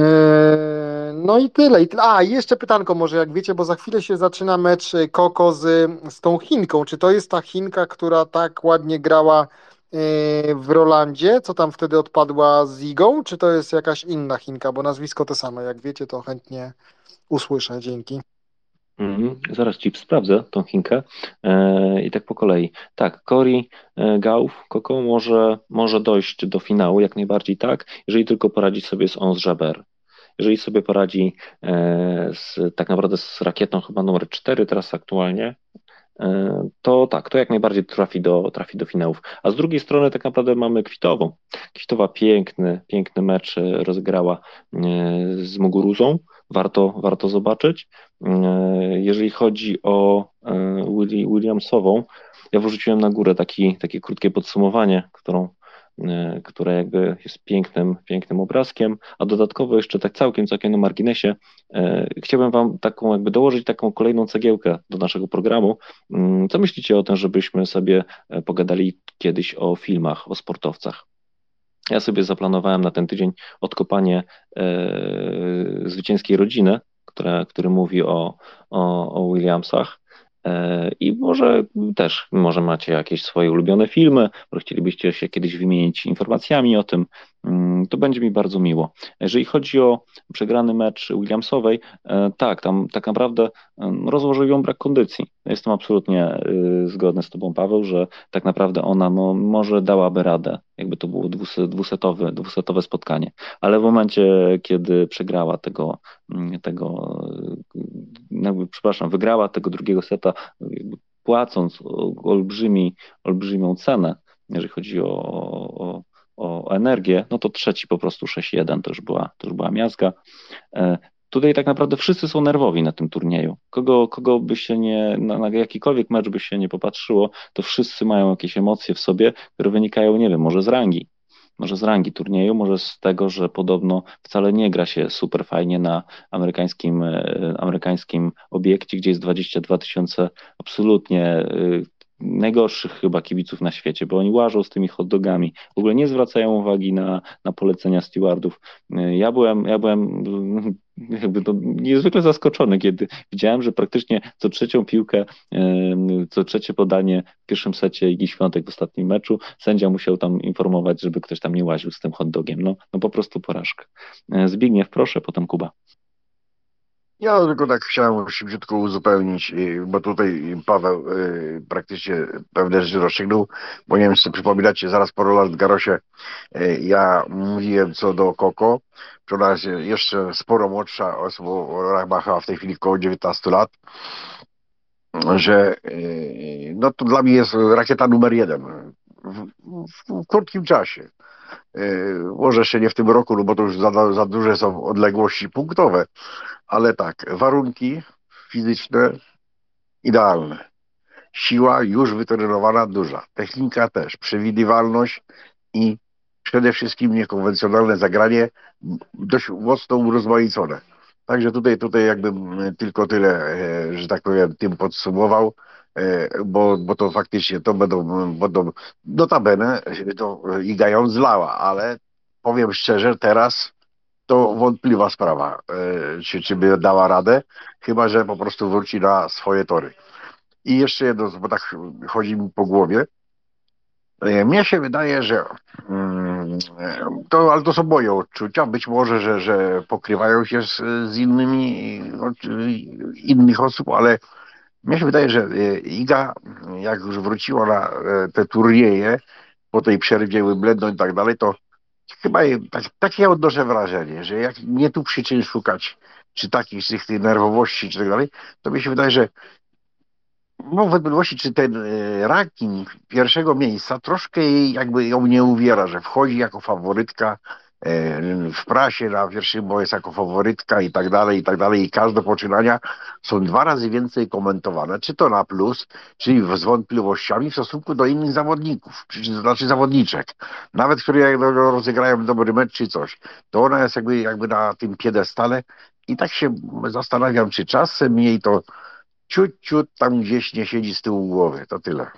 Eee, no i tyle. A, jeszcze pytanko może, jak wiecie, bo za chwilę się zaczyna mecz Koko z, z tą Chinką. Czy to jest ta Chinka, która tak ładnie grała eee, w Rolandzie, co tam wtedy odpadła z Igą, czy to jest jakaś inna Chinka, bo nazwisko to samo, jak wiecie, to chętnie usłyszę. Dzięki. Mm, zaraz ci sprawdzę tą Chinkę e, i tak po kolei. Tak, Cory e, Gauf, Koko może, może dojść do finału, jak najbardziej tak, jeżeli tylko poradzi sobie z Ons Jaber. Jeżeli sobie poradzi e, z, tak naprawdę z rakietą chyba numer 4 teraz aktualnie, e, to tak, to jak najbardziej trafi do, trafi do finałów. A z drugiej strony tak naprawdę mamy Kwitową. Kwitowa piękny, piękny mecz e, rozegrała z Muguruzą warto, warto zobaczyć. Jeżeli chodzi o Williamsową, ja wrzuciłem na górę taki, takie krótkie podsumowanie, którą, które jakby jest pięknym, pięknym obrazkiem, a dodatkowo jeszcze tak całkiem, całkiem na marginesie chciałbym Wam taką jakby dołożyć taką kolejną cegiełkę do naszego programu. Mm, co myślicie o tym, żebyśmy sobie pogadali kiedyś o filmach, o sportowcach? Ja sobie zaplanowałem na ten tydzień odkopanie e, zwycięskiej rodziny, który mówi o, o, o Williamsach. E, I może też, może macie jakieś swoje ulubione filmy, może chcielibyście się kiedyś wymienić informacjami o tym, to będzie mi bardzo miło. Jeżeli chodzi o przegrany mecz Williamsowej, e, tak, tam tak naprawdę rozłożył ją brak kondycji. Jestem absolutnie y, zgodny z Tobą, Paweł, że tak naprawdę ona no, może dałaby radę, jakby to było dwusetowe, dwusetowe spotkanie, ale w momencie, kiedy przegrała tego, mm, tego jakby, przepraszam, wygrała tego drugiego seta, płacąc olbrzymi, olbrzymią cenę, jeżeli chodzi o, o, o energię, no to trzeci po prostu 6-1 to już była, to już była miazga. E, tutaj tak naprawdę wszyscy są nerwowi na tym turnieju. Kogo, kogo by się nie, na, na, jakikolwiek mecz by się nie popatrzyło, to wszyscy mają jakieś emocje w sobie, które wynikają, nie wiem, może z rangi. Może z rangi turnieju, może z tego, że podobno wcale nie gra się super fajnie na amerykańskim, e, amerykańskim obiekcie, gdzie jest 22 tysiące absolutnie e, najgorszych chyba kibiców na świecie, bo oni łażą z tymi hotdogami, w ogóle nie zwracają uwagi na, na polecenia stewardów. Ja byłem, ja byłem jakby to niezwykle zaskoczony, kiedy widziałem, że praktycznie co trzecią piłkę, co trzecie podanie w pierwszym secie Igi Świątek w ostatnim meczu, sędzia musiał tam informować, żeby ktoś tam nie łaził z tym hotdogiem. No, no po prostu porażka. Zbigniew, proszę, potem Kuba. Ja tylko tak chciałem szybciutko uzupełnić, y, bo tutaj Paweł y, praktycznie pewne rzeczy rozstrzygnął, bo nie wiem, czy przypominacie, zaraz po Roland Garosie y, ja mówiłem co do Koko, że ona jest jeszcze sporo młodsza osoba, chyba w tej chwili około 19 lat, że no to dla mnie jest rakieta numer jeden w, w, w krótkim czasie. Może jeszcze nie w tym roku, no bo to już za, za duże są odległości punktowe, ale tak, warunki fizyczne idealne. siła już wytrenowana duża, technika też, przewidywalność i przede wszystkim niekonwencjonalne zagranie dość mocno urozmaicone. Także tutaj, tutaj jakbym tylko tyle, e, że tak powiem, tym podsumował, e, bo, bo to faktycznie to będą, będą notabene to Iga ją zlała, ale powiem szczerze, teraz to wątpliwa sprawa, e, czy, czy by dała radę, chyba że po prostu wróci na swoje tory. I jeszcze jedno, bo tak chodzi mi po głowie. E, mnie się wydaje, że mm, to, ale to są moje odczucia, być może, że, że pokrywają się z, z innymi innych osób, ale mnie się wydaje, że e, Iga, jak już wróciła na te turnieje po tej przerwie Wimbledon i tak dalej, to chyba tak, takie ja odnoszę wrażenie, że jak nie tu przyczyn szukać, czy takich, czy tych nerwowości, czy tak dalej, to mi się wydaje, że mam wątpliwości, czy ten e, ranking pierwszego miejsca troszkę jakby ją nie uwiera, że wchodzi jako faworytka E, w prasie na pierwszym jest jako faworytka i tak dalej, i tak dalej. I każde poczynania są dwa razy więcej komentowane, czy to na plus, czyli z wątpliwościami w stosunku do innych zawodników, czy znaczy zawodniczek. Nawet, które rozegrają dobry mecz czy coś, to ona jest jakby, jakby na tym piedestale i tak się zastanawiam, czy czasem jej to ciut, ciut tam gdzieś nie siedzi z tyłu głowy. To tyle.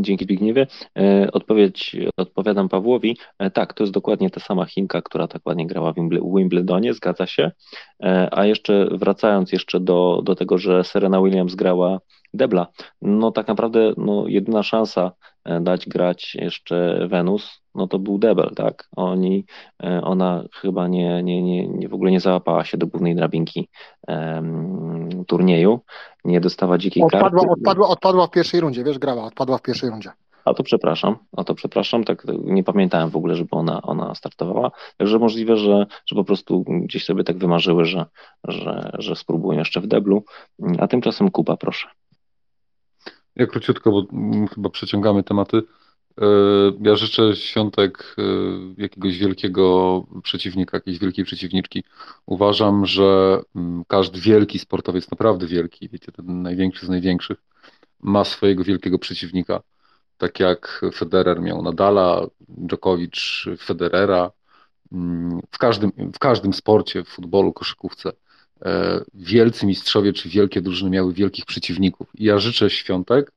Dzięki Zbigniewie. E, odpowiedź, odpowiadam Pawłowi. E, tak, to jest dokładnie ta sama Chinka, która tak ładnie grała w Wimbledonie, zgadza się. E, a jeszcze wracając jeszcze do, do tego, że Serena Williams grała debla, no tak naprawdę no, jedyna szansa dać grać jeszcze Wenus, no to był debel, tak? Oni, ona chyba nie, nie, nie, nie w ogóle nie załapała się do głównej drabinki um, turnieju, nie dostała dzikiej odpadła, karty. Odpadła, odpadła w pierwszej rundzie, wiesz, grała, odpadła w pierwszej rundzie. A to przepraszam, a to przepraszam, tak nie pamiętałem w ogóle, żeby ona, ona startowała. Także możliwe, że, że po prostu gdzieś sobie tak wymarzyły, że, że, że spróbują jeszcze w deblu. A tymczasem Kuba, proszę. Ja króciutko, bo chyba przeciągamy tematy. E, ja życzę świątek e, jakiegoś wielkiego przeciwnika, jakiejś wielkiej przeciwniczki. Uważam, że mm, każdy wielki sportowiec, naprawdę wielki, wiecie, ten największy z największych, ma swojego wielkiego przeciwnika. Tak jak Federer miał Nadala, Djokovic Federera. Mm, w każdym, w każdym sporcie, w futbolu, koszykówce, wielcy mistrzowie czy wielkie drużyny miały wielkich przeciwników. I ja życzę świątek,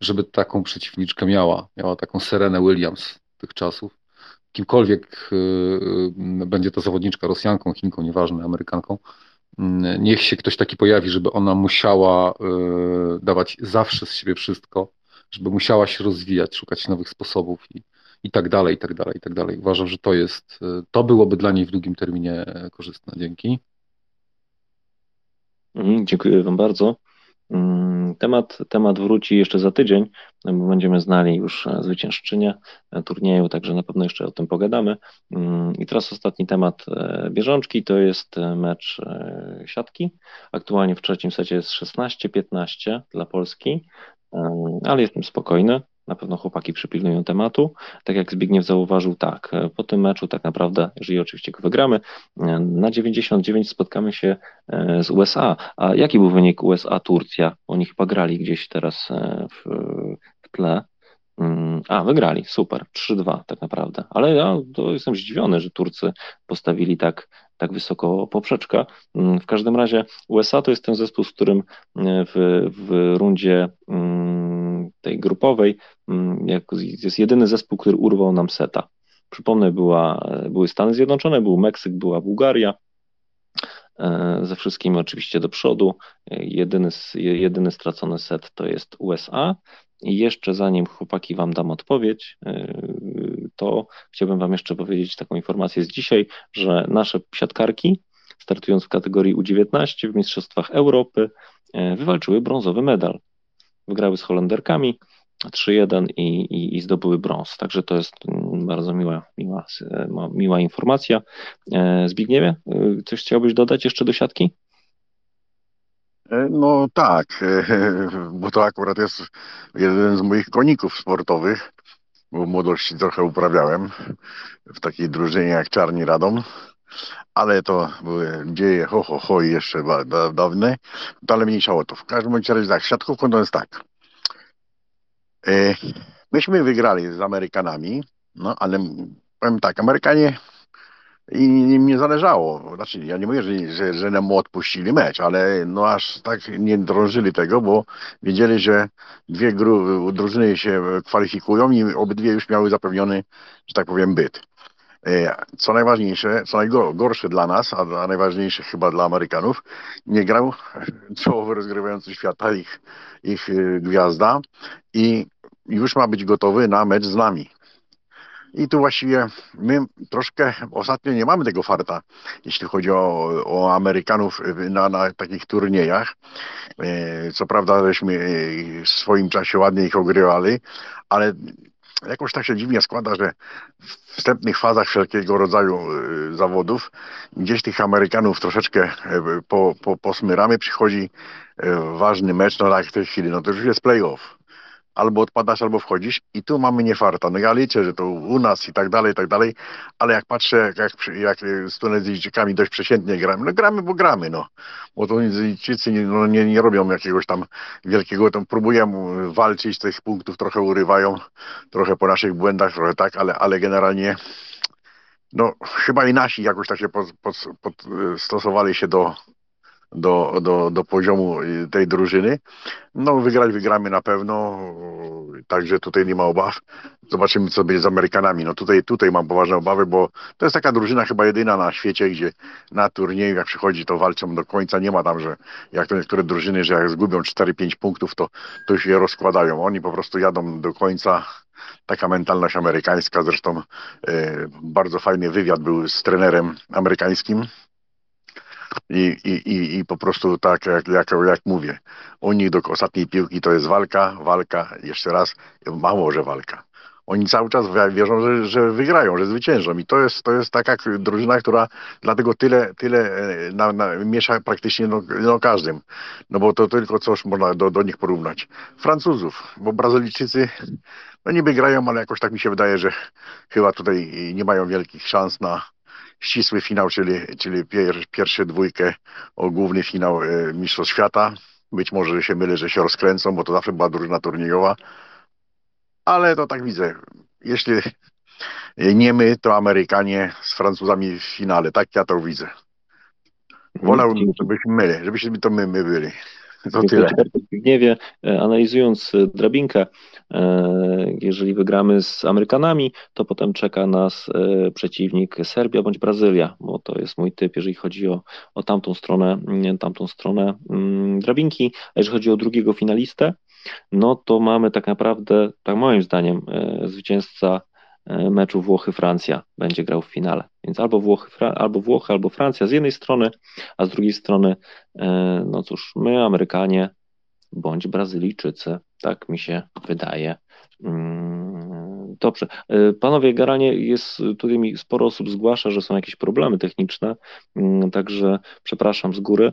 żeby taką przeciwniczkę miała. Miała taką Serenę Williams tych czasów. Kimkolwiek y, y, będzie to zawodniczka Rosjanką, Chinką, nieważne, Amerykanką, mm, niech się ktoś taki pojawi, żeby ona musiała dawać zawsze z siebie wszystko, żeby musiała się rozwijać, szukać nowych sposobów i, i tak dalej, i tak dalej, i tak dalej. Uważam, że to jest, to byłoby dla niej w długim terminie korzystne. Dzięki. Mhm, dziękuję Wam bardzo. Mm, temat, temat wróci jeszcze za tydzień, bo będziemy znali już e, zwyciężczynię e, turnieju, także na pewno jeszcze o tym pogadamy. Mm, I teraz ostatni temat e, bieżączki to jest mecz siatki. Aktualnie w trzecim secie jest 16-15 dla Polski, ale jestem spokojny. Na pewno chłopaki przypilnują tematu. Tak jak Zbigniew zauważył, tak, po tym meczu tak naprawdę, jeżeli oczywiście go wygramy, na 99 spotkamy się e, z USA. A jaki był wynik USA-Turcja? Oni chyba grali gdzieś teraz e, w, w tle. Mm, a, wygrali, super, 3-2 tak naprawdę. Ale ja to jestem zdziwiony, że Turcy postawili tak, tak wysoko poprzeczka. Mm, w każdym razie USA to jest ten zespół, z którym e, w, w rundzie mm, tej grupowej jest jedyny zespół, który urwał nam seta. Przypomnę, była, były Stany Zjednoczone, był Meksyk, była Bułgaria, e, ze wszystkimi oczywiście do przodu. Jedyny, jedyny stracony set to jest USA. I jeszcze zanim chłopaki Wam dam odpowiedź, e, to chciałbym Wam jeszcze powiedzieć taką informację z dzisiaj, że nasze siatkarki, startując w kategorii U19 w Mistrzostwach Europy, e, wywalczyły brązowy medal. Wygrały z Holenderkami 3-1 i, i, i zdobyły brąz. Także to jest bardzo miła, miła, miła informacja. E, Zbigniewie, coś chciałbyś dodać jeszcze do siatki? No tak, bo to akurat jest jeden z moich koników sportowych bo w młodości trochę uprawiałem w takiej drużynie jak Czarni Radom, ale to były dzieje ho, ho, ho i jeszcze da, dawne, ale mniejsza o to. W każdym razie tak, siatkówką to jest tak. E, myśmy wygrali z Amerykanami, no ale powiem tak, Amerykanie i im nie zależało. Znaczy, ja nie mówię, że, że, że nam odpuścili mecz, ale no aż tak nie drążyli tego, bo wiedzieli, że dwie gru, drużyny się kwalifikują i obydwie już miały zapewniony, że tak powiem, byt. E, co najważniejsze, co najgorsze dla nas, a najważniejsze chyba dla Amerykanów, nie grał czołowy rozgrywający świata ich, ich e, gwiazda i już ma być gotowy na mecz z nami. I tu właściwie my troszkę ostatnio nie mamy tego farta, jeśli chodzi o, o Amerykanów na, na takich turniejach. E, co prawda, żeśmy w swoim czasie ładnie ich ogrywali, ale jakoś tak się dziwnie składa, że w wstępnych fazach wszelkiego rodzaju e, zawodów gdzieś tych Amerykanów troszeczkę e, po, po, przychodzi ważny mecz, no tak w tej chwili, no to już jest playoff albo odpadasz, albo wchodzisz i tu mamy niefarta. No ja liczę, że to u nas i tak dalej, i tak dalej, ale jak patrzę, jak, jak z Tunezyjczykami dość przeciętnie gramy, no gramy, bo gramy, no. Bo Tunezyjczycy nie, no, nie, nie robią jakiegoś tam wielkiego, tam próbują walczyć, tych punktów trochę urywają, trochę po naszych błędach, trochę tak, ale, ale generalnie no chyba i nasi jakoś tak się pod, pod, pod, stosowali się do, do, do, do poziomu y, tej drużyny. No wygrać wygramy na pewno, także tutaj nie ma obaw. Zobaczymy co będzie z Amerykanami. No tutaj, tutaj mam poważne obawy, bo to jest taka drużyna chyba jedyna na świecie, gdzie na turnieju jak przychodzi to walczą do końca. Nie ma tam, że jak to niektóre drużyny, że jak zgubią 4-5 punktów, to, to się rozkładają. Oni po prostu jadą do końca taka mentalność amerykańska. Zresztą e, bardzo fajny wywiad był z trenerem amerykańskim i, i, i, po prostu tak, jak, jak, jak mówię, u nich do ostatniej piłki to jest walka, walka, jeszcze raz, mało, że walka. Oni cały czas wierzą, że, że wygrają, że zwyciężą i to jest, to jest taka drużyna, która dlatego tyle, tyle e, na, na, miesza praktycznie no, no każdym, no bo to tylko coś można do, do nich porównać. Francuzów, bo Brazylijczycy no niby grają, ale jakoś tak mi się wydaje, że chyba tutaj nie mają wielkich szans na, ścisły finał, czyli, czyli pier, pierwszy dwójkę o główny finał e, Mistrzostw Świata. Być może się mylę, że się rozkręcą, bo to zawsze była drużyna turniejowa. Ale to tak widzę. Jeśli nie my, to Amerykanie z Francuzami w finale. Tak ja to widzę. Wolałbym, żebyśmy my, żebyśmy to my, my byli. To tyle. Zbigniewie, e, analizując e, drabinkę, jeżeli wygramy z Amerykanami, to potem czeka nas przeciwnik Serbia bądź Brazylia, bo to jest mój typ, jeżeli chodzi o, o tamtą stronę, tamtą stronę mm, drabinki. A jeżeli chodzi o drugiego finalistę, no to mamy tak naprawdę, tak moim zdaniem, zwycięzca E, meczu Włochy-Francja będzie grał w finale. Więc albo Włochy, albo Włochy, albo Francja z jednej strony, a z drugiej strony, e, no cóż, my, Amerykanie, bądź Brazylijczycy, tak mi się wydaje. Mm, dobrze. E, panowie, generalnie jest tutaj mi sporo osób zgłasza, że są jakieś problemy techniczne, mm, także przepraszam z góry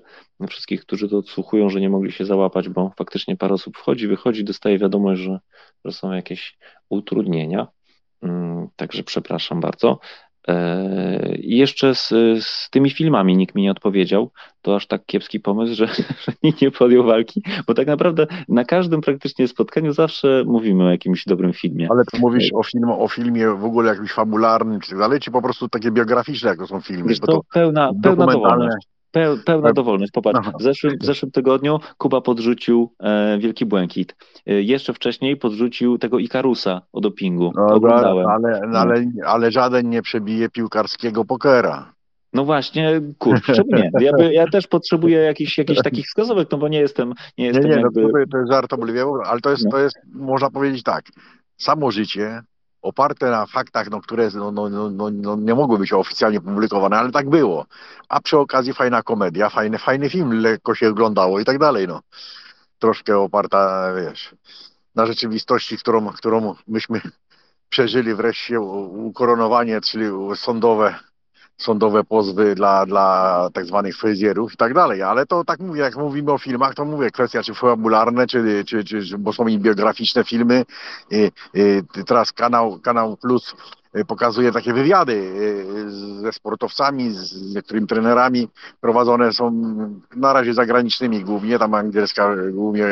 wszystkich, którzy to odsłuchują, że nie mogli się załapać, bo faktycznie parę osób wchodzi, wychodzi, dostaje wiadomość, że, że są jakieś utrudnienia. Mm, także przepraszam bardzo. E, I jeszcze z, z, tymi filmami nikt mi nie odpowiedział. To aż tak kiepski pomysł, że, że nikt nie podjął walki, bo tak naprawdę na każdym praktycznie spotkaniu zawsze mówimy o jakimś dobrym filmie. Ale to mówisz o, film, o filmie w ogóle jakimś fabularnym, czy dalej, czy po prostu takie biograficzne, jak to są filmy? Wiesz, to, to pełna, pełna dowolność. Pełna tak. dowolność. Popatrz, w zeszłym, w zeszłym tygodniu Kuba podrzucił e, Wielki Błękit. E, jeszcze wcześniej podrzucił tego Ikarusa o dopingu. No, oglądałem. Ale, no. ale, ale żaden nie przebije piłkarskiego pokera. No właśnie, kurczę, nie. Ja, by, ja też potrzebuję jakichś, jakichś takich wskazówek, no bo nie jestem, nie jestem nie, nie, no jakby... No, to, to jest żartobliwie, ale to jest, no. to jest, można powiedzieć tak, samo życie oparte na faktach, no, które no, no, no, no, nie mogły być oficjalnie publikowane, ale tak było. A przy okazji fajna komedia, fajny, fajny film, lekko się oglądało i tak dalej. No. Troszkę oparta, wiesz, na rzeczywistości, którą, którą myśmy przeżyli wreszcie ukoronowanie, czyli sądowe sądowe pozwy dla, dla tak zwanych fryzjerów i tak dalej, ale to tak mówię, jak mówimy o filmach, to mówię, kwestia czy fabularne, czy, czy, czy bo są i biograficzne filmy, I, i teraz Kanał, Kanał Plus pokazuje takie wywiady ze sportowcami, z niektórymi trenerami. Prowadzone są na razie zagranicznymi głównie, tam angielska głównie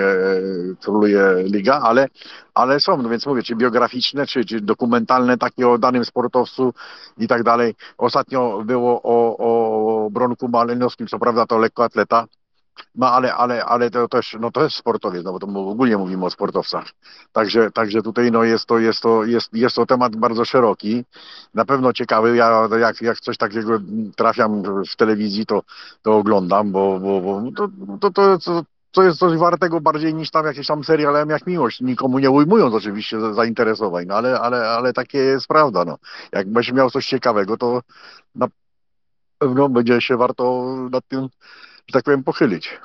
króluje liga, ale, ale są, no więc mówię, czy biograficzne, czy, czy dokumentalne takie o danym sportowcu i tak dalej. Ostatnio było o, o Bronku Malinowskim, co prawda to lekkoatleta, no ale, ale, ale to też, no to jest sportowiec, no bo to ogólnie mówimy o sportowcach. Także, także tutaj no jest to, jest to, jest, jest to temat bardzo szeroki, na pewno ciekawy. Ja jak, jak coś takiego trafiam w telewizji, to, to oglądam, bo, bo, bo to, to, to, to to jest coś wartego bardziej niż tam jakieś tam seriale jak Miłość, nikomu nie ujmując oczywiście zainteresowań, no ale, ale, ale takie jest prawda, no. Jak będziesz miał coś ciekawego, to na pewno będzie się warto nad tym tak powiem, pochylić.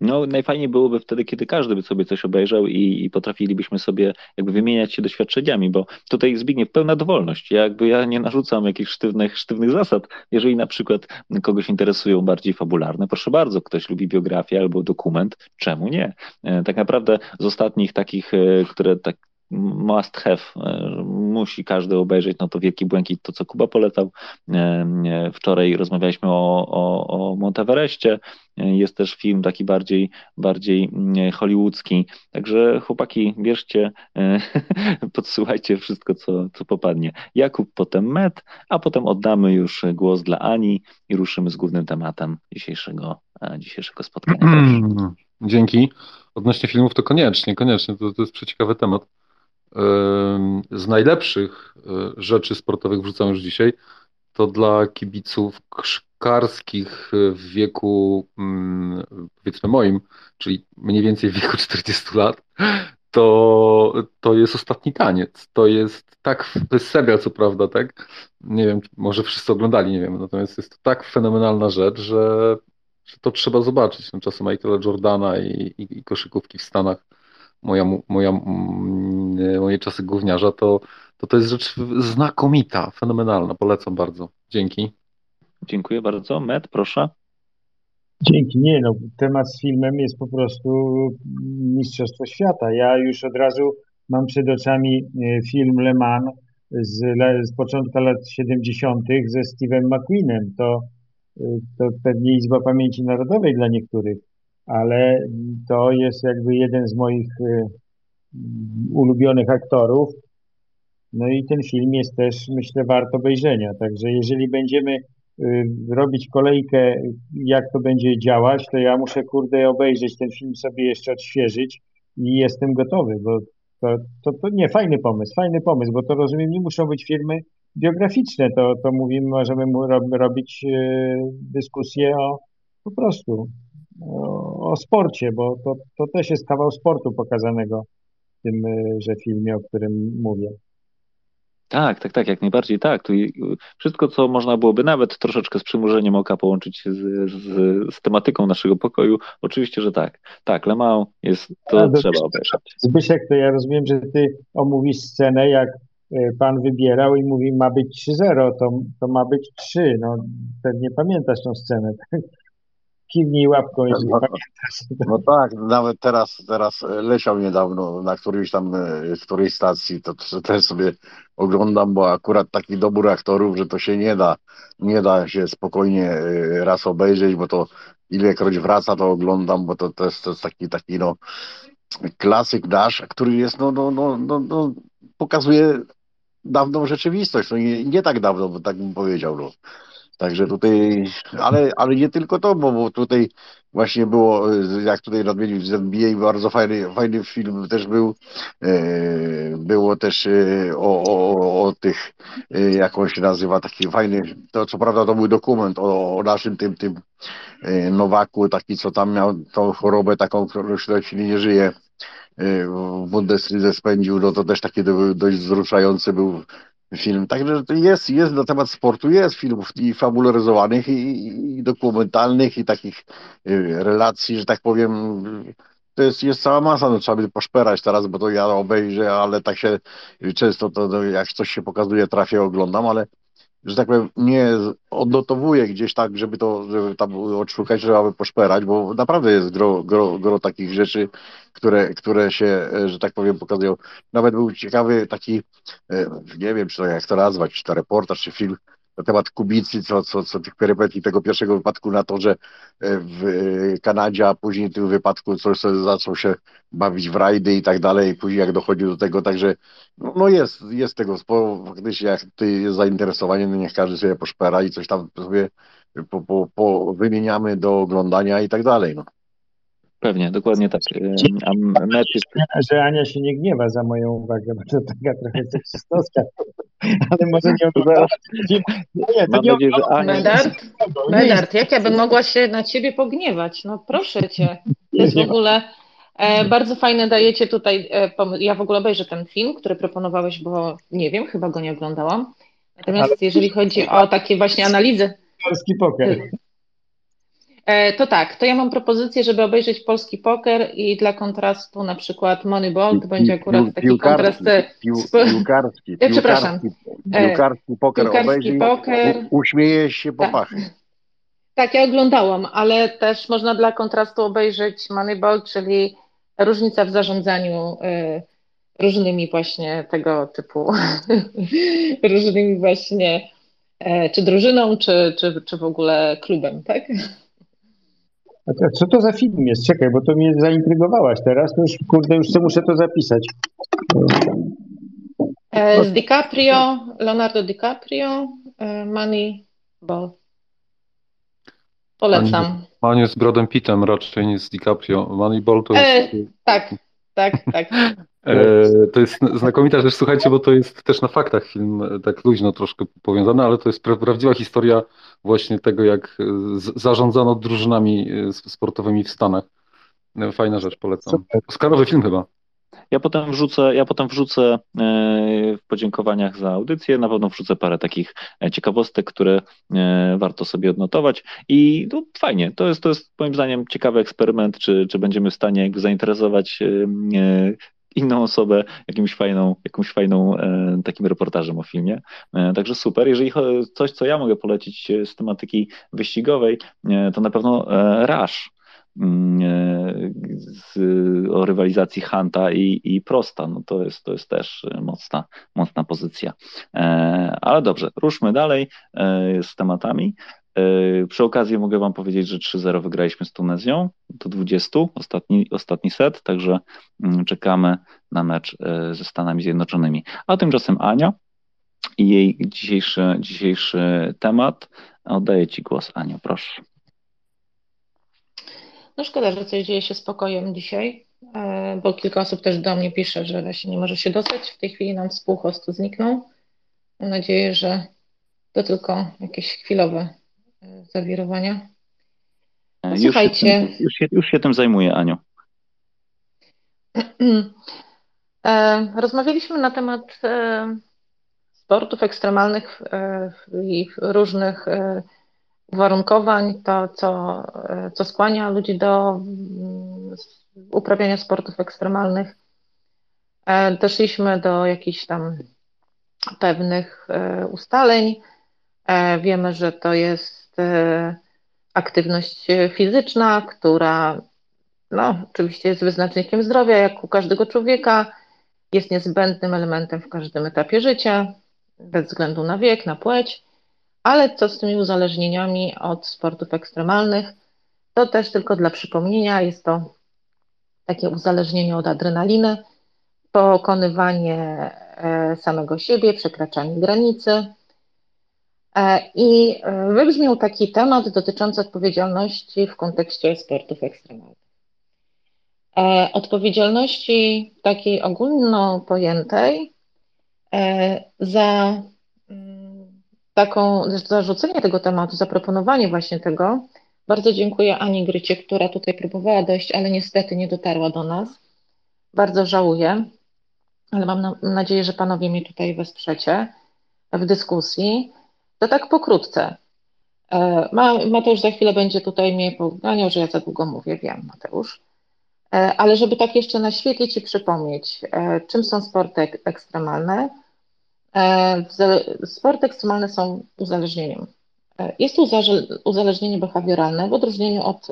No, najfajniej byłoby wtedy, kiedy każdy by sobie coś obejrzał i, i, potrafilibyśmy sobie jakby wymieniać się doświadczeniami, bo tutaj Zbigniew pełna dowolność. Ja jakby ja nie narzucam jakichś sztywnych, sztywnych zasad. Jeżeli na przykład kogoś interesują bardziej fabularne, proszę bardzo, ktoś lubi biografię albo dokument, czemu nie? E, tak naprawdę z ostatnich takich, e, które tak must have, e, musi każdy obejrzeć, no to Wielki Błękit, to co Kuba polecał. E, wczoraj rozmawialiśmy o, o, o Monteverestie, e, jest też film taki bardziej, bardziej hollywoodzki, także chłopaki, bierzcie, podsłuchajcie wszystko, co, co popadnie. Jakub, potem Met, a potem oddamy już głos dla Ani i ruszymy z głównym tematem dzisiejszego, dzisiejszego spotkania. Dzięki. Odnośnie filmów to koniecznie, koniecznie, to, to jest przeciekawy temat z najlepszych e, rzeczy sportowych wrzucam już dzisiaj, to dla kibiców szkarskich w wieku, mm, powiedzmy moim, czyli mniej więcej w wieku 40 lat, to, to jest ostatni taniec. To jest tak, to jest serial co prawda, tak? Nie wiem, może wszyscy oglądali, nie wiem, natomiast jest to tak fenomenalna rzecz, że, że to trzeba zobaczyć. No, czasem Michaela Jordana i, i, i koszykówki w Stanach moja, moja, moje czasy gówniarza, to, to to jest rzecz znakomita, fenomenalna. Polecam bardzo. Dzięki. Dziękuję bardzo. Met, proszę. Dzięki. Nie, no, temat z filmem jest po prostu Mistrzostwo Świata. Ja już od razu mam przed oczami e, film Le Mans z, z początku lat 70. ze Steve'em McQueenem. To, e, to pewnie Izba Pamięci Narodowej dla niektórych ale to jest jakby jeden z moich y, ulubionych aktorów. No i ten film jest też, myślę, wart obejrzenia. Także jeżeli będziemy y, robić kolejkę, jak to będzie działać, to ja muszę, kurde, obejrzeć ten film sobie jeszcze odświeżyć i jestem gotowy, bo to, to, to nie, fajny pomysł, fajny pomysł, bo to rozumiem, nie muszą być filmy biograficzne, to, to mówimy, możemy robić y, dyskusję o po prostu o, o sporcie, bo to, to też jest kawał sportu pokazanego w tym że filmie, o którym mówię. Tak, tak, tak, jak najbardziej tak. Tu wszystko, co można byłoby nawet troszeczkę z przymurzeniem oka połączyć z, z, z tematyką naszego pokoju, oczywiście, że tak. Tak, Lemał jest, to A, trzeba obejrzeć. Zbyszek, to ja rozumiem, że ty omówisz scenę, jak e, pan wybierał i mówi ma być 3-0, to, to ma być 3. No, pewnie pamiętasz tą scenę. Tak? Kiwnij łapką, jeżeli no, pamiętasz. No tak, nawet teraz, teraz leciał niedawno na którejś tam, e, którejś stacji, to też sobie oglądam, bo akurat taki dobór aktorów, że to się nie da, nie da się spokojnie e, raz obejrzeć, bo to ilekroć wraca, to oglądam, bo to, to, jest, to jest taki, taki no klasyk dash, który jest, no, no, no, no, no pokazuje dawną rzeczywistość, no nie, nie tak dawno, bo tak bym powiedział, no. Także tutaj, ale, ale nie tylko to, bo, bo tutaj właśnie było, jak tutaj nadmienił z NBA, bardzo fajny, fajny film też był. E, było też e, o, o, o tych, e, jak on się nazywa, taki fajny, to co prawda to był dokument o, o naszym tym, tym Nowaku, taki co tam miał tą chorobę taką, którą się nie żyje w Bundeslidze spędził, no to też taki dość wzruszający był film. Także jest, jest na temat sportu, jest filmów i fabularyzowanych, i, i dokumentalnych, i takich y, relacji, że tak powiem. To jest, jest cała masa, no trzeba by poszperać teraz, bo to ja obejrzę, ale tak się często to, jak coś się pokazuje, trafię, oglądam, ale że tak powiem, nie odnotowuję gdzieś tak, żeby to, żeby tam odszukać, żeby poszperać, bo naprawdę jest gro, gro, gro takich rzeczy, które, które się, że tak powiem, pokazują. Nawet był ciekawy taki, nie wiem, czy to jak to nazwać, czy to reportaż, czy film, na temat Kubicy, co, co, co tych perypetii tego pierwszego wypadku na torze e, w e, Kanadzie, a później tym wypadku coś zaczął się bawić w rajdy i tak dalej, później jak dochodził do tego, także no, no jest, jest tego sporo, faktycznie jak ty jest zainteresowanie, no niech każdy sobie poszpera i coś tam sobie po, po, po wymieniamy do oglądania i tak dalej, no. Pewnie, dokładnie tak. A mecz jest... Że Ania się nie gniewa za moją uwagę, bo to taka trochę seksistowska, ale może nie oglądała. Nie, to nie nadzieję, że Ania... Medard, Medard, jak ja bym mogła się na ciebie pogniewać? No proszę cię. To jest w ogóle e, bardzo fajne dajecie tutaj, e, ja w ogóle obejrzę ten film, który proponowałeś, bo nie wiem, chyba go nie oglądałam. Natomiast ale... jeżeli chodzi o takie właśnie analizy... Polski poker. E, to tak, to ja mam propozycję, żeby obejrzeć polski poker i dla kontrastu na przykład Moneyball, to będzie akurat taki kontrast. E, piłkarski, ja, przepraszam. Piłkarski poker piłkarski obejrzyj, poker. uśmiejesz się po tak. Tak, ja oglądałam, ale też można dla kontrastu obejrzeć Moneyball, czyli różnica w zarządzaniu y, różnymi właśnie tego typu, różnymi właśnie, czy drużyną, czy, czy, czy w ogóle klubem, tak? A co to za film jest? Czekaj, bo to mnie zaintrygowałaś teraz, już, kurde, już sobie muszę to zapisać. E, z DiCaprio, Leonardo DiCaprio, e, Moneyball. Polecam. Manie z Brodem Pittem raczej nie z DiCaprio. Moneyball to jest... E, tak, tak, tak. E, to jest znakomita rzecz, słuchajcie, bo to jest też na faktach film, e, tak luźno troszkę powiązany, ale to jest pra prawdziwa historia właśnie tego, jak e, zarządzano drużynami sportowymi w Stanach. Fajna rzecz, polecam. Oscarowy film chyba. Ja potem wrzucę, ja potem wrzucę w podziękowaniach za audycję, na pewno wrzucę parę takich ciekawostek, które warto sobie odnotować i no, fajnie, to jest, to jest moim zdaniem ciekawy eksperyment, czy, czy będziemy w stanie jakby zainteresować inną osobę jakimś fajną, jakąś fajną e, takim reportażem o filmie. E, także super. Jeżeli coś, co ja mogę polecić z tematyki wyścigowej, e, to na pewno Rush z, o rywalizacji Hunta i, i Prosta. No to, jest, to jest też mocna, mocna pozycja. Ale dobrze, ruszmy dalej z tematami. E, przy okazji mogę Wam powiedzieć, że 3-0 wygraliśmy z Tunezją do 20, ostatni, ostatni set, także mm, czekamy na mecz e, ze Stanami Zjednoczonymi. A tymczasem Ania i jej dzisiejszy, dzisiejszy temat. Oddaję Ci głos, Aniu, proszę. No szkoda, że coś dzieje się spokojem dzisiaj, e, bo kilka osób też do mnie pisze, że właśnie nie może się dostać. W tej chwili nam współhost zniknął. Mam nadzieję, że to tylko jakieś chwilowe zawirowania. No słuchajcie. Już się, już, się, już się tym zajmuję, Aniu. E, rozmawialiśmy na temat e, sportów ekstremalnych e, i różnych uwarunkowań, to co, co skłania ludzi do mm, uprawiania sportów ekstremalnych. Doszliśmy do jakichś tam pewnych ustaleń. Wiemy, że to jest E, aktywność fizyczna, która no, oczywiście jest wyznacznikiem zdrowia, jak u każdego człowieka, jest niezbędnym elementem w każdym etapie życia, bez względu na wiek, na płeć, ale co z tymi uzależnieniami od sportów ekstremalnych, to też tylko dla przypomnienia, jest to takie uzależnienie od adrenaliny, pokonywanie e, samego siebie, przekraczanie granicy, E, I e, wybrzmiał taki temat dotyczący odpowiedzialności w kontekście sportów ekstremalnych. Odpowiedzialności takiej ogólno pojętej za taką, zarzucenie tego tematu, zaproponowanie właśnie tego. Bardzo dziękuję Ani Grycie, która tutaj próbowała dojść, ale niestety nie dotarła do nas. Bardzo żałuję, ale mam na, nadzieję, że panowie mnie tutaj wesprzecie w dyskusji. To tak pokrótce. E, Mateusz za chwilę będzie tutaj mnie poganiał, że ja za długo mówię, wiem, Mateusz. E, ale żeby tak jeszcze naświetlić i przypomnieć, e, czym są sporty ekstremalne. Sporty ekstremalne są uzależnieniem. jest to uzależnienie behawioralne w odróżnieniu od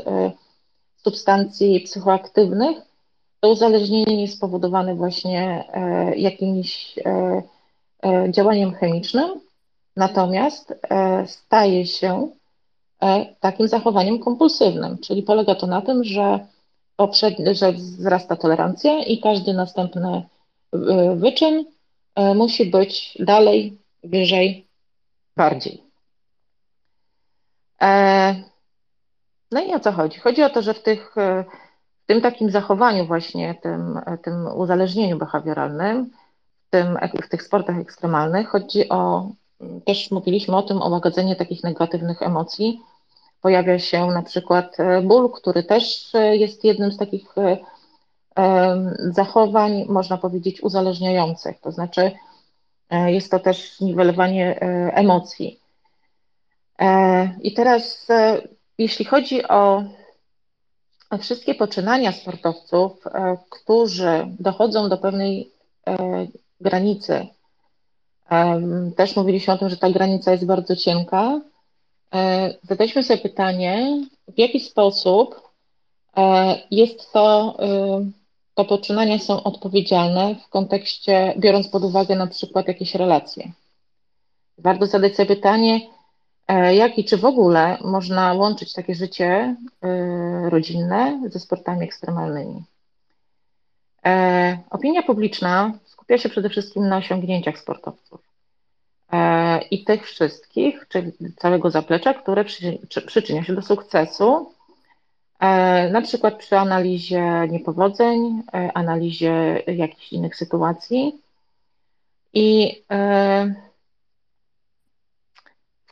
substancji psychoaktywnych. To uzależnienie jest spowodowane właśnie jakimś działaniem chemicznym, natomiast staje się takim zachowaniem kompulsywnym, czyli polega to na tym, że, poprzedni, że wzrasta tolerancja i każdy następny wyczyn musi być dalej, wyżej, bardziej. E, no i o co chodzi? Chodzi o to, że w, tych, e, w tym takim zachowaniu właśnie, tym, tym uzależnieniu behawioralnym, w, tym, w tych sportach ekstremalnych chodzi o, też mówiliśmy o tym, o łagodzenie takich negatywnych emocji. Pojawia się na przykład e, ból, który też jest jednym z takich zachowań, można powiedzieć, uzależniających. To znaczy, jest to też niwelowanie emocji. E, I teraz, e, jeśli chodzi o wszystkie poczynania sportowców, e, którzy dochodzą do pewnej granicy, też mówiliśmy o tym, że ta granica jest bardzo cienka, zadaliśmy sobie pytanie, w jaki sposób jest to, to poczynania są odpowiedzialne w kontekście, biorąc pod uwagę na przykład jakieś relacje. Warto zadać sobie pytanie, E, jak i czy w ogóle można łączyć takie życie e, rodzinne ze sportami ekstremalnymi. E, opinia publiczna skupia się przede wszystkim na osiągnięciach sportowców i tych wszystkich, czyli całego zaplecza, które przyczynia się do sukcesu, na przykład przy analizie niepowodzeń, analizie jakichś innych sytuacji. I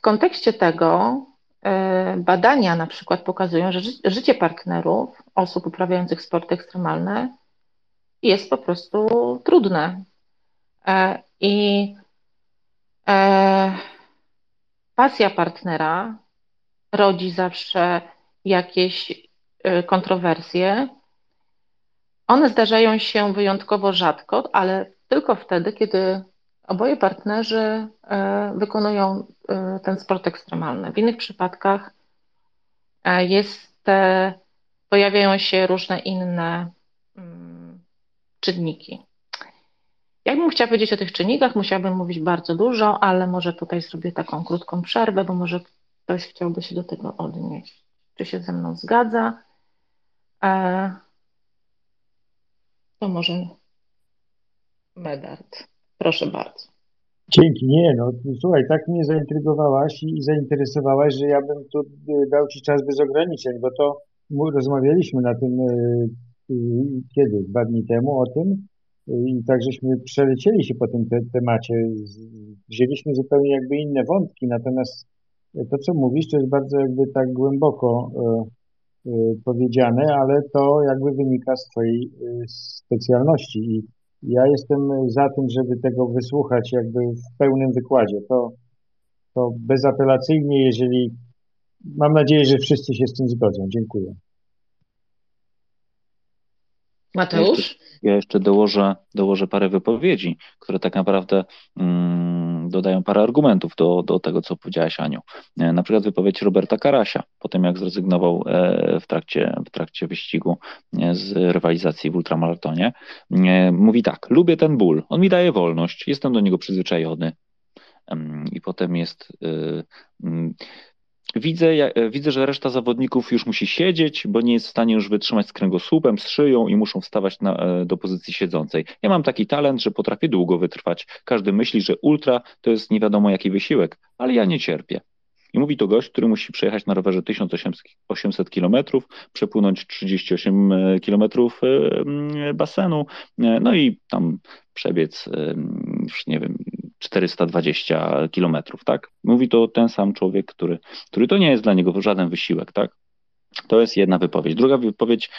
kontekście tego e, badania na przykład pokazują, że życie partnerów, osób uprawiających sporty ekstremalne jest po prostu trudne. E, I e, pasja partnera rodzi zawsze jakieś kontrowersje. One zdarzają się wyjątkowo rzadko, ale tylko wtedy, kiedy Oboje partnerzy e, wykonują e, ten sport ekstremalny. W innych przypadkach jest, pojawiają się różne inne mm, czynniki. Jakbym chciała powiedzieć o tych czynnikach, musiałabym mówić bardzo dużo, ale może tutaj zrobię taką krótką przerwę, bo może ktoś chciałby się do tego odnieść. Czy się ze mną zgadza? To może Medard. Proszę bardzo. Dzięki, nie no, słuchaj, tak mnie zaintrygowałaś i zainteresowałaś, że ja bym tu y, dał Ci czas bez ograniczeń, bo to rozmawialiśmy na tym y, y, kiedy, dwa dni temu o tym i tak żeśmy przelecieli się po tym te temacie, wzięliśmy zupełnie jakby inne wątki, natomiast to, co mówisz, to jest bardzo jakby tak głęboko powiedziane, ale to jakby wynika z Twojej specjalności i ja jestem za tym, żeby tego wysłuchać jakby w pełnym wykładzie. To, to bezapelacyjnie, jeżeli mam nadzieję, że wszyscy się z tym zgodzą. Dziękuję. Mateusz? Ja jeszcze dołożę, dołożę parę wypowiedzi, które tak naprawdę mm, dodają parę argumentów do, do tego, co powiedziałaś, Aniu. E, na przykład wypowiedź Roberta Karasia, po tym jak zrezygnował e, w trakcie, w trakcie wyścigu e, z rywalizacji w ultramaratonie. Mówi tak, lubię ten ból, on mi daje wolność, jestem do niego przyzwyczajony. I potem jest Widzę, e, widzę, że reszta zawodników już musi siedzieć, bo nie jest w stanie już wytrzymać z kręgosłupem, z szyją i muszą wstawać na, e, do pozycji siedzącej. Ja mam taki talent, że potrafię długo wytrwać. Każdy myśli, że ultra to jest nie wiadomo jaki wysiłek, ale ja nie cierpię. I mówi to gość, który musi przejechać na rowerze 1800 km, przepłynąć 38 km basenu, e, no i tam przebiec, już nie wiem, 420 kilometrów, tak? Mówi to ten sam człowiek, który, który to nie jest dla niego żaden wysiłek, tak? To jest jedna wypowiedź. Druga wypowiedź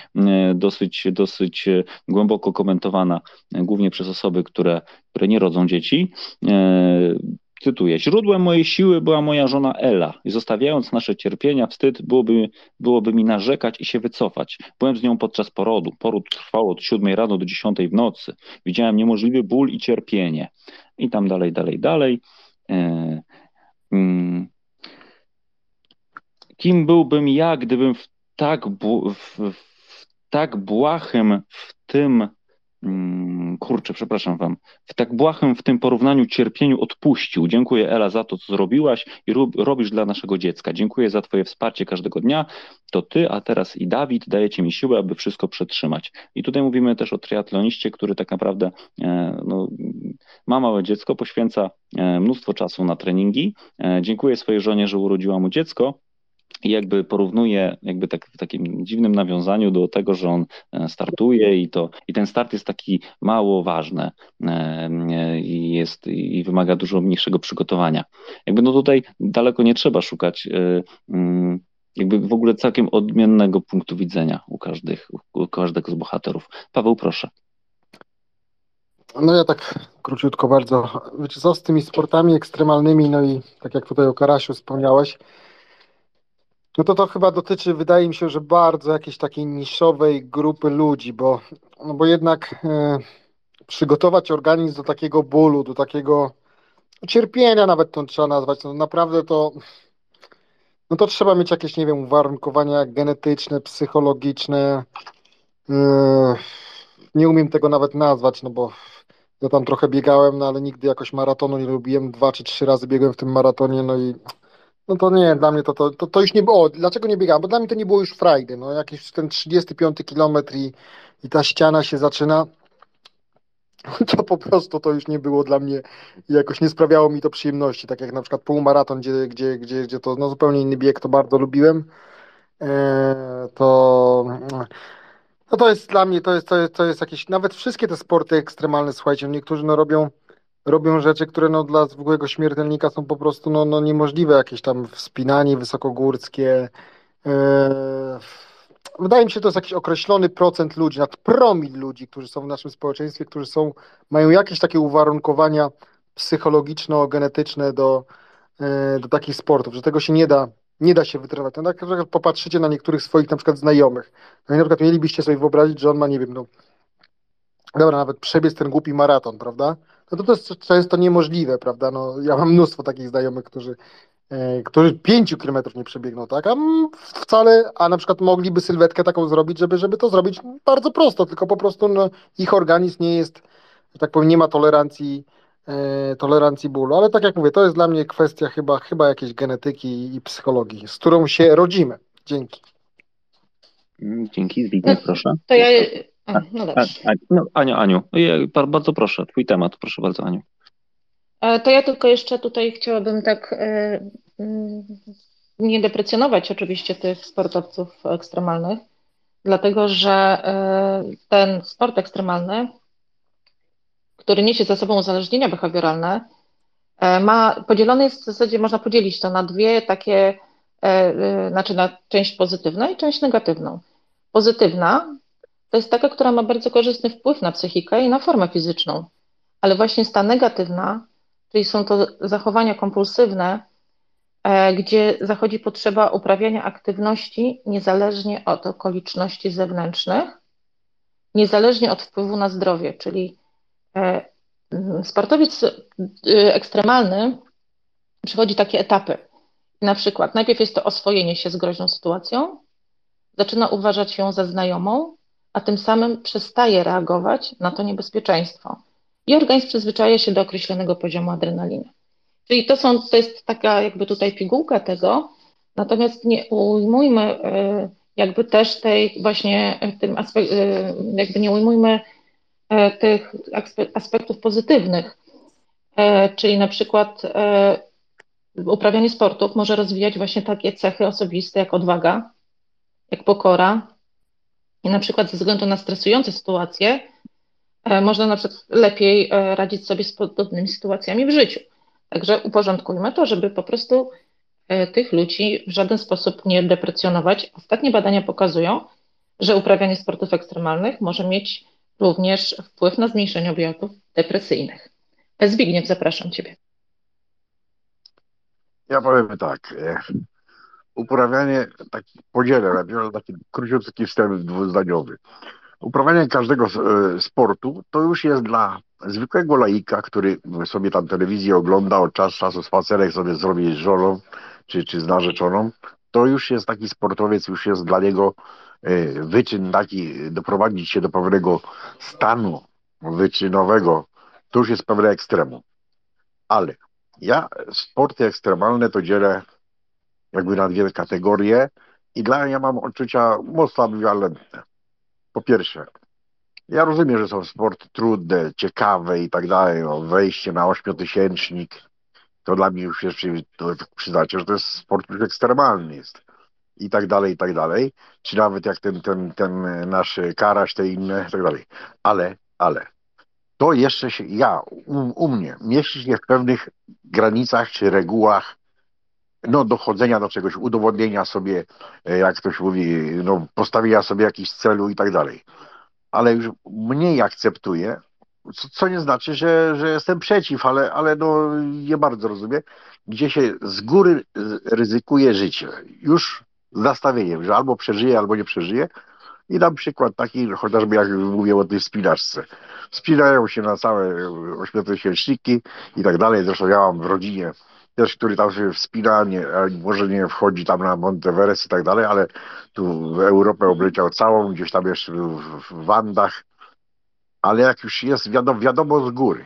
dosyć, dosyć e, głęboko komentowana, e, głównie przez osoby, które, które nie rodzą dzieci. E, cytuję, źródłem mojej siły była moja żona Ela i zostawiając nasze cierpienia, wstyd, byłoby, byłoby mi narzekać i się wycofać. Byłem z nią podczas porodu. Poród trwał od 7 rano do 10 w nocy. Widziałem niemożliwy ból i cierpienie. I tam dalej, dalej, dalej. E, mm, kim byłbym ja, gdybym w tak, w, w tak błahym w tym kurczę, przepraszam wam, w tak błahym w tym porównaniu cierpieniu odpuścił. Dziękuję Ela za to, co zrobiłaś i robisz dla naszego dziecka. Dziękuję za twoje wsparcie każdego dnia. To ty, a teraz i Dawid dajecie mi siłę, aby wszystko przetrzymać. I tutaj mówimy też o triatloniście, który tak naprawdę e, no, ma małe dziecko, poświęca e, mnóstwo czasu na treningi. E, dziękuję swojej żonie, że urodziła mu dziecko i jakby porównuje jakby tak w takim dziwnym nawiązaniu do tego, że on e, startuje i to i ten start jest taki mało ważny e, i jest i wymaga dużo mniejszego przygotowania. Jakby no tutaj daleko nie trzeba szukać e, mm, jakby w ogóle całkiem odmiennego punktu widzenia u, każdych, u każdego z bohaterów. Paweł, proszę. No ja tak króciutko bardzo. Wiecie co, z tymi sportami ekstremalnymi, no i tak jak tutaj o Karasiu wspomniałeś, no to to chyba dotyczy, wydaje mi się, że bardzo jakiejś takiej niszowej grupy ludzi, bo, no bo jednak e, przygotować organizm do takiego bólu, do takiego cierpienia nawet to trzeba nazwać, no naprawdę to no to trzeba mieć jakieś, nie wiem, uwarunkowania genetyczne, psychologiczne. E, nie umiem tego nawet nazwać, no bo ja tam trochę biegałem, no ale nigdy jakoś maratonu nie lubiłem. Dwa czy trzy razy biegłem w tym maratonie, no i no to nie, dla mnie to, to, to, to już nie było. Dlaczego nie biegałem? Bo dla mnie to nie było już frajdy. No jakiś ten 35 kilometr i, i ta ściana się zaczyna, to po prostu to już nie było dla mnie, jakoś nie sprawiało mi to przyjemności, tak jak na przykład półmaraton, gdzie, gdzie, gdzie, gdzie to no, zupełnie inny bieg, to bardzo lubiłem, e, to no to jest dla mnie, to jest, to jest, to jest jakieś, nawet wszystkie te sporty ekstremalne, słuchajcie, niektórzy no robią robią rzeczy, które no, dla zwykłego śmiertelnika są po prostu no, no, niemożliwe, jakieś tam wspinanie wysokogórskie. E, wydaje mi się, to jest jakiś określony procent ludzi, nad promil ludzi, którzy są w naszym społeczeństwie, którzy są, mają jakieś takie uwarunkowania psychologiczno-genetyczne do, e, do takich sportów, że tego się nie da, nie da się wytrenować. No, tak, jak popatrzycie na niektórych swoich na przykład znajomych. No i na przykład mielibyście sobie wyobrazić, że on ma, nie wiem, no dobra, nawet przebiec ten głupi maraton, prawda? no to to jest często niemożliwe, prawda? No, ja mam mnóstwo takich znajomych, którzy, e, którzy pięciu kilometrów nie przebiegną, tak? A wcale, a na przykład mogliby sylwetkę taką zrobić, żeby, żeby to zrobić bardzo prosto, tylko po prostu no, ich organizm nie jest, że tak powiem, nie ma tolerancji, e, tolerancji bólu. Ale tak jak mówię, to jest dla mnie kwestia chyba, chyba jakiejś genetyki i psychologii, z którą się rodzimy. Dzięki. Dzięki, Zbigniew, proszę. To ja no dobrze. A, no, Aniu, Aniu, bardzo proszę, twój temat, proszę bardzo, Aniu. E, to ja tylko jeszcze tutaj chciałabym tak e, mm, nie deprecjonować oczywiście tych sportowców ekstremalnych, dlatego że e, ten sport ekstremalny, który niesie za sobą uzależnienia behawioralne, ma podzielony jest w zasadzie, można podzielić to na dwie takie, znaczy na część pozytywną i część negatywną. Pozytywna to jest taka, która ma bardzo korzystny wpływ na psychikę i na formę fizyczną. Ale właśnie ta negatywna, czyli są to zachowania kompulsywne, e, gdzie zachodzi potrzeba uprawiania aktywności niezależnie od okoliczności zewnętrznych, niezależnie od wpływu na zdrowie, czyli e, sportowiec e, ekstremalny przechodzi takie etapy. Na przykład najpierw jest to oswojenie się z groźną sytuacją, zaczyna uważać ją za znajomą, a tym samym przestaje reagować na to niebezpieczeństwo. I organizm przyzwyczaja się do określonego poziomu adrenaliny. Czyli to, są, to jest taka jakby tutaj pigułka tego, natomiast nie ujmujmy e, jakby też tej właśnie tym aspekt, e, jakby nie ujmujmy e, tych aspektów pozytywnych, czyli na przykład uprawianie sportów może rozwijać właśnie takie cechy osobiste jak odwaga, jak pokora, i na przykład ze względu na stresujące sytuacje e, można na przykład lepiej e, radzić sobie z podobnymi sytuacjami w życiu. Także uporządkujmy to, żeby po prostu e, tych ludzi w żaden sposób nie deprecjonować. Ostatnie badania pokazują, że uprawianie sportów ekstremalnych może mieć również wpływ na zmniejszenie objawów depresyjnych. Zbigniew, zapraszam Ciebie. Ja powiem tak uprawianie, taki podzielę najpierw, taki króciutki wstęp dwuzdaniowy. Uprawianie każdego e, sportu to już jest dla zwykłego laika, który sobie tam telewizję ogląda, od czasu czasu spacerek sobie zrobi z żoną czy, czy z narzeczoną, to już jest taki sportowiec, już jest dla niego e, wyczyn taki, doprowadzić się do pewnego stanu wyczynowego, to już jest pewne ekstremum. Ale ja sporty ekstremalne to dzielę jakby na dwie kategorie i dla mnie mam odczucia mocno ambiwalentne. Po pierwsze, ja rozumiem, że są sporty trudne, ciekawe i tak dalej, no, wejście na ośmiotysięcznik, to dla mnie już jest, to przyznacie, że to jest sport już ekstremalny jest i tak dalej, i tak dalej, czy nawet jak ten, ten, ten nasz karaś, te inne, i tak dalej. Ale, ale, to jeszcze się, ja, u, u mnie, mieści się w pewnych granicach czy regułach no, dochodzenia do czegoś, udowodnienia sobie, e, jak ktoś mówi, no, postawienia sobie jakiś celu i tak dalej. Ale już mniej akceptuję, co, co, nie znaczy, że, że jestem przeciw, ale, ale no, nie bardzo rozumiem, gdzie się z góry ryzykuje życie. Już z nastawieniem, że albo przeżyje, albo nie przeżyje. I dam przykład taki, chociażby jak mówię o tej spinaczce. Spinają się na całe ośmiotysięczniki i tak dalej. Zresztą ja mam w rodzinie też, który tam się wspina, nie, może nie wchodzi tam na Monteverest i tak dalej, ale tu w Europę obleciał całą, gdzieś tam jeszcze w, w Wandach, ale jak już jest wiadomo, wiadomo z góry,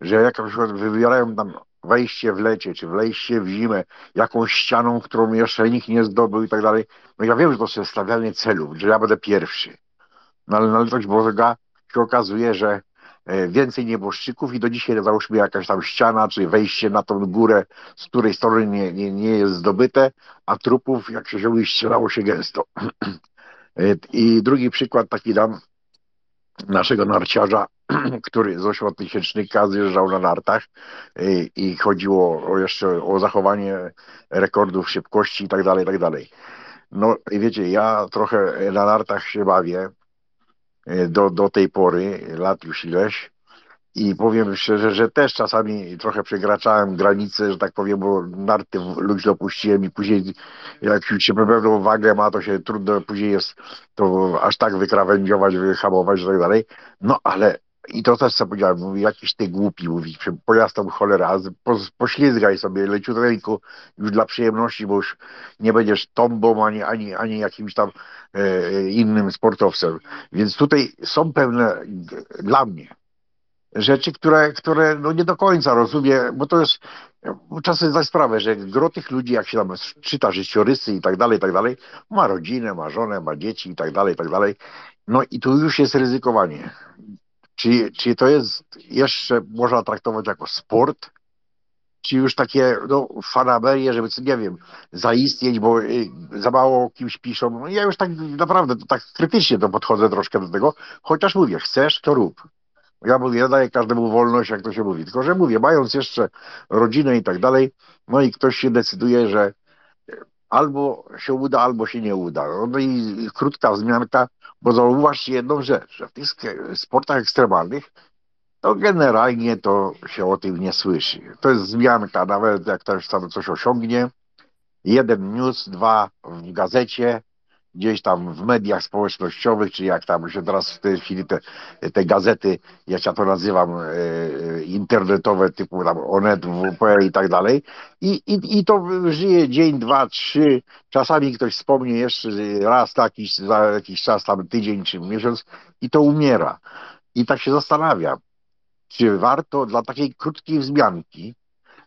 że jak na przykład wybierają tam wejście w lecie, czy wejście w zimę, jakąś ścianą, którą jeszcze nikt nie zdobył i tak dalej, no ja wiem, że to jest stawianie celów, że ja będę pierwszy. No ale na litość Boga się okazuje, że więcej nieboszczyków i do dzisiaj załóżmy jakaś tam ściana, czy wejście na tą górę, z której strony nie, nie, nie jest zdobyte, a trupów, jak się wzięło, strzelało się gęsto. E, I drugi przykład taki dam naszego narciarza, który z ośmiotysięcznika zjeżdżał na nartach i, e, i chodziło o jeszcze o zachowanie rekordów szybkości i tak dalej, tak dalej. No i wiecie, ja trochę na nartach się bawię, E, do, do tej pory, lat już ileś. I powiem szczerze, że też czasami trochę przekraczałem granice, że tak powiem, bo narty ludzi dopuściłem i później jak już się pewną wagę ma, to się trudno później jest to aż tak wykrawędziować, wyhamować i tak dalej. No ale i to też co powiedziałem, mówi, jakiś ty głupi, mówi, pojazd tam cholera, po, poślizgaj sobie leciuteńko już dla przyjemności, bo już nie będziesz tombą ani, ani, ani jakimś tam e, innym sportowcem. Więc tutaj są pewne dla mnie rzeczy, które, które no nie do końca rozumiem, bo to jest czasem zdać sprawę, że gro tych ludzi, jak się tam czyta życiorysy i tak dalej, i tak dalej, ma rodzinę, ma żonę, ma dzieci i tak dalej, i tak dalej. No i tu już jest ryzykowanie. Czy, czy to jest jeszcze można traktować jako sport? Czy już takie no, fanaberie, żeby, nie wiem, zaistnieć, bo y, za mało kimś piszą. No, ja już tak naprawdę to tak krytycznie to podchodzę troszkę do tego, chociaż mówię, chcesz, to rób. Ja mówię, ja daję każdemu wolność, jak to się mówi. Tylko, że mówię, mając jeszcze rodzinę i tak dalej, no i ktoś się decyduje, że albo się uda, albo się nie uda. No i krótka wzmianka, bo zauważcie jedną rzecz, że w tych sportach ekstremalnych to generalnie to się o tym nie słyszy. To jest wzmianka, nawet jak ktoś tam coś osiągnie, jeden news, dwa w gazecie, gdzieś tam w mediach społecznościowych, czy jak tam się teraz w tej chwili te, te gazety, jak ja to nazywam, e, e internetowe, typu tam Onet, WP i tak dalej. I, i, I to żyje dzień, dwa, trzy, czasami ktoś wspomni jeszcze raz jakiś, za jakiś czas, tam tydzień czy miesiąc i to umiera. I tak się zastanawiam, czy warto dla takiej krótkiej wzmianki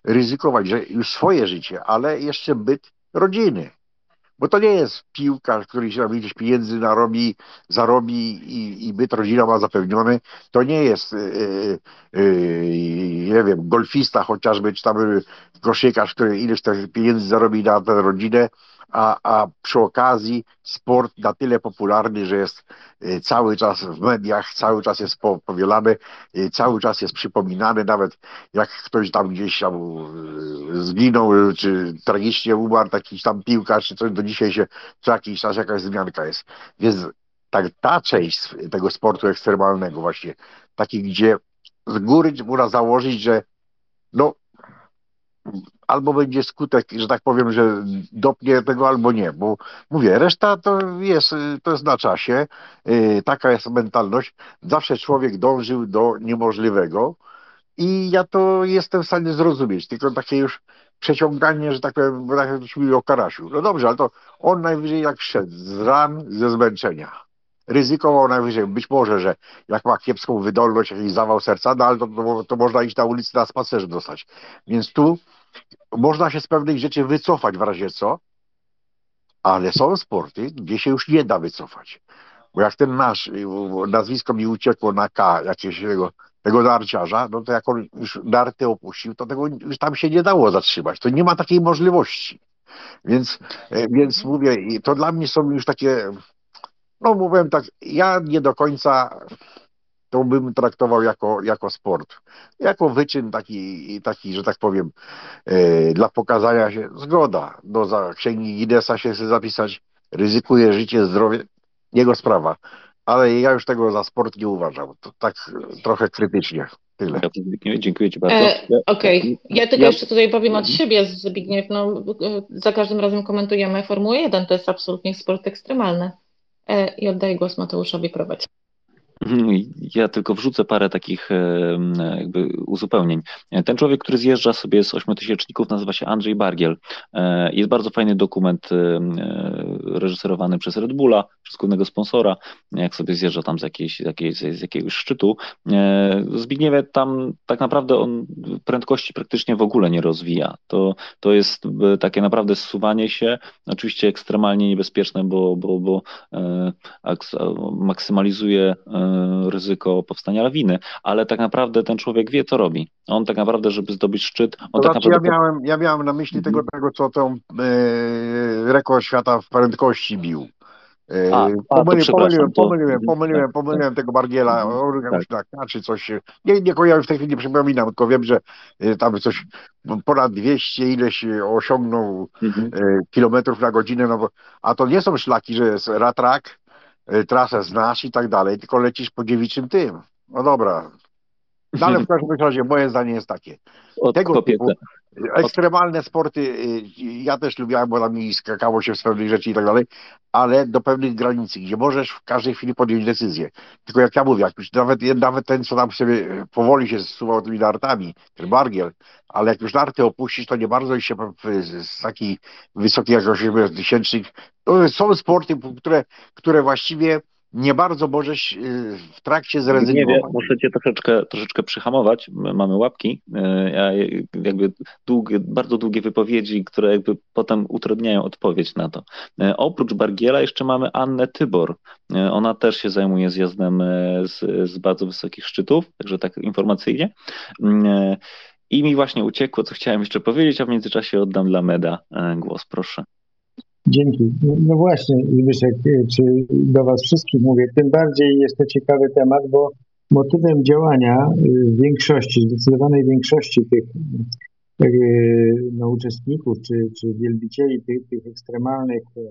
ryzykować, że już swoje życie, ale jeszcze byt rodziny bo to nie jest piłkarz, który się tam ileś pieniędzy narobi, zarobi i, i byt rodzina ma zapewniony. To nie jest, yy, yy, nie wiem, golfista chociażby, czy tam koszykarz, który ileś tych pieniędzy zarobi na tę rodzinę, a, a przy okazji sport na tyle popularny, że jest y, cały czas w mediach, cały czas jest powielany, y, cały czas jest przypominany, nawet jak ktoś tam gdzieś tam y, zginął, czy tragicznie umarł jakiś tam piłkarz, czy coś, do dzisiaj się co jakiś czas jakaś zmianka jest. Więc tak, ta część tego sportu ekstremalnego właśnie, taki gdzie z góry można założyć, że no albo będzie skutek, że tak powiem, że dopnie tego, albo nie, bo mówię, reszta to jest, to jest na czasie, yy, taka jest mentalność, zawsze człowiek dążył do niemożliwego i ja to jestem w stanie zrozumieć, tylko takie już przeciąganie, że tak powiem, tak jak mówili o Karasiu. No dobrze, ale to on najwyżej jak szedł z ran, ze zmęczenia. Ryzykował najwyżej, być może, że jak ma kiepską wydolność, jakiś zawał serca, no ale to, to, to można iść na ulicy na spacerze dostać. Więc tu można się z pewnych rzeczy wycofać w razie co, ale są sporty, gdzie się już nie da wycofać. Bo jak ten nasz, nazwisko mi uciekło na K, jakiegoś tego, tego narciarza, no to jak on już narty opuścił, to tego już tam się nie dało zatrzymać. To nie ma takiej możliwości. Więc, e, więc mówię, to dla mnie są już takie, no mówiłem tak, ja nie do końca to bym traktował jako, jako sport. Jako wyczyn taki, taki że tak powiem, yy, dla pokazania się, zgoda, do za księgi Guinnessa się chce zapisać, ryzykuje życie, zdrowie, jego sprawa. Ale ja już tego za sport nie uważam. To tak trochę krytycznie. Tyle. Dziękuję Ci bardzo. E, Okej, okay. ja tylko ja... jeszcze tutaj powiem od siebie, Zbigniew. No, za każdym razem komentujemy Formułę 1, to jest absolutnie sport ekstremalny. E, I oddaję głos Mateuszowi prowadź. Mhm, ja tylko wrzucę parę takich jakby uzupełnień. Ten człowiek, który zjeżdża sobie z ośmiotysięczników, nazywa się Andrzej Bargiel. E, jest bardzo fajny dokument e, reżyserowany przez Red Bulla, przez głównego sponsora, jak sobie zjeżdża tam z, jakiejś, z, jakiegoś szczytu. E, Zbigniewie tam tak naprawdę on prędkości praktycznie w ogóle nie rozwija. To, to jest takie naprawdę zsuwanie się, oczywiście ekstremalnie niebezpieczne, bo, bo, bo maksymalizuje ryzyko powstania lawiny, ale tak naprawdę ten człowiek wie, co robi. On tak naprawdę, żeby zdobyć szczyt, on to tak znaczy, naprawdę... Ja miałem, ja miałem na myśli tego, mhm. tego co tą e, rekord świata w prędkości bił. E, a, pomyliłem, pomyliłem, pomyliłem, pomyliłem, pomyliłem tego Bargiela, mhm, tak. tak, czy coś. Nie, nie kojarzę w tej chwili, nie przypominam, tylko wiem, że e, tam coś ponad 200 ileś osiągnął mhm. kilometrów na godzinę, no bo, a to nie są szlaki, że jest ratrak, trasę znasz i tak dalej, tylko lecisz po dziewiczym tym. No dobra. Ale w każdym razie moje zdanie jest takie. Od Tego typu ekstremalne sporty y, ja też lubiłem, bo tam mi skakało się z pewnych rzeczy i tak dalej, ale do pewnych granicy, gdzie możesz w każdej chwili podjąć decyzję. Tylko jak ja mówię, jak już nawet, nawet ten, co tam sobie powoli się zsuwał tymi nartami, ten bargiel, ale jak już narty opuścisz, to nie bardzo się z takiej wysokiej jak 8 tysięcznych. Są sporty, które, które właściwie nie bardzo możesz y, w trakcie zrezygnować. Nie muszę cię troszeczkę, troszeczkę przyhamować. Mamy łapki, y, ja jakby długie, bardzo długie wypowiedzi, które jakby potem utrudniają odpowiedź na to. Y, oprócz Bargiela jeszcze mamy Annę Tybor. Ona też się zajmuje zjazdem z, z bardzo wysokich szczytów, także tak informacyjnie. I mi właśnie uciekło, co chciałem jeszcze powiedzieć, a w międzyczasie oddam dla Meda głos, proszę. Dzięki. No właśnie, Zbyszek, czy do Was wszystkich mówię, tym bardziej jest to ciekawy temat, bo motywem działania y, większości, zdecydowanej większości tych y, no, uczestników czy, czy wielbicieli tych, tych ekstremalnych y,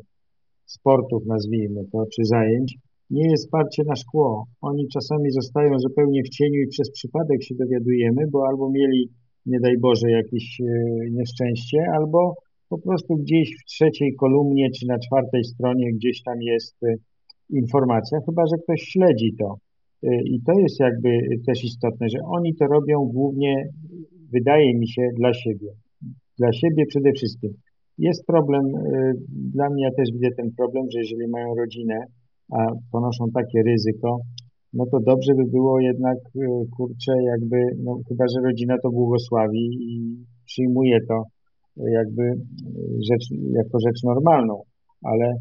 sportów, nazwijmy to, czy zajęć, nie jest wsparcie na szkło. Oni czasami zostają zupełnie w cieniu i przez przypadek się dowiadujemy, bo albo mieli, nie daj Boże, jakieś nieszczęście, albo po prostu gdzieś w trzeciej kolumnie czy na czwartej stronie gdzieś tam jest y, informacja, chyba że ktoś śledzi to. Y, I to jest jakby też istotne, że oni to robią głównie, wydaje mi się, dla siebie. Dla siebie przede wszystkim. Jest problem, y, dla mnie ja też widzę ten problem, że jeżeli mają rodzinę, a ponoszą takie ryzyko, no to dobrze by było jednak, kurczę, jakby, no chyba, że rodzina to błogosławi i przyjmuje to jakby rzecz, jako rzecz normalną, ale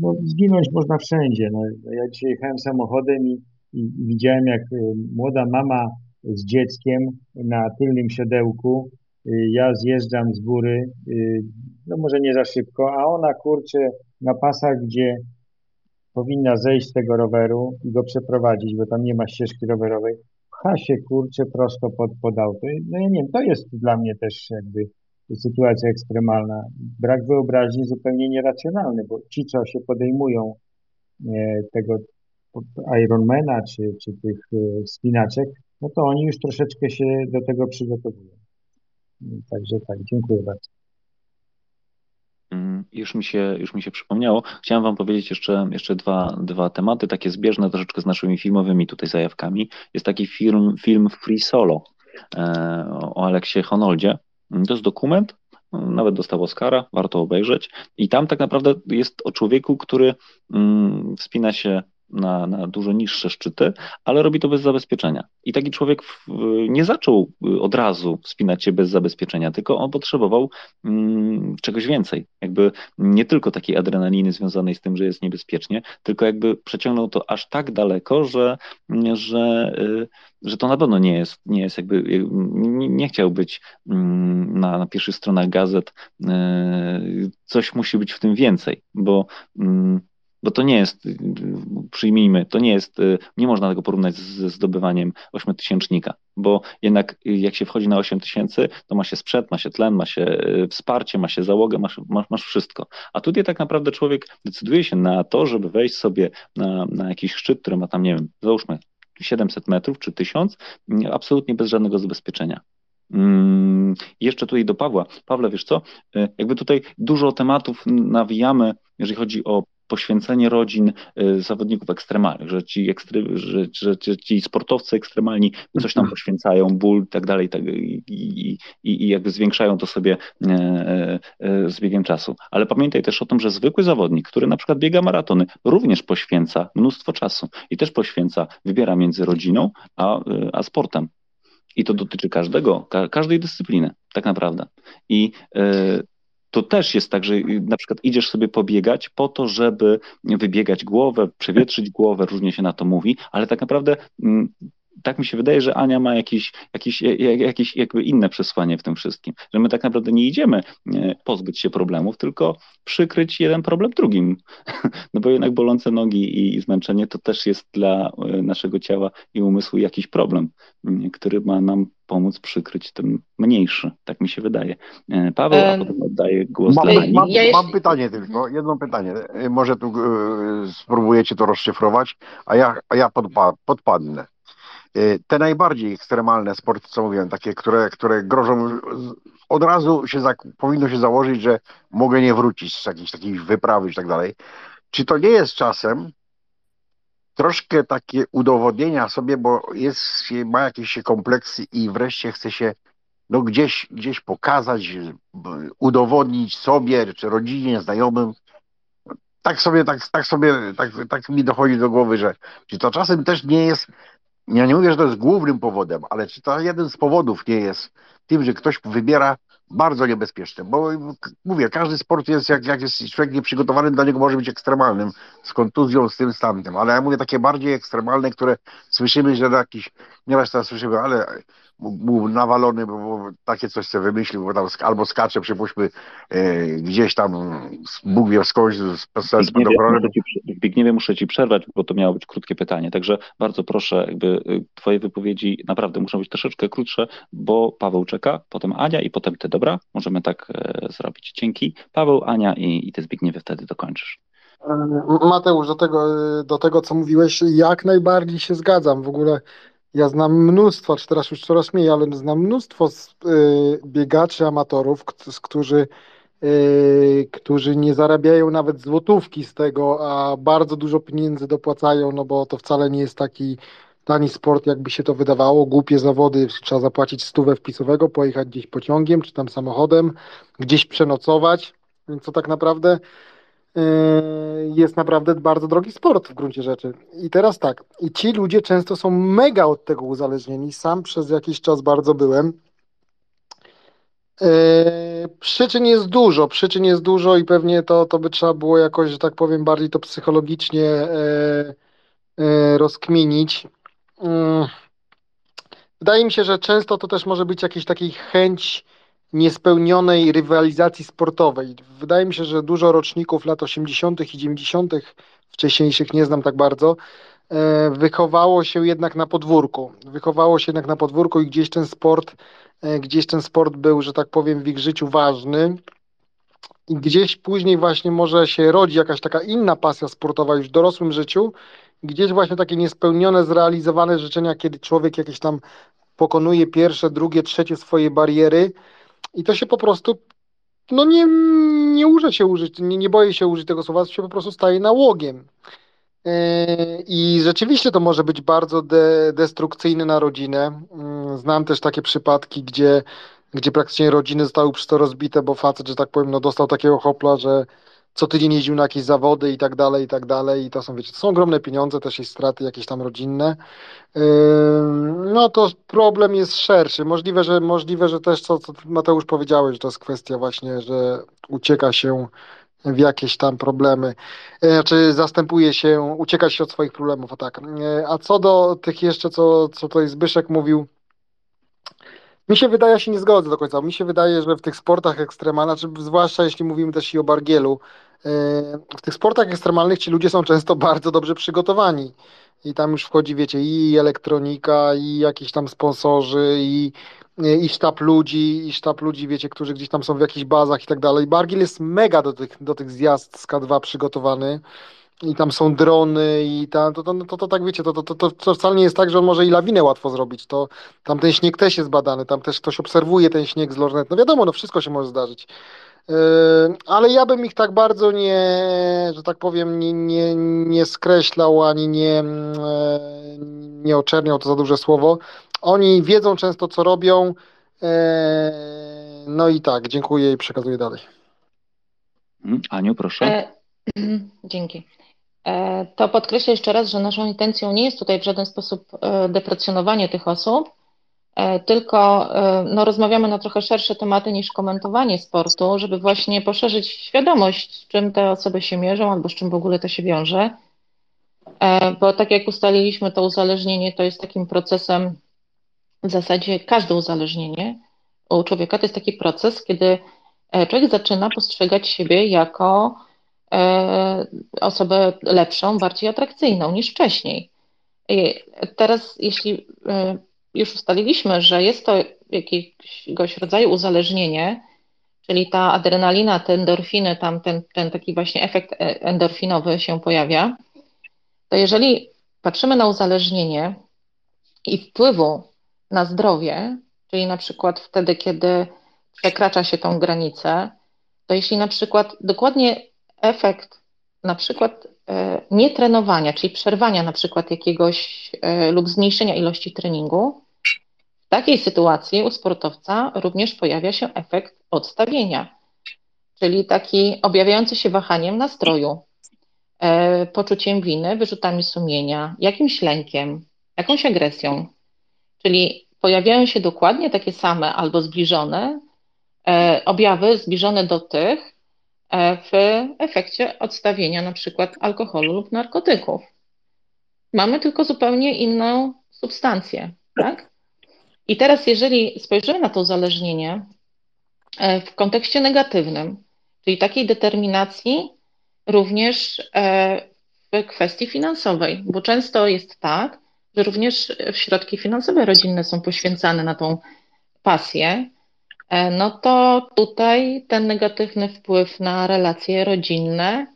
no, zginąć można wszędzie. No, ja dzisiaj jechałem samochodem i, i widziałem, jak y, młoda mama z dzieckiem na tylnym siodełku, y, ja zjeżdżam z góry, y, no może nie za szybko, a ona kurczę na pasach, gdzie powinna zejść z tego roweru i go przeprowadzić, bo tam nie ma ścieżki rowerowej, pcha się kurczę prosto pod, pod auto. No ja nie wiem, to jest dla mnie też jakby sytuacja ekstremalna. Brak wyobraźni zupełnie nieracjonalny, bo ci, co się podejmują e, tego Ironmana czy, czy tych e, spinaczek, no to oni już troszeczkę się do tego przygotowują. Także tak, dziękuję bardzo. Mm, już mi, się, już mi się przypomniało. Chciałem Wam powiedzieć jeszcze, jeszcze dwa, dwa tematy, takie zbieżne troszeczkę z naszymi filmowymi tutaj zajawkami. Jest taki film, film Free Solo e, o Aleksie Honoldzie, To jest dokument, nawet dostał Oscara, warto obejrzeć. I tam tak naprawdę jest o człowieku, który mm, wspina się na, na dużo niższe szczyty, ale robi to bez zabezpieczenia. I taki człowiek w, nie zaczął od razu wspinać się bez zabezpieczenia, tylko on potrzebował mm, czegoś więcej. Jakby nie tylko takiej adrenaliny związanej z tym, że jest niebezpiecznie, tylko jakby przeciągnął to aż tak daleko, że, że, y, że to na pewno nie jest, nie jest jakby, y, nie, nie chciał być mm, na, na pierwszych stronach gazet. Y, coś musi być w tym więcej, bo mm, bo to nie jest, przyjmijmy, to nie jest, nie można tego porównać ze zdobywaniem ośmiotysięcznika, bo jednak jak się wchodzi na 8 tysięcy, to ma się sprzęt, ma się tlen, ma się e, wsparcie, ma się załogę, masz, masz, masz wszystko. A tutaj tak naprawdę człowiek decyduje się na to, żeby wejść sobie na, na jakiś szczyt, który ma tam, nie wiem, załóżmy 700 metrów czy 1000, absolutnie bez żadnego zabezpieczenia. Hmm, jeszcze tutaj do Pawła. Pawle, wiesz co? E, jakby tutaj dużo tematów nawijamy, jeżeli chodzi o poświęcenie rodzin y, zawodników ekstremalnych, że ci, ekstry, że, że, że ci sportowcy ekstremalni coś tam poświęcają, ból i tak dalej, tak, i, i, jakby zwiększają to sobie e, e, e, z biegiem czasu. Ale pamiętaj też o tym, że zwykły zawodnik, który na przykład biega maratony, również poświęca mnóstwo czasu i też poświęca, wybiera między rodziną a, a sportem. I to dotyczy każdego, ka każdej dyscypliny, tak naprawdę. I to też jest tak, że na przykład idziesz sobie pobiegać po to, żeby wybiegać głowę, przewietrzyć głowę, różnie się na to mówi, ale tak naprawdę mm, tak mi się wydaje, że Ania ma jakieś, jakieś, jakieś jakby inne przesłanie w tym wszystkim, że my tak naprawdę nie idziemy e, pozbyć się problemów, tylko przykryć jeden problem drugim. No bo jednak bolące nogi i zmęczenie to też jest dla e, naszego ciała i umysłu jakiś problem, który ma nam pomóc przykryć ten mniejszy, tak mi się wydaje. E, Paweł, a potem oddaję głos mam, dla Ani. Mam, mam, pytanie tylko, jedno pytanie. Może tu spróbujecie to rozszyfrować, a ja, a ja podpa podpadnę. Y, te najbardziej ekstremalne sporty, co mówiłem, takie, które, które grożą, od razu się za, powinno się założyć, że mogę nie wrócić z jakiejś takiej wyprawy i tak dalej. Czy to nie jest czasem troszkę takie udowodnienia sobie, bo jest, ma jakieś kompleksy i wreszcie chce się no gdzieś, gdzieś pokazać, udowodnić sobie, czy rodzinie, znajomym. Tak sobie, tak, tak sobie, tak, tak mi dochodzi do głowy, że czy to czasem też nie jest ja nie mówię, że to jest głównym powodem, ale czy to jeden z powodów nie jest tym, że ktoś wybiera bardzo niebezpieczne, bo mówię, każdy sport jest, jak, jak jest człowiek nieprzygotowany, dla niego może być ekstremalnym, z kontuzją, z tym, z tamtym, ale ja mówię takie bardziej ekstremalne, które słyszymy, że na jakiś, nieraz teraz słyszymy, ale był nawalony, bo takie coś sobie wymyślił, bo tam albo skacze, przypuśćmy, e, gdzieś tam, Bóg wie skądś, z spadochrony. Zbigniewie, muszę ci przerwać, bo to miało być krótkie pytanie, także bardzo proszę, jakby y, twoje wypowiedzi naprawdę muszą być troszeczkę krótsze, bo Paweł czeka, potem Ania i potem ty, dobra? Możemy tak e, zrobić. Dzięki. Paweł, Ania i, i ty Zbigniewie wtedy dokończysz. E, Mateusz, do tego, do tego, co mówiłeś, jak najbardziej się zgadzam. W ogóle ja znam mnóstwo, czy teraz już coraz mniej, ale znam mnóstwo y, biegaczy, amatorów, którzy, y, którzy nie zarabiają nawet złotówki z tego, a bardzo dużo pieniędzy dopłacają, no bo to wcale nie jest taki tani sport, jakby się to wydawało. Głupie zawody, trzeba zapłacić stówę wpisowego, pojechać gdzieś pociągiem czy tam samochodem, gdzieś przenocować, więc tak naprawdę jest naprawdę bardzo drogi sport w gruncie rzeczy. I teraz tak, i ci ludzie często są mega od tego uzależnieni. Sam przez jakiś czas bardzo byłem. Yy, przyczyn jest dużo, przyczyn jest dużo i pewnie to, to by trzeba było jakoś, że tak powiem, bardziej to psychologicznie yy, rozkminić. Wydaje mi się, że często to też może być jakiś taki chęć niespełnionej rywalizacji sportowej. Wydaje mi się, że dużo roczników lat 80. i 90., wcześniejszych nie znam tak bardzo, e, wychowało się jednak na podwórku. Wychowało się jednak na podwórku i gdzieś ten sport, e, gdzieś ten sport był, że tak powiem, w ich życiu ważny. I gdzieś później właśnie może się rodzi jakaś taka inna pasja sportowa już w dorosłym życiu, gdzieś właśnie takie niespełnione, zrealizowane życzenia, kiedy człowiek jakieś tam pokonuje pierwsze, drugie, trzecie swoje bariery, i to się po prostu, no nie, nie uże się użyć, nie, nie boję się użyć tego słowa, się po prostu staje nałogiem. E, I rzeczywiście to może być bardzo de, destrukcyjne na rodzinę. Mm, znam też takie przypadki, gdzie gdzie praktycznie rodziny zostały przez to rozbite, bo facet, że tak powiem, no dostał takiego hopla, że co tydzień jeździł na jakieś zawody i tak dalej, i tak dalej. I to są, wiecie, to są ogromne pieniądze, też jest straty jakieś tam rodzinne. No to problem jest szerszy. Możliwe, że możliwe, że też co, co Mateusz powiedziałeś, że to jest kwestia właśnie, że ucieka się w jakieś tam problemy, e, znaczy zastępuje się, ucieka się od swoich problemów, a tak. E, a co do tych jeszcze, co, co tutaj Zbyszek mówił, mi się wydaje, ja się nie zgodzę do końca. Mi się wydaje, że w tych sportach ekstremalnych, znaczy zwłaszcza jeśli mówimy też i o bargielu, e, w tych sportach ekstremalnych ci ludzie są często bardzo dobrze przygotowani. I tam już wchodzi, wiecie, i elektronika, i jakieś tam sponsorzy, i, i sztab ludzi, i sztab ludzi, wiecie, którzy gdzieś tam są w jakichś bazach i tak dalej. Bargiel jest mega do tych, do tych zjazd z K2 przygotowany i tam są drony i tam, to, to, to, to tak wiecie, to, to, to, to wcale nie jest tak, że on może i lawinę łatwo zrobić, to tam ten śnieg też jest badany, tam też ktoś obserwuje ten śnieg z lornet, no wiadomo, no wszystko się może zdarzyć, yy, ale ja bym ich tak bardzo nie, że tak powiem, nie, nie, nie skreślał, ani nie, yy, nie oczerniał, to za duże słowo, oni wiedzą często, co robią, yy, no i tak, dziękuję i przekazuję dalej. Mhm. Aniu, proszę. E, dzięki. E, to podkreślę jeszcze raz, że naszą intencją nie jest tutaj w żaden sposób e, deprecjonowanie tych osób, e, tylko no, rozmawiamy na trochę szersze tematy niż komentowanie sportu, żeby właśnie poszerzyć świadomość, z czym te osoby się mierzą albo z czym w ogóle to się wiąże. Bo tak jak ustaliliśmy, to uzależnienie to jest takim procesem, w zasadzie każde uzależnienie u człowieka to jest taki proces, kiedy człowiek zaczyna postrzegać siebie jako osobę lepszą, bardziej atrakcyjną niż wcześniej. Teraz, jeśli e, już ustaliliśmy, że jest to jakiegoś rodzaju uzależnienie, czyli ta adrenalina, te endorfiny, tam ten, ten taki właśnie efekt e, endorfinowy się pojawia, to jeżeli patrzymy na uzależnienie i wpływu na zdrowie, czyli na przykład wtedy, kiedy przekracza się tą granicę, to jeśli na przykład dokładnie efekt na przykład e, nietrenowania, czyli przerwania na przykład jakiegoś e, lub zmniejszenia ilości treningu, w takiej sytuacji u sportowca również pojawia się efekt odstawienia, czyli taki objawiający się wahaniem nastroju, e, poczuciem winy, wyrzutami sumienia, jakimś lękiem, jakąś agresją. Czyli pojawiają się dokładnie takie same albo zbliżone objawy, zbliżone do tych, w efekcie odstawienia na przykład alkoholu lub narkotyków. Mamy tylko zupełnie inną substancję, tak? I teraz, jeżeli spojrzymy na to uzależnienie e, w kontekście negatywnym, czyli takiej determinacji również e, w kwestii finansowej, bo często jest tak, że również środki finansowe rodzinne są poświęcane na tą pasję, E, no to tutaj ten negatywny wpływ na relacje rodzinne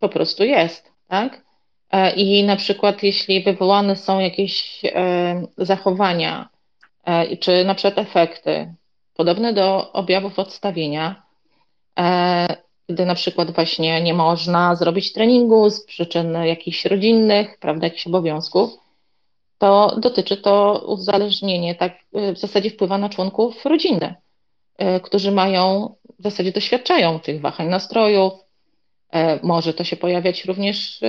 po prostu jest, tak? E, I na przykład jeśli wywołane są jakieś e, zachowania, czy na przykład efekty podobne do objawów odstawienia, gdy na przykład właśnie nie można zrobić treningu z przyczyn jakichś rodzinnych, prawda, jakichś obowiązków, to dotyczy to uzależnienie, tak w zasadzie wpływa na członków rodziny, e, którzy mają, w zasadzie doświadczają tych wahań nastrojów. E, może to się pojawiać również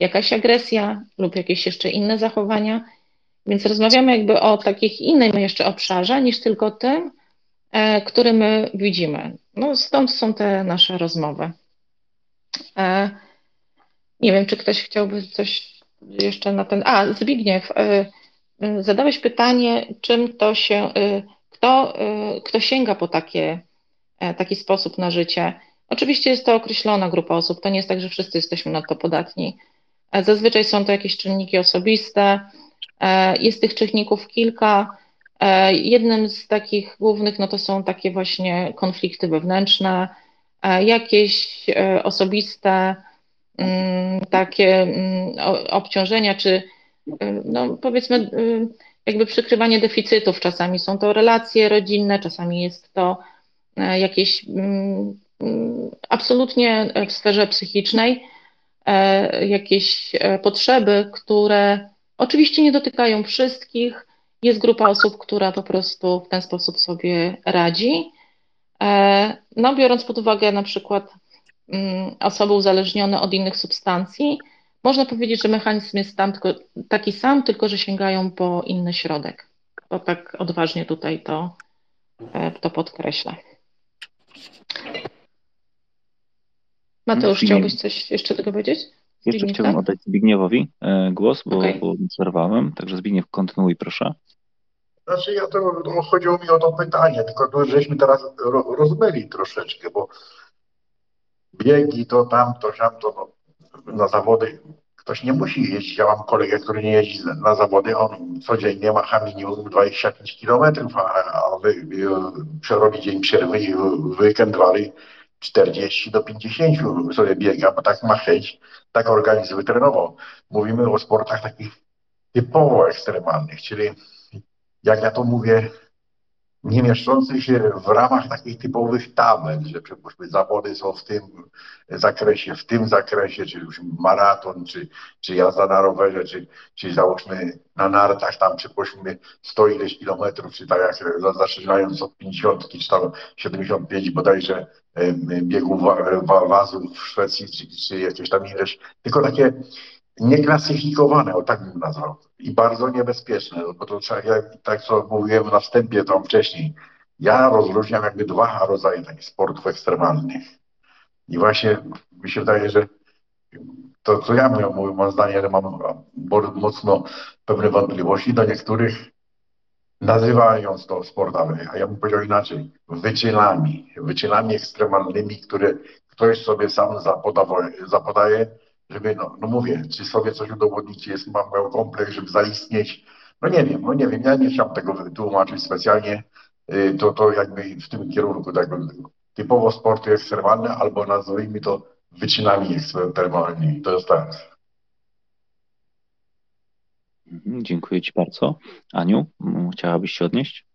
jakaś agresja lub jakieś jeszcze inne zachowania. Więc rozmawiamy jakby o takich innym jeszcze obszarze niż tylko tym, który my widzimy. No stąd są te nasze rozmowy. Nie wiem, czy ktoś chciałby coś jeszcze na ten. A, Zbigniew, y, y, zadałeś pytanie, czym to się, y, kto, kto sięga po takie, e, taki sposób na życie. Oczywiście jest to określona grupa osób, to nie jest tak, że wszyscy jesteśmy na to podatni. E, zazwyczaj są to jakieś czynniki osobiste, e, jest tych czynników kilka. Jednym z takich głównych no to są takie właśnie konflikty wewnętrzne, jakieś osobiste Mm, takie mm, obciążenia, czy y, no powiedzmy jakby przykrywanie deficytów. Czasami są to relacje rodzinne, czasami jest to e, jakieś mm, absolutnie w sferze psychicznej e, jakieś e, potrzeby, które oczywiście nie dotykają wszystkich jest grupa osób, która po prostu w ten sposób sobie radzi. No, biorąc pod uwagę na przykład mm, osoby uzależnione od innych substancji, można powiedzieć, że mechanizm jest tam tylko, taki sam, tylko że sięgają po inny środek. To tak odważnie tutaj to, e, to podkreślę. Mateusz, chciałbyś coś jeszcze tego powiedzieć? Jeszcze Zbigniew, chciałbym tak? oddać Zbigniewowi e, głos, bo, bo przerwałem. Także Zbigniew, kontynuuj proszę. Znaczy ja to, to chodziło mi o to pytanie, tylko tu żeśmy teraz ro, rozmyli troszeczkę, bo biegi to tamto, tamto, no, na zawody ktoś nie musi jeździć. Ja mam kolegę, który nie jeździ na zawody, on codziennie macha minimum 25 kilometrów, a, a wy, wy, przerobi dzień przerwy i weekend wali 40 do 50 sobie biega, bo tak ma chęć, tak organizm wytrenował. Mówimy o sportach takich typowo ekstremalnych, czyli jak ja to mówię, nie mieszczących się w ramach takich typowych tabel, że przypuśćmy zawody są w tym zakresie, w tym zakresie, czy już maraton, czy, czy jazda na rowerze, czy, czy załóżmy na nartach tam przypuśćmy 100 ileś kilometrów, czy tak jak za- zaczynając od 50 czy tam 75 bodajże biegów wa- wa- wazów w Szwecji, czy, czy jakieś tam ileś, tylko takie nieklasyfikowane, o tak bym nazwał, i bardzo niebezpieczne, no bo to trzeba, jak, tak co mówiłem na wstępie tam wcześniej, ja rozróżniam jakby dwa rodzaje takich sportów ekstremalnych. I właśnie mi się wydaje, że to, co ja mówię, mówię, mam zdanie, że mam mocno pewne wątpliwości do niektórych, nazywając to sportami, a ja bym powiedział inaczej, wyczynami, wyczynami ekstremalnymi, które ktoś sobie sam zapodaje, żeby, no, no mówię, czy sobie coś udowodnić, czy jest, mam miał kompleks, żeby zaistnieć, no nie wiem, no nie wiem, ja nie chciałem tego wytłumaczyć specjalnie, Y, to, to jakby w tym kierunku, tak typowo sporty ekstremalne, albo nazwijmy to wyczynami ekstremalnymi, to jest tak. Mhm, Dziękuję Ci bardzo. Aniu, chciałabyś się odnieść?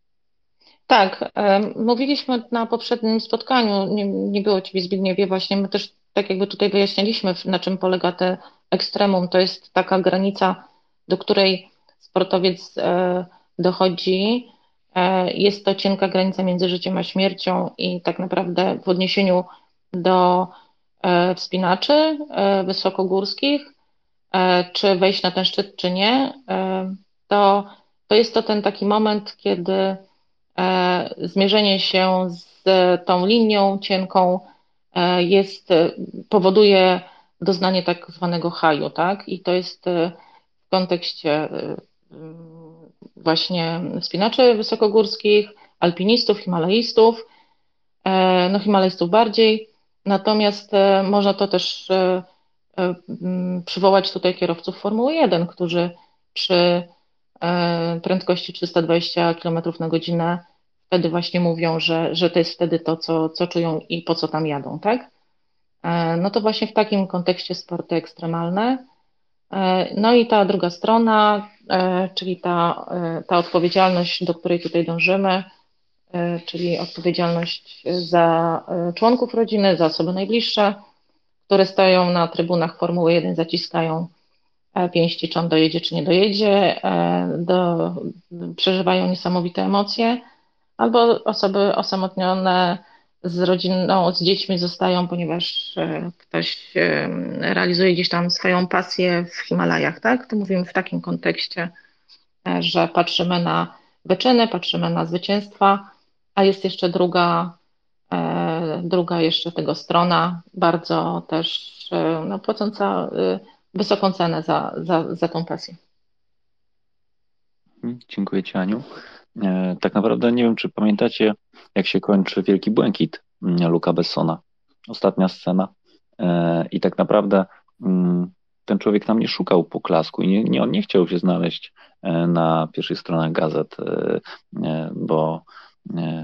Tak, mówiliśmy na poprzednim spotkaniu, nie, nie było Ciebie Zbigniewie, właśnie my też tak jakby tutaj wyjaśniliśmy, na czym polega te ekstremum. To jest taka granica, do której sportowiec e, dochodzi. E, Jest to cienka granica między życiem a śmiercią i tak naprawdę w odniesieniu do e, wspinaczy wysokogórskich, czy wejść na ten szczyt, czy nie, to, to jest to ten taki moment, kiedy zmierzenie się z tą linią cienką jest, e, powoduje doznanie tak zwanego haju, tak? I to jest e, w kontekście e, właśnie wspinaczy wysokogórskich, alpinistów, himalajistów, e, no himalajstów bardziej, natomiast e, można to też e, e, przywołać tutaj kierowców Formuły 1, którzy przy e, prędkości 320 km na godzinę wtedy właśnie mówią, że, że to jest wtedy to, co, co czują i po co tam jadą, tak? E, No to właśnie w takim kontekście sporty ekstremalne. E, No i ta druga strona, e, czyli ta, ta odpowiedzialność, do której tutaj dążymy, czyli odpowiedzialność za członków rodziny, za osoby najbliższe, które stoją na trybunach Formuły 1, zaciskają pięści, czy on dojedzie, czy nie dojedzie, do, przeżywają niesamowite emocje, albo osoby osamotnione z rodziną, z dziećmi zostają, ponieważ e, ktoś e, realizuje gdzieś tam swoją pasję w Himalajach, tak? To mówimy w takim kontekście, e, że patrzymy na wyczyny, patrzymy na zwycięstwa, a jest jeszcze druga, druga jeszcze tego strona, bardzo też no, płacąca wysoką cenę za, za, za tą pasję. Dziękuję Ci, Aniu. E, Tak naprawdę nie wiem, czy pamiętacie, jak się kończy Wielki Błękit mm, Luka Bessona. Ostatnia scena. E, I tak naprawdę mm, ten człowiek tam nie szukał poklasku i nie, nie, on nie chciał się znaleźć e, na pierwszych stronach gazet, bo,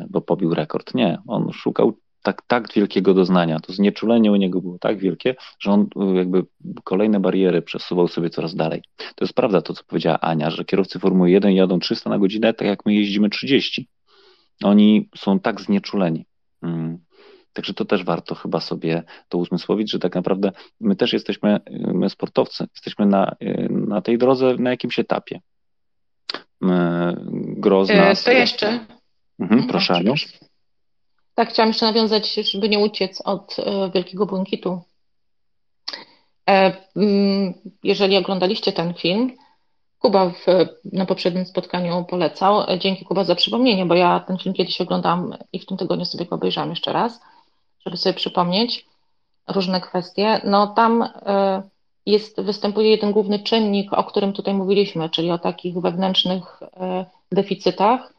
bo pobił rekord. Nie, on szukał tak, tak wielkiego doznania. To znieczulenie u niego było tak wielkie, że on e, jakby kolejne bariery przesuwał sobie coraz dalej. To jest prawda to, co powiedziała Ania, że kierowcy Formuły 1 jadą 300 na godzinę, tak jak my jeździmy 30. Oni są tak znieczuleni. Mm. Także to też warto chyba sobie to uzmysłowić, że tak naprawdę my też jesteśmy, y, my sportowcy, jesteśmy na, y, na tej drodze na jakimś etapie. grozna. To jeszcze. Mhm, proszę, Aniu. Tak, chciałam jeszcze nawiązać, żeby nie uciec od Wielkiego Błękitu. Mm, jeżeli oglądaliście ten film, Kuba w, na poprzednim spotkaniu polecał. Dzięki Kuba za przypomnienie, bo ja ten film kiedyś oglądam i w tym tygodniu sobie go obejrzałam jeszcze raz, żeby sobie przypomnieć różne kwestie. No tam e, jest, występuje jeden główny czynnik, o którym tutaj mówiliśmy, czyli o takich wewnętrznych e, deficytach.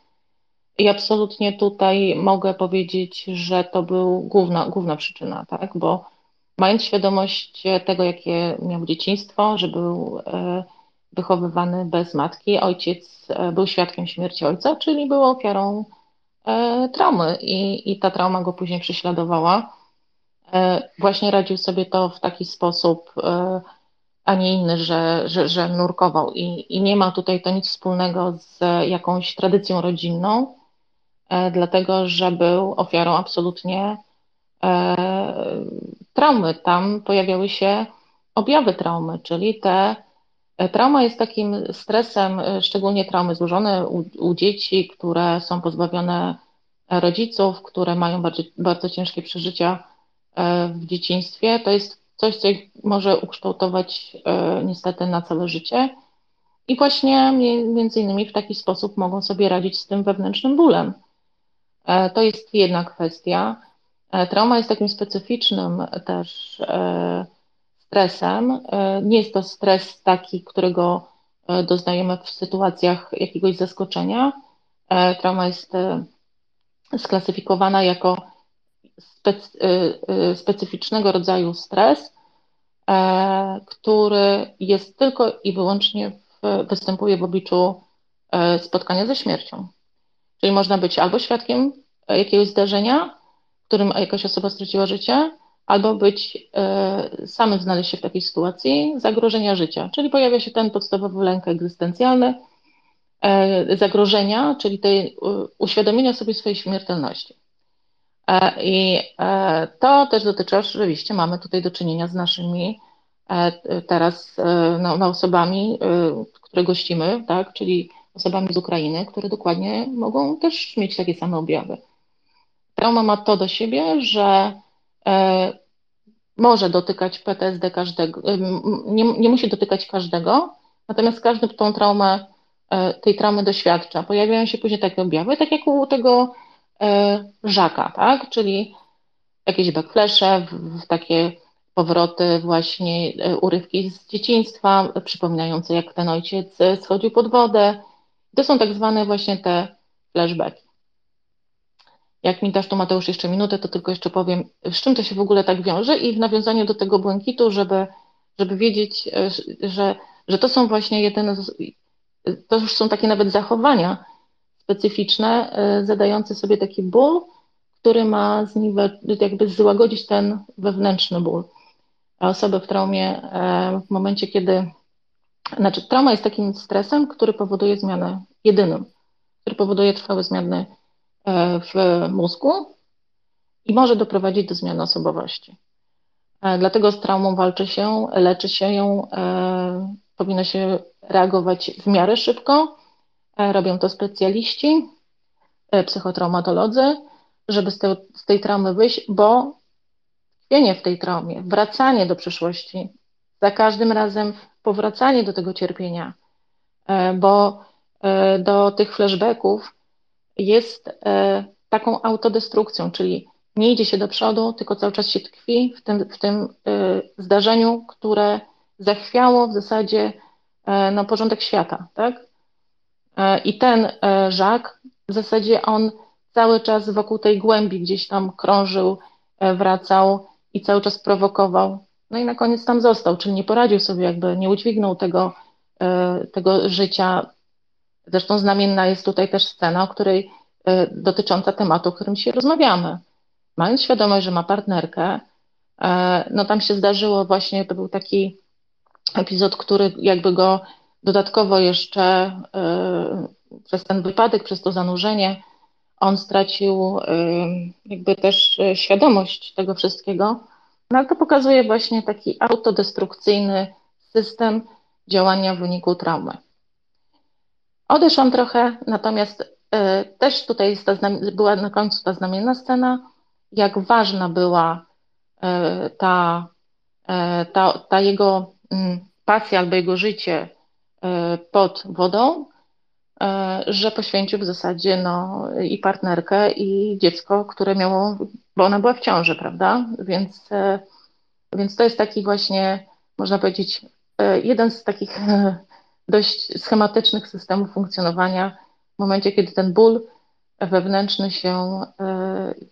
I absolutnie tutaj mogę powiedzieć, że to był główna, główna przyczyna, tak? Bo mając świadomość tego, jakie miał dzieciństwo, że był e, wychowywany bez matki. Ojciec e, był świadkiem śmierci ojca, czyli był ofiarą e, traumy i, i ta trauma go później prześladowała. Właśnie radził sobie to w taki sposób, a nie inny, że, że, że nurkował. I, I nie ma tutaj to nic wspólnego z jakąś tradycją rodzinną, dlatego że był ofiarą absolutnie traumy. Tam pojawiały się objawy traumy, czyli te E, trauma jest takim stresem, e, szczególnie traumy złożone u, u dzieci, które są pozbawione e, rodziców, które mają bardzo, bardzo ciężkie przeżycia w dzieciństwie. To jest coś, co ich może ukształtować niestety na całe życie. I właśnie między innymi w taki sposób mogą sobie radzić z tym wewnętrznym bólem. To jest jedna kwestia. Trauma jest takim specyficznym też stresem. E, nie jest to stres taki, którego e, doznajemy w sytuacjach jakiegoś zaskoczenia. E, trauma jest sklasyfikowana jako specyficznego rodzaju stres, który jest tylko i wyłącznie występuje w obliczu spotkania ze śmiercią. Czyli można być albo świadkiem jakiegoś zdarzenia, w którym jakaś osoba straciła życie, albo być e, samym znaleźć się w takiej sytuacji zagrożenia życia, czyli pojawia się ten podstawowy lęk egzystencjalny, e, zagrożenia, czyli tej uświadomienia sobie swojej śmiertelności. E, I to też dotyczy, oczywiście mamy tutaj do czynienia z naszymi teraz no, no osobami, które gościmy, tak, czyli osobami z Ukrainy, które dokładnie mogą też mieć takie same objawy. Trauma ma to do siebie, że E, może dotykać PTSD każdego, e, nie, nie musi dotykać każdego, natomiast każdy tą traumę, e, tej traumy doświadcza. Pojawiają się później takie objawy, tak jak u tego żaka, tak? Czyli jakieś backflashe, takie powroty, właśnie urywki z dzieciństwa, przypominające jak ten ojciec schodził pod wodę. To są tak zwane właśnie te flashbacki. Jak mi dasz tu Mateusz jeszcze minutę, to tylko jeszcze powiem, z czym to się w ogóle tak wiąże i w nawiązaniu do tego błękitu, żeby, żeby wiedzieć, e, że, że to są właśnie jedyne, to już są takie nawet zachowania specyficzne, e, zadające sobie taki ból, który ma zniwe, jakby złagodzić ten wewnętrzny ból. A osoby w traumie e, w momencie, kiedy, znaczy trauma jest takim stresem, który powoduje zmianę, jedynym, który powoduje trwałe zmiany E, w mózgu i może doprowadzić do zmiany osobowości. E, dlatego z traumą walczy się, leczy się ją, e, powinno się reagować w miarę szybko. Robią to specjaliści, psychotraumatolodzy, żeby z, z tej traumy wyjść, bo tkwienie w tej traumie, wracanie do przyszłości, za każdym razem powracanie do tego cierpienia, bo do tych flashbacków jest e, taką autodestrukcją, czyli nie idzie się do przodu, tylko cały czas się tkwi w tym, w tym e, zdarzeniu, które zachwiało w zasadzie e, no, porządek świata, tak? I ten żak, w zasadzie on cały czas wokół tej głębi gdzieś tam krążył, wracał i cały czas prowokował. No i na koniec tam został, czyli nie poradził sobie, jakby nie udźwignął tego, tego życia Zresztą znamienna jest tutaj też scena, o której e, dotycząca tematu, o którym dzisiaj rozmawiamy. Mając świadomość, że ma partnerkę, e, no tam się zdarzyło właśnie, to był taki epizod, który jakby go dodatkowo jeszcze e, przez ten wypadek, przez to zanurzenie, on stracił jakby też świadomość tego wszystkiego. No ale to pokazuje właśnie taki autodestrukcyjny system działania w wyniku traumy. Odeszłam trochę, natomiast też tutaj ta, była na końcu ta znamienna scena, jak ważna była ta, ta, ta jego mm, pasja albo jego życie pod wodą, że poświęcił w zasadzie no, i partnerkę, i dziecko, które miało, bo ona była w ciąży, prawda? Więc, e, więc to jest taki właśnie, można powiedzieć, e, jeden z takich dość schematycznych systemów funkcjonowania w momencie, kiedy ten ból wewnętrzny się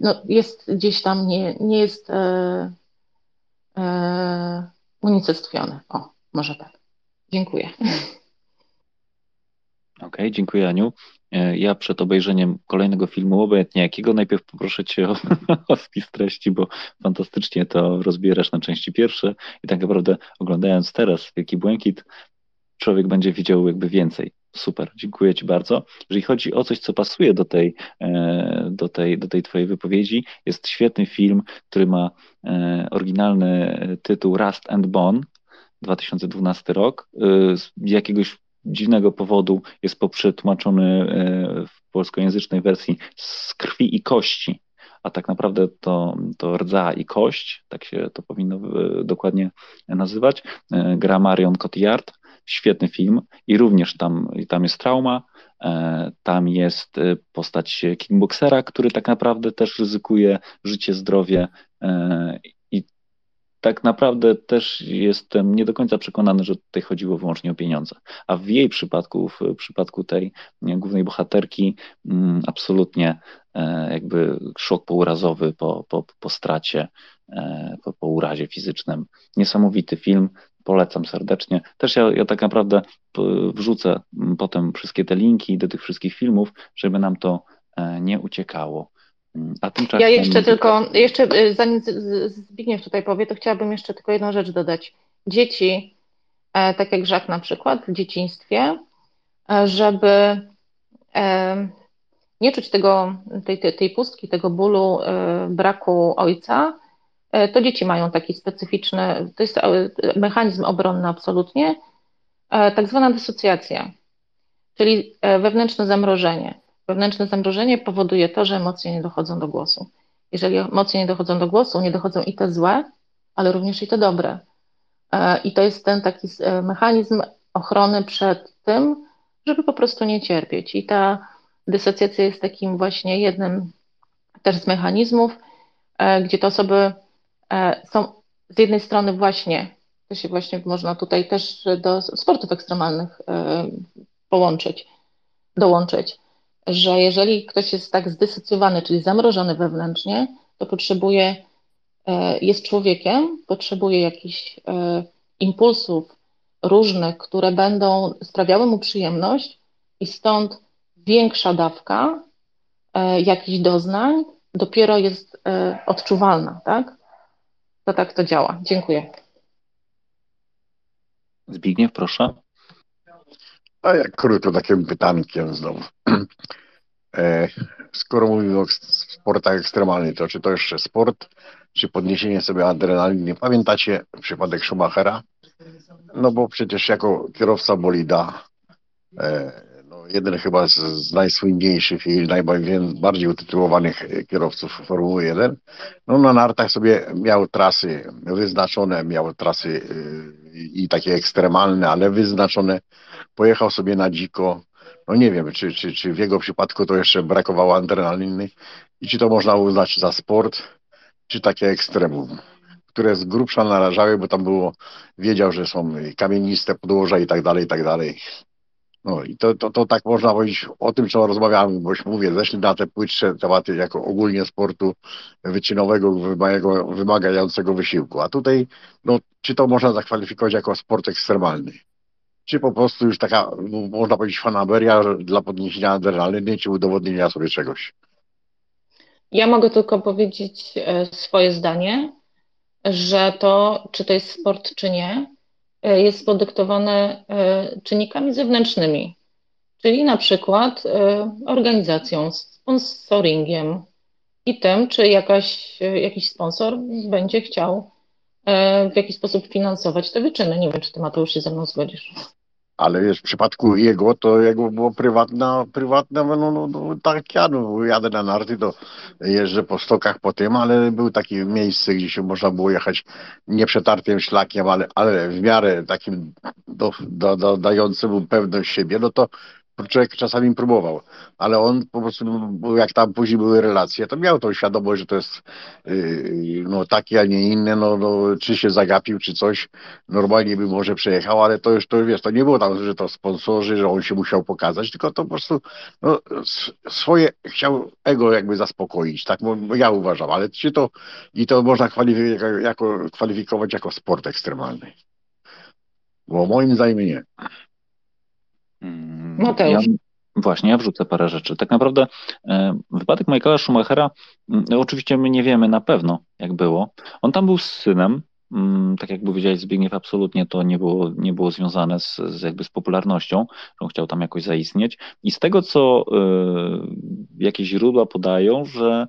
no, jest gdzieś tam, nie, nie jest e, e, unicestwiony. O, może tak. Dziękuję. Okej, okay, dziękuję Aniu. E, ja przed obejrzeniem kolejnego filmu, obojętnie jakiego, najpierw poproszę Cię o, o spis treści, bo fantastycznie to rozbierasz na części pierwsze i tak naprawdę oglądając teraz Wielki Błękit, człowiek będzie widział jakby więcej. Super, dziękuję Ci bardzo. Jeżeli chodzi o coś, co pasuje do tej, e, do tej, do tej Twojej wypowiedzi, jest świetny film, który ma e, oryginalny tytuł Rust and Bone, 2012 rok. Z jakiegoś dziwnego powodu jest poprzetłumaczony e, w polskojęzycznej wersji z krwi i kości, a tak naprawdę to, to rdza i kość, tak się to powinno e, dokładnie nazywać. E, gra Marion Cotillard, świetny film i również tam, tam jest trauma, tam jest postać kickboxera, który tak naprawdę też ryzykuje życie, zdrowie tak naprawdę też jestem nie do końca przekonany, że tutaj chodziło wyłącznie o pieniądze. A w jej przypadku, w przypadku tej głównej bohaterki, mm, absolutnie e, jakby szok pourazowy po, po, po stracie, e, po, po urazie fizycznym. Niesamowity film, polecam serdecznie. Też ja, ja tak naprawdę wrzucę potem wszystkie te linki do tych wszystkich filmów, żeby nam to e, nie uciekało. A tymczasem... Ja jeszcze tylko, jeszcze y, zanim Zbigniew tutaj powie, to chciałabym jeszcze tylko jedną rzecz dodać. Dzieci, e, tak jak Żak na przykład w dzieciństwie, e, żeby e, nie czuć tego, tej, tej pustki, tego bólu, braku ojca, to dzieci mają taki specyficzny, to jest mechanizm obronny absolutnie, tak zwana dysocjacja, czyli wewnętrzne zamrożenie. Wewnętrzne zamrożenie powoduje to, że emocje nie dochodzą do głosu. Jeżeli emocje nie dochodzą do głosu, nie dochodzą i te złe, ale również i te dobre. E, I to jest ten taki e, mechanizm ochrony przed tym, żeby po prostu nie cierpieć. I ta dysocjacja jest takim właśnie jednym też z mechanizmów, e, gdzie te osoby są z jednej strony właśnie, to się właśnie można tutaj też do sportów ekstremalnych połączyć, dołączyć że jeżeli ktoś jest tak zdysocjowany, czyli zamrożony wewnętrznie, to potrzebuje, e, jest człowiekiem, potrzebuje jakichś e, impulsów różnych, które będą sprawiały mu przyjemność i stąd większa dawka e, jakichś doznań dopiero jest odczuwalna, tak? To tak to działa. Dziękuję. Zbigniew, proszę. A jak krótko takim pytankiem znowu. E, skoro mówimy o sportach ekstremalnych, to czy to jeszcze sport, czy podniesienie sobie adrenaliny? Pamiętacie przypadek Schumachera? No bo przecież jako kierowca bolida, e, no jeden chyba z, z najsłynniejszych i najbardziej utytułowanych kierowców Formuły 1, no na nartach sobie miał trasy wyznaczone, miał trasy y, i takie ekstremalne, ale wyznaczone. Pojechał sobie na dziko, no nie wiem, czy, czy, czy w jego przypadku to jeszcze brakowało adrenaliny i czy to można uznać za sport, czy takie ekstremum, które z grubsza narażały, bo tam było, wiedział, że są kamieniste podłoża i tak dalej, i tak dalej. No i to, to, to tak można powiedzieć o tym, co rozmawiamy, bo mówię, zeszli na te płytsze tematy jako ogólnie sportu wyczynowego, wymagającego wysiłku. A tutaj, no, czy to można zakwalifikować jako sport ekstremalny? Czy po prostu już taka, można powiedzieć, fanaberia dla podniesienia adrenaliny, czy udowodnienia sobie czegoś? Ja mogę tylko powiedzieć e, swoje zdanie, że to, czy to jest sport, czy nie, e, jest podyktowane e, czynnikami zewnętrznymi, czyli na przykład organizacją, sponsoringiem i tym, czy jakaś, jakiś sponsor będzie chciał w jakiś sposób finansować te wyczyny. Nie wiem, czy ty Mateusz się ze mną zgodzisz. Ale w przypadku jego, to jego było prywatna, prywatna, no, no, no tak ja, no, jadę na narty, to jeżdżę po stokach po tym, ale był takie miejsce, gdzie się można było jechać nieprzetartym szlakiem, ale, ale w miarę takim do, do, do, dającym pewność siebie, no to człowiek czasami próbował, ale on po prostu, jak tam później były relacje, to miał tą świadomość, że to jest yy, no takie, a nie inne, no, no czy się zagapił, czy coś, normalnie by może przejechał, ale to już, to wiesz, to nie było tam, że to sponsorzy, że on się musiał pokazać, tylko to po prostu no, swoje chciał ego jakby zaspokoić, tak ja uważam, ale czy to i to można jako, kwalifikować jako sport ekstremalny. Bo moim zdaniem nie. No to ja, Właśnie, ja wrzucę parę rzeczy. Tak naprawdę e, wypadek Michaela Schumachera, mm, oczywiście my nie wiemy na pewno, jak było. On tam był z synem, mm, tak jak powiedziałeś Zbigniew, absolutnie to nie było, nie było związane z, z jakby z popularnością, że on chciał tam jakoś zaistnieć. I z tego, co y, jakieś źródła podają, że Mm,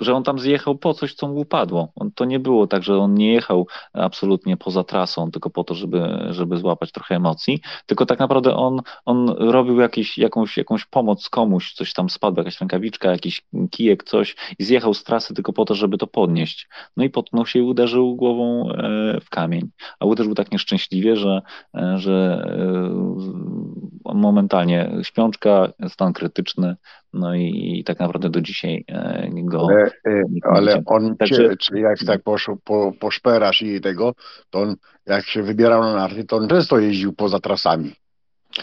że on tam zjechał po coś, co mu upadło. On, to nie było tak, że on nie jechał absolutnie poza trasą, tylko po to, żeby, żeby złapać trochę emocji, tylko tak naprawdę on, on robił jakiś, jakąś, jakąś pomoc komuś, coś tam spadło, jakaś rękawiczka, jakiś kijek, coś i zjechał z trasy tylko po to, żeby to podnieść. No i potknął się i uderzył głową e, w kamień. A uderzył tak nieszczęśliwie, że, e, że e, momentalnie śpiączka, stan krytyczny, no i, i tak naprawdę do dzisiaj e, go. Ale, e, ale on, Także... czy jak tak poszło, po, poszperasz i tego, to on jak się wybierał na narty, to on często jeździł poza trasami.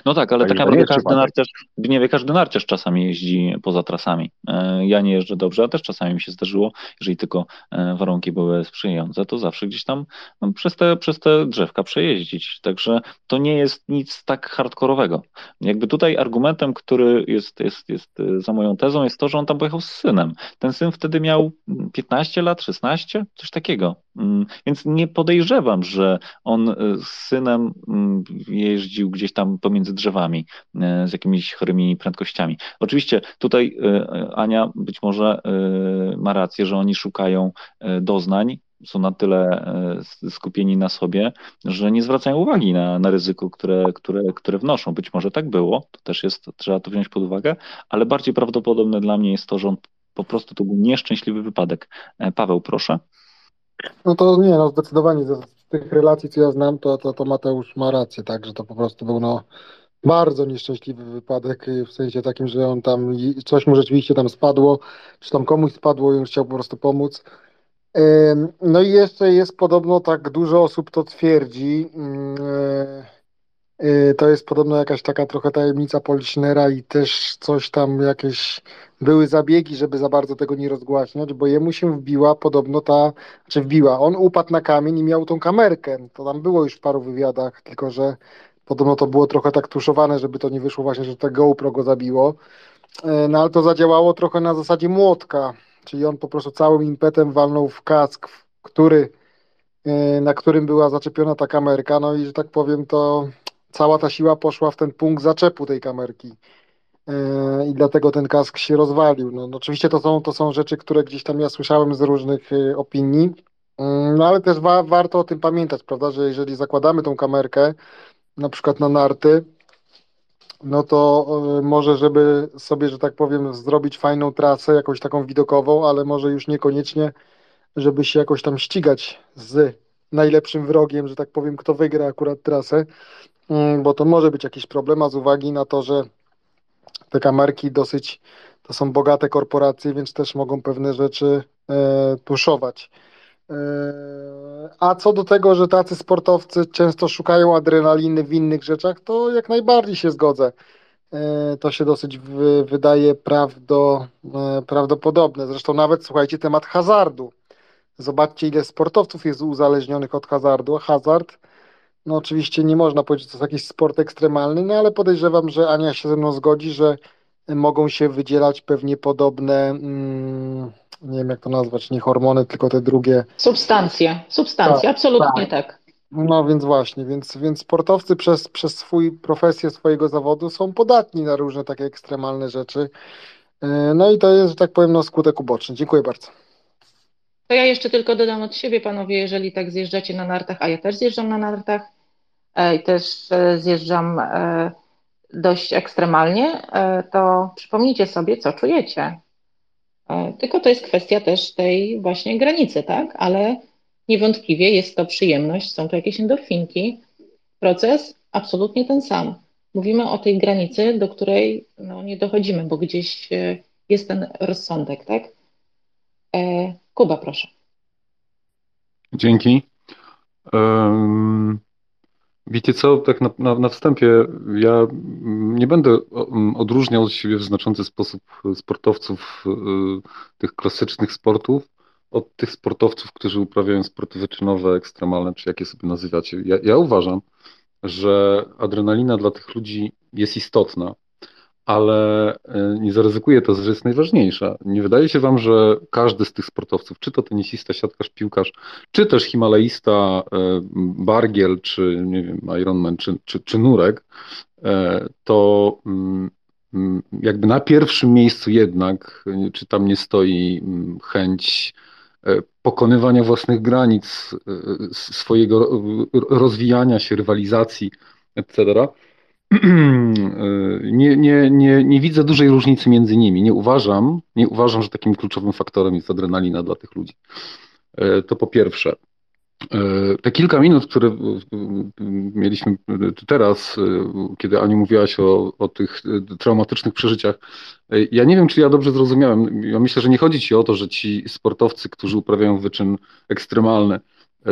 No tak, ale tak naprawdę każdy narciarz, nie każdy narciarz czasami jeździ poza trasami. E, ja nie jeżdżę dobrze, a też czasami mi się zdarzyło, jeżeli tylko e, warunki były sprzyjające, to zawsze gdzieś tam no, przez, te, przez te drzewka przejeździć. Także to nie jest nic tak hardkorowego. Jakby tutaj argumentem, który jest, jest, jest e, za moją tezą, jest to, że on tam pojechał z synem. Ten syn wtedy miał 15 lat, 16, coś takiego. Mm, więc nie podejrzewam, że on z synem mm, jeździł gdzieś tam pomiędzy między drzewami e, z jakimiś chorymi prędkościami. Oczywiście tutaj e, Ania być może e, ma rację, że oni szukają doznań, są na tyle skupieni na sobie, że nie zwracają uwagi na, na ryzyko, które, które, które wnoszą. Być może tak było, to też jest, trzeba to wziąć pod uwagę, ale bardziej prawdopodobne dla mnie jest to, że on po prostu to był nieszczęśliwy wypadek. Paweł, proszę. No to nie, no zdecydowanie z tych relacji, co ja znam, to, to, to Mateusz ma rację, tak, że to po prostu był no bardzo nieszczęśliwy wypadek, w sensie takim, że on tam, coś mu rzeczywiście tam spadło, czy tam komuś spadło i on chciał po prostu pomóc. No i jeszcze jest podobno tak dużo osób to twierdzi. E, to jest podobno jakaś taka trochę tajemnica Poliśnera i też coś tam jakieś były zabiegi, żeby za bardzo tego nie rozgłaśniać, bo jemu się wbiła podobno ta, czy wbiła, on upadł na kamień i miał tą kamerkę. To tam było już w paru wywiadach, tylko że Podobno to było trochę tak tuszowane, żeby to nie wyszło właśnie, że to GoPro go zabiło. E, no ale to zadziałało trochę na zasadzie młotka, czyli on po prostu całym impetem walnął w kask, który, e, na którym była zaczepiona ta kamerka. No i że tak powiem, to cała ta siła poszła w ten punkt zaczepu tej kamerki. E, I dlatego ten kask się rozwalił. No, no, oczywiście to są, to są rzeczy, które gdzieś tam ja słyszałem z różnych opinii, mm, no ale też wa warto o tym pamiętać, prawda, że jeżeli zakładamy tą kamerkę, na przykład na narty, no to e, może, żeby sobie, że tak powiem, zrobić fajną trasę, jakąś taką widokową, ale może już niekoniecznie, żeby się jakoś tam ścigać z najlepszym wrogiem, że tak powiem, kto wygra akurat trasę, bo to może być jakiś problem, a z uwagi na to, że te kamerki dosyć to są bogate korporacje, więc też mogą pewne rzeczy e, tuszować. E, a co do tego, że tacy sportowcy często szukają adrenaliny w innych rzeczach, to jak najbardziej się zgodzę. E, to się dosyć wydaje prawdo, e, prawdopodobne. Zresztą nawet słuchajcie, temat hazardu. Zobaczcie, ile sportowców jest uzależnionych od hazardu. Hazard, no oczywiście nie można powiedzieć, że to jest jakiś sport ekstremalny, no ale podejrzewam, że Ania się ze mną zgodzi, że mogą się wydzielać pewnie podobne. Mm, nie wiem jak to nazwać, nie hormony, tylko te drugie. Substancje, substancje, tak, absolutnie tak. tak. No więc właśnie, więc, więc sportowcy przez, przez swój profesję swojego zawodu są podatni na różne takie ekstremalne rzeczy. E, no i to jest, że tak powiem, no, skutek uboczny. Dziękuję bardzo. To ja jeszcze tylko dodam od siebie, panowie, jeżeli tak zjeżdżacie na nartach, a ja też zjeżdżam na nartach, i też zjeżdżam dość ekstremalnie, to przypomnijcie sobie, co czujecie. Tylko to jest kwestia też tej właśnie granicy, tak? Ale niewątpliwie jest to przyjemność, są to jakieś endorfinki. Proces absolutnie ten sam. Mówimy o tej granicy, do której no, nie dochodzimy, bo gdzieś jest ten rozsądek, tak? Kuba, proszę. Dzięki. Wiecie co, tak na, na, na, wstępie ja nie będę odróżniał od siebie w znaczący sposób sportowców y, tych klasycznych sportów od tych sportowców, którzy uprawiają sporty wyczynowe, ekstremalne, czy jakie sobie nazywacie. Ja, ja uważam, że adrenalina dla tych ludzi jest istotna ale e, nie zaryzykuję to, że jest najważniejsza. Nie wydaje się wam, że każdy z tych sportowców, czy to tenisista, siatkarz, piłkarz, czy też himalaista, e, bargiel, czy nie wiem, Ironman, czy, czy, czy nurek, e, to mm, mm, jakby na pierwszym miejscu jednak, czy tam nie stoi mm, chęć pokonywania własnych granic, swojego rozwijania się, rywalizacji, etc., nie, nie, nie, nie widzę dużej różnicy między nimi. Nie uważam, nie uważam, że takim kluczowym faktorem jest adrenalina dla tych ludzi. E, to po pierwsze. E, te kilka minut, które mieliśmy teraz, e, kiedy Aniu mówiłaś o, o tych traumatycznych przeżyciach, ja nie wiem, czy ja dobrze zrozumiałem. Ja myślę, że nie chodzi ci o to, że ci sportowcy, którzy uprawiają wyczyn ekstremalny,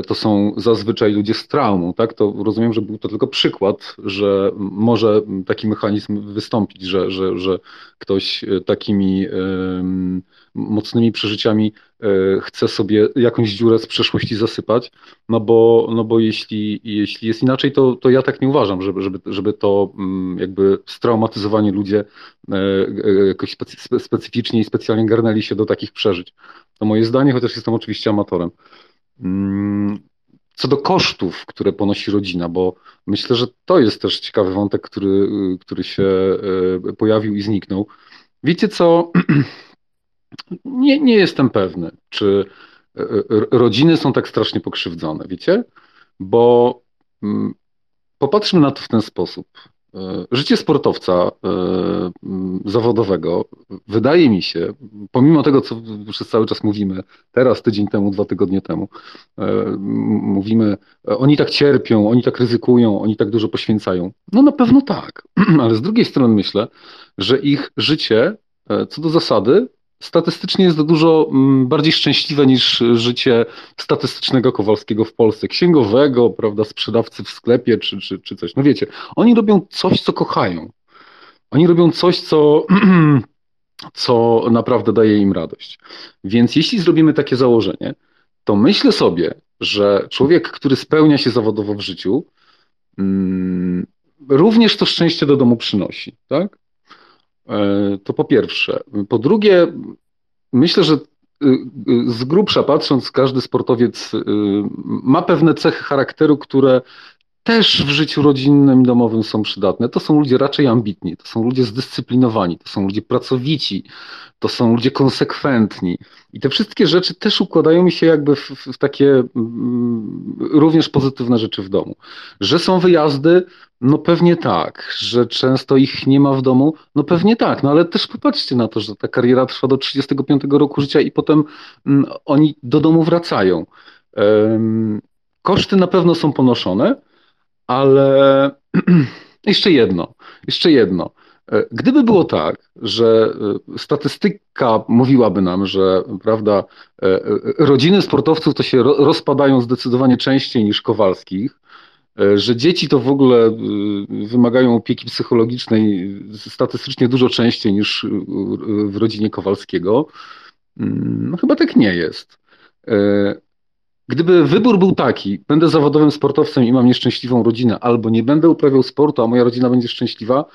to są zazwyczaj ludzie z traumą, tak? To rozumiem, że był to tylko przykład, że może taki mechanizm wystąpić, że, że, że ktoś e, takimi mocnymi przeżyciami um, chce sobie jakąś dziurę z przeszłości zasypać, no bo, no bo jeśli, jeśli jest inaczej, to, to ja tak nie uważam, żeby, żeby, żeby to um, jakby straumatyzowani ludzie e, jakoś specy, specyficznie i specjalnie garnęli się do takich przeżyć. To moje zdanie, chociaż jestem oczywiście amatorem. Mm, co do kosztów, które ponosi rodzina, bo myślę, że to jest też ciekawy wątek, który, który się e, pojawił i zniknął. Wiecie co? Nie, nie jestem pewny, czy e, rodziny są tak strasznie pokrzywdzone, wiecie? Bo mm, popatrzmy na to w ten sposób. E, życie sportowca e, zawodowego wydaje mi się, pomimo tego, co przez cały czas mówimy, teraz, tydzień temu, dwa tygodnie temu, e, mówimy, oni tak cierpią, oni tak ryzykują, oni tak dużo poświęcają. No na pewno tak, ale z drugiej strony myślę, że ich życie co do zasady statystycznie jest dużo mm, bardziej szczęśliwe niż życie statystycznego Kowalskiego w Polsce, księgowego, prawda, sprzedawcy w sklepie czy, czy, czy coś. No wiecie, oni robią coś, co kochają. Oni robią coś, co, co naprawdę daje im radość. Więc jeśli zrobimy takie założenie, to myślę sobie, że człowiek, który spełnia się zawodowo w życiu, mm, również to szczęście do domu przynosi, tak? E, to po pierwsze. Po drugie, myślę, że y, y, z grubsza patrząc, każdy sportowiec y, ma pewne cechy charakteru, które też w życiu rodzinnym i domowym są przydatne. To są ludzie raczej ambitni, to są ludzie zdyscyplinowani, to są ludzie pracowici, to są ludzie konsekwentni. I te wszystkie rzeczy też układają mi się jakby w, w takie mm, również pozytywne rzeczy w domu. Że są wyjazdy, no pewnie tak. Że często ich nie ma w domu, no pewnie tak. No ale też popatrzcie na to, że ta kariera trwa do 35 roku życia i potem mm, oni do domu wracają. Koszty na pewno są ponoszone, ale jeszcze jedno, jeszcze jedno. E, gdyby było tak, że e, statystyka mówiłaby nam, że prawda, e, rodziny sportowców to się rozpadają zdecydowanie częściej niż Kowalskich, że dzieci to w ogóle wymagają opieki psychologicznej statystycznie dużo częściej niż w rodzinie Kowalskiego, mm, no chyba tak nie jest. Gdyby wybór był taki, będę zawodowym sportowcem i mam nieszczęśliwą rodzinę, albo nie będę uprawiał sportu, a moja rodzina będzie szczęśliwa,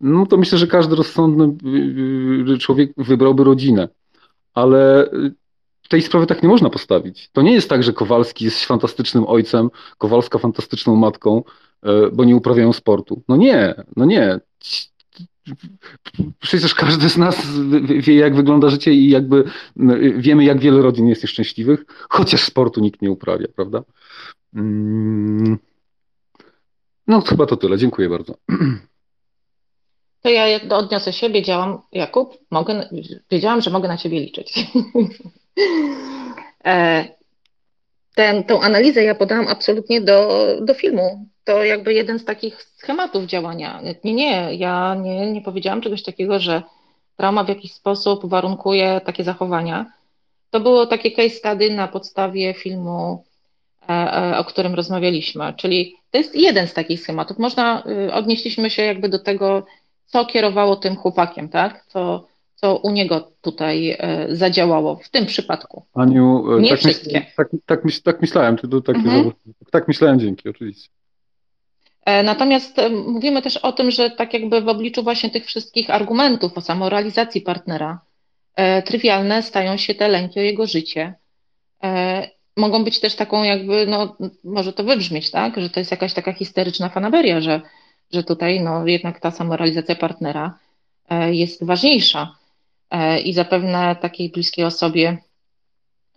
no to myślę, że każdy rozsądny y, y, człowiek wybrałby rodzinę. Ale tej sprawy tak nie można postawić. To nie jest tak, że Kowalski jest fantastycznym ojcem, Kowalska fantastyczną matką, bo nie uprawiają sportu. No nie, no nie. Przecież każdy z nas wie, jak wygląda życie i jakby wiemy, jak wiele rodzin jest nieszczęśliwych, chociaż sportu nikt nie uprawia, prawda? Mm. No chyba to tyle. Dziękuję bardzo. To ja odniosę się, wiedziałam, Jakub, mogę, wiedziałam, że mogę na ciebie liczyć. Ten, tą analizę ja podałam absolutnie do, do filmu. To jakby jeden z takich schematów działania. Nie, nie, ja nie, nie powiedziałam czegoś takiego, że trauma w jakiś sposób warunkuje takie zachowania. To było takie case study na podstawie filmu, e, e, o którym rozmawialiśmy, czyli to jest jeden z takich schematów. Można, y, odnieśliśmy się jakby do tego, co kierowało tym chłopakiem, tak? Co, co u niego tutaj e, zadziałało w tym przypadku. Aniu, Nie tak, wszystkie. Myśl, tak, tak, myśl, tak myślałem, to, to takie Mhm. tak myślałem, dzięki, oczywiście. E, Natomiast e, mówimy też o tym, że tak jakby w obliczu właśnie tych wszystkich argumentów o samorealizacji partnera, e, trywialne stają się te lęki o jego życie. E, Mogą być też taką jakby, no może to wybrzmieć, tak, że to jest jakaś taka histeryczna fanaberia, że, że tutaj no jednak ta samorealizacja partnera e, jest ważniejsza E, i zapewne takiej bliskiej osobie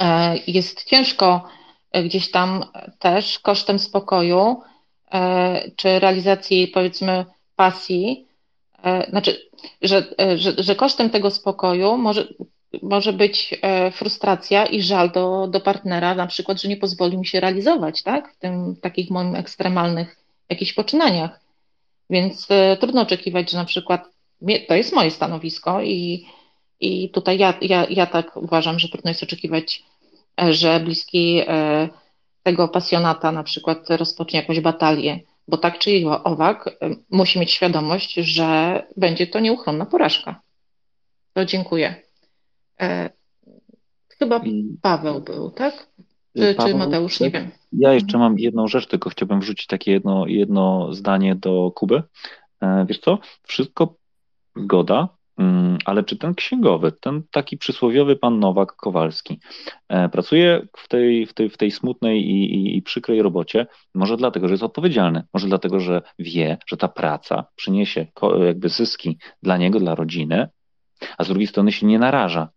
e, jest ciężko e, gdzieś tam też kosztem spokoju e, czy realizacji powiedzmy pasji, e, znaczy, że, e, że, że kosztem tego spokoju może, może być e, frustracja i żal do, do partnera, na przykład, że nie pozwoli mi się realizować, tak, w tym takich moim ekstremalnych jakichś poczynaniach. Więc e, trudno oczekiwać, że na przykład to jest moje stanowisko i, i tutaj ja, ja, ja tak uważam, że trudno jest oczekiwać, e, że bliski e, tego pasjonata na przykład rozpocznie jakąś batalię, bo tak czy owak e, musi mieć świadomość, że będzie to nieuchronna porażka. To dziękuję. Chyba Paweł był, tak? Czy, czy Paweł, Mateusz, nie tak? wiem. Ja jeszcze mam jedną rzecz, tylko chciałbym wrzucić takie jedno, jedno zdanie do Kuby. Wiesz co? Wszystko zgoda, mm, ale czy ten księgowy, ten taki przysłowiowy pan Nowak Kowalski, e, pracuje w tej, w tej, w tej smutnej i, i, i przykrej robocie, może dlatego, że jest odpowiedzialny, może dlatego, że wie, że ta praca przyniesie jakby zyski dla niego, dla rodziny, a z drugiej strony się nie naraża.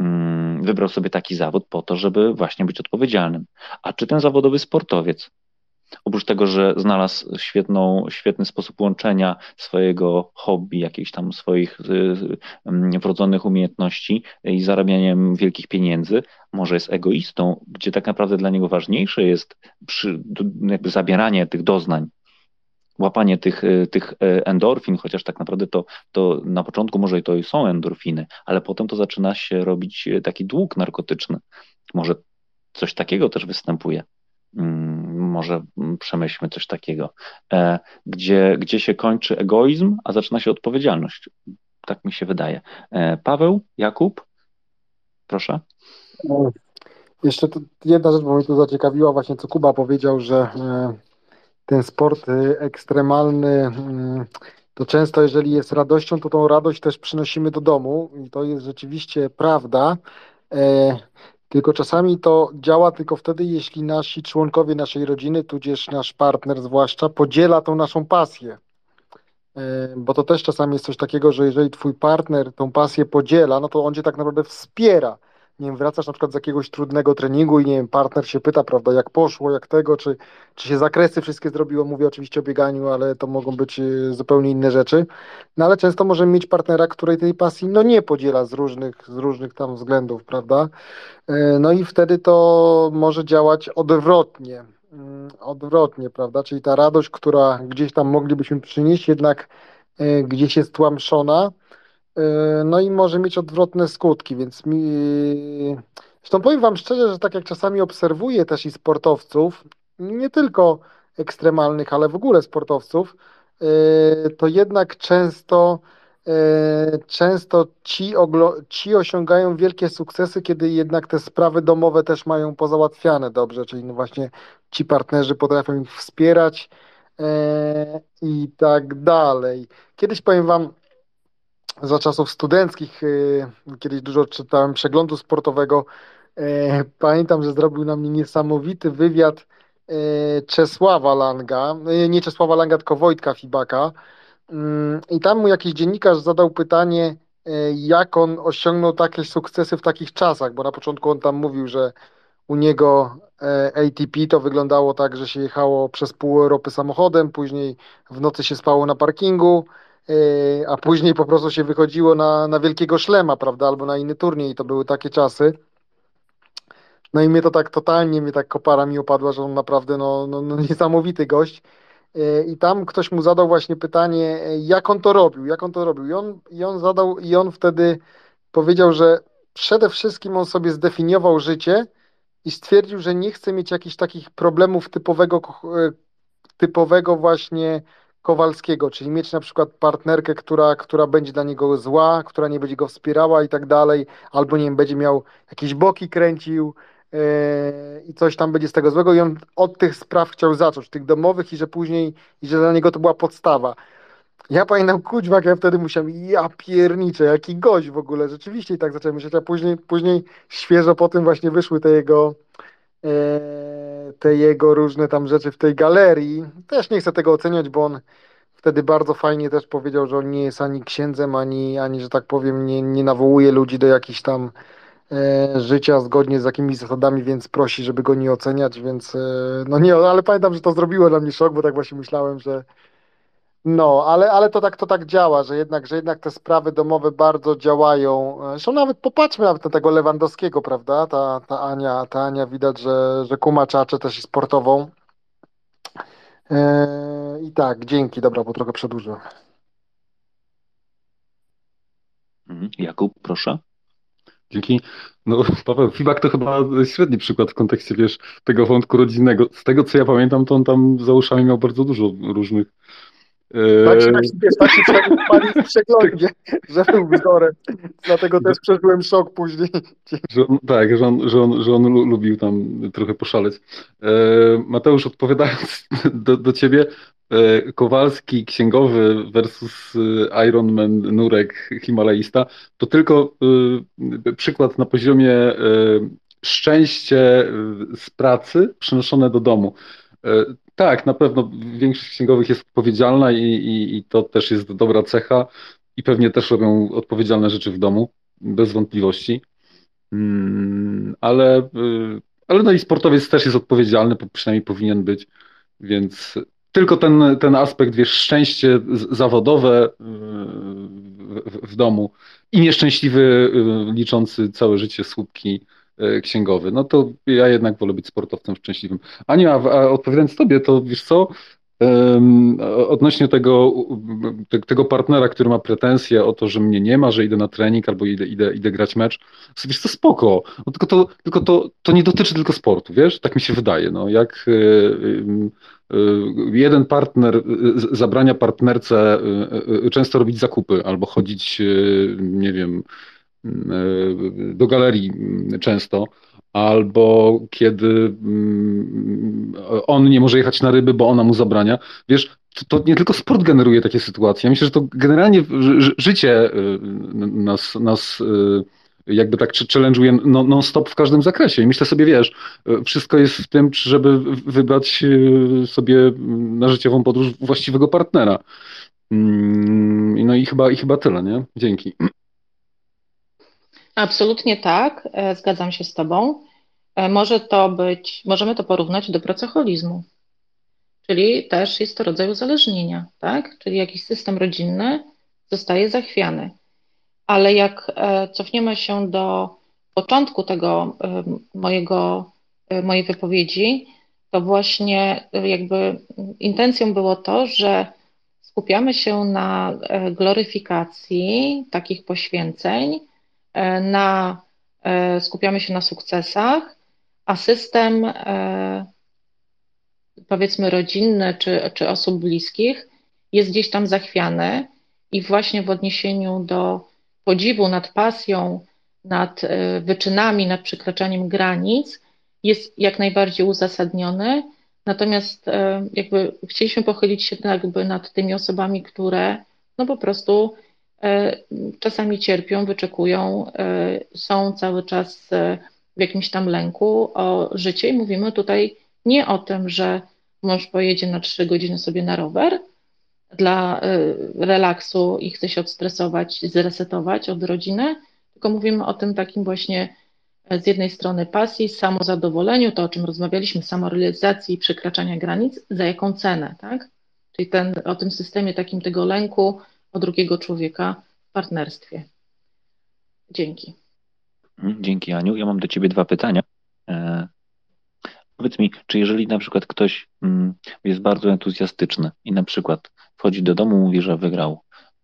Mm, Wybrał sobie taki zawód po to, żeby właśnie być odpowiedzialnym. A czy ten zawodowy sportowiec, oprócz tego, że znalazł świetną, świetny sposób łączenia swojego hobby, jakichś tam swoich y, y, wrodzonych umiejętności i zarabianiem wielkich pieniędzy, może jest egoistą, gdzie tak naprawdę dla niego ważniejsze jest przy, jakby zabieranie tych doznań, łapanie tych, y, tych endorfin, chociaż tak naprawdę to, to na początku może to i są endorfiny, ale potem to zaczyna się robić taki dług narkotyczny. Może coś takiego też występuje. Mm, Może przemyślmy coś takiego, e, gdzie, gdzie się kończy egoizm, a zaczyna się odpowiedzialność. Tak mi się wydaje. E, Paweł, Jakub, proszę. E, Jeszcze jedna rzecz, bo mnie tu zaciekawiła właśnie, co Kuba powiedział, że ten sport e, ekstremalny mm, to często, jeżeli jest radością, to tą radość też przynosimy do domu i to jest rzeczywiście prawda. Tylko czasami to działa tylko wtedy, jeśli nasi członkowie naszej rodziny, tudzież nasz partner zwłaszcza, podziela tą naszą pasję. E, Bo to też czasami jest coś takiego, że jeżeli twój partner tą pasję podziela, no to on cię tak naprawdę wspiera. Nie wiem, wracasz na przykład z jakiegoś trudnego treningu i nie wiem, partner się pyta, prawda, jak poszło, jak tego, czy, czy się zakresy wszystkie zrobiło. Mówię oczywiście o bieganiu, ale to mogą być e, zupełnie inne rzeczy. No ale często możemy mieć partnera, której tej pasji no nie podziela z różnych, z różnych tam względów, prawda? E, No i wtedy to może działać odwrotnie. Mm, Odwrotnie, prawda? Czyli ta radość, która gdzieś tam moglibyśmy przynieść, jednak e, gdzieś jest tłamszona, no i może mieć odwrotne skutki, więc mi... Zresztą powiem Wam szczerze, że tak jak czasami obserwuję też i sportowców, nie tylko ekstremalnych, ale w ogóle sportowców, e, to jednak często E, Często ci, ci osiągają wielkie sukcesy, kiedy jednak te sprawy domowe też mają pozałatwiane dobrze, czyli no właśnie ci partnerzy potrafią ich wspierać i tak dalej. Kiedyś powiem Wam, za czasów studenckich, e, kiedyś dużo czytałem przeglądu sportowego. E, Pamiętam, że zrobił na mnie niesamowity wywiad e, Czesława Langa, nie Czesława Langa, tylko Wojtka Fibaka. Mm, I tam mu jakiś dziennikarz zadał pytanie, jak on osiągnął takie sukcesy w takich czasach, bo na początku on tam mówił, że u niego ATP to wyglądało tak, że się jechało przez pół Europy samochodem, później w nocy się spało na parkingu, a później po prostu się wychodziło na, na wielkiego szlema, prawda, albo na inny turniej. I to były takie czasy. No i mnie to tak totalnie, mnie tak kopara mi opadła, że on naprawdę no, no, no niesamowity gość. E, I tam ktoś mu zadał właśnie pytanie, jak on to robił, jak on to robił. I on, i on zadał, i on wtedy powiedział, że przede wszystkim on sobie zdefiniował życie i stwierdził, że nie chce mieć jakichś takich problemów typowego, typowego właśnie Kowalskiego, czyli mieć na przykład partnerkę, która, która będzie dla niego zła, która nie będzie go wspierała i tak dalej, albo nie wiem, będzie miał jakieś boki kręcił yy, i coś tam będzie z tego złego i on od tych spraw chciał zacząć, tych domowych i że później, i że dla niego to była podstawa. Ja pamiętam kućmak, ja wtedy musiałem, ja pierniczę, jaki gość w ogóle, rzeczywiście i tak zacząłem myśleć, a później, później świeżo po tym właśnie wyszły te jego te jego różne tam rzeczy w tej galerii. Też nie chcę tego oceniać, bo on wtedy bardzo fajnie też powiedział, że on nie jest ani księdzem, ani, ani że tak powiem, nie, nie nawołuje ludzi do jakichś tam e, życia zgodnie z jakimiś zasadami, więc prosi, żeby go nie oceniać, więc e, no nie, ale pamiętam, że to zrobiło dla mnie szok, bo tak właśnie myślałem, że no, ale, ale to tak to tak działa, że jednak, że jednak te sprawy domowe bardzo działają. Zresztą nawet popatrzmy nawet na tego Lewandowskiego, prawda? Ta, ta Ania, ta Ania widać, że, że kuma czacze też i sportową. Eee, I tak, dzięki, dobra, bo trochę przedłużyłem. Mhm. Jakub, proszę. Dzięki. No, Paweł Fibak to chyba średni przykład w kontekście, wiesz, tego wątku rodzinnego. Z tego, co ja pamiętam, to on tam za uszami miał bardzo dużo różnych tak się, tak się, tak w przeglądzie, że był wzorem. Dlatego też przeżyłem szok później. Że on, tak, że on, że, on, że on lubił tam trochę poszaleć. E, Mateusz, odpowiadając do, do ciebie, e, Kowalski księgowy versus e, Ironman Nurek Himalajista, to tylko przykład na poziomie szczęście z pracy przenoszone do domu. Tak, na pewno większość księgowych jest odpowiedzialna i, i, i to też jest dobra cecha i pewnie też robią odpowiedzialne rzeczy w domu, bez wątpliwości. Mm, ale, y, ale no i sportowiec też jest odpowiedzialny, przynajmniej powinien być, więc tylko ten, ten aspekt, wiesz, szczęście zawodowe y, w, w domu i nieszczęśliwy, y, liczący całe życie słupki księgowy, no to ja jednak wolę być sportowcem szczęśliwym. Ania, a, a odpowiadając tobie, to wiesz co, odnośnie tego, te, tego partnera, który ma pretensje o to, że mnie nie ma, że idę na trening albo idę, idę, idę grać mecz, to wiesz co, spoko, no, tylko, to, tylko to, to nie dotyczy tylko sportu, wiesz, tak mi się wydaje, no. Jak y, y, jeden partner zabrania partnerce często robić zakupy albo chodzić, nie wiem, do galerii często, albo kiedy mm, on nie może jechać na ryby, bo ona mu zabrania. Wiesz, to, nie tylko sport generuje takie sytuacje. Myślę, że to generalnie życie y, nas, nas y, jakby tak challenge'uje non-stop w każdym zakresie. I myślę sobie, wiesz, wszystko jest w tym, żeby wybrać y, sobie na życiową podróż właściwego partnera. Mm, no i chyba, i chyba tyle, nie? Dzięki. Absolutnie tak, e, zgadzam się z Tobą. E, może to być, możemy to porównać do pracoholizmu, czyli też jest to rodzaj uzależnienia, tak? Czyli jakiś system rodzinny zostaje zachwiany. Ale jak e, cofniemy się do początku tego mojego, mojej wypowiedzi, to właśnie jakby intencją było to, że skupiamy się na gloryfikacji takich poświęceń, na, e, skupiamy się na sukcesach, a system e, powiedzmy rodzinny czy, czy osób bliskich jest gdzieś tam zachwiany i właśnie w odniesieniu do podziwu nad pasją, nad wyczynami, nad przekraczaniem granic jest jak najbardziej uzasadniony. Natomiast jakby chcieliśmy pochylić się jakby nad tymi osobami, które no po prostu E, czasami cierpią, wyczekują, e, są cały czas e, w jakimś tam lęku o życie i mówimy tutaj nie o tym, że mąż pojedzie na trzy godziny sobie na rower dla relaksu i chce się odstresować, zresetować od rodziny, tylko mówimy o tym takim właśnie z jednej strony pasji, samozadowoleniu, to o czym rozmawialiśmy, samorealizacji i przekraczania granic, za jaką cenę, tak? Czyli ten, o tym systemie takim tego lęku o drugiego człowieka w partnerstwie. Dzięki. Mhm, dzięki Aniu. Ja mam do Ciebie dwa pytania. E, powiedz mi, czy jeżeli na przykład ktoś mm, jest bardzo entuzjastyczny i na przykład wchodzi do domu, mówi, że wygrał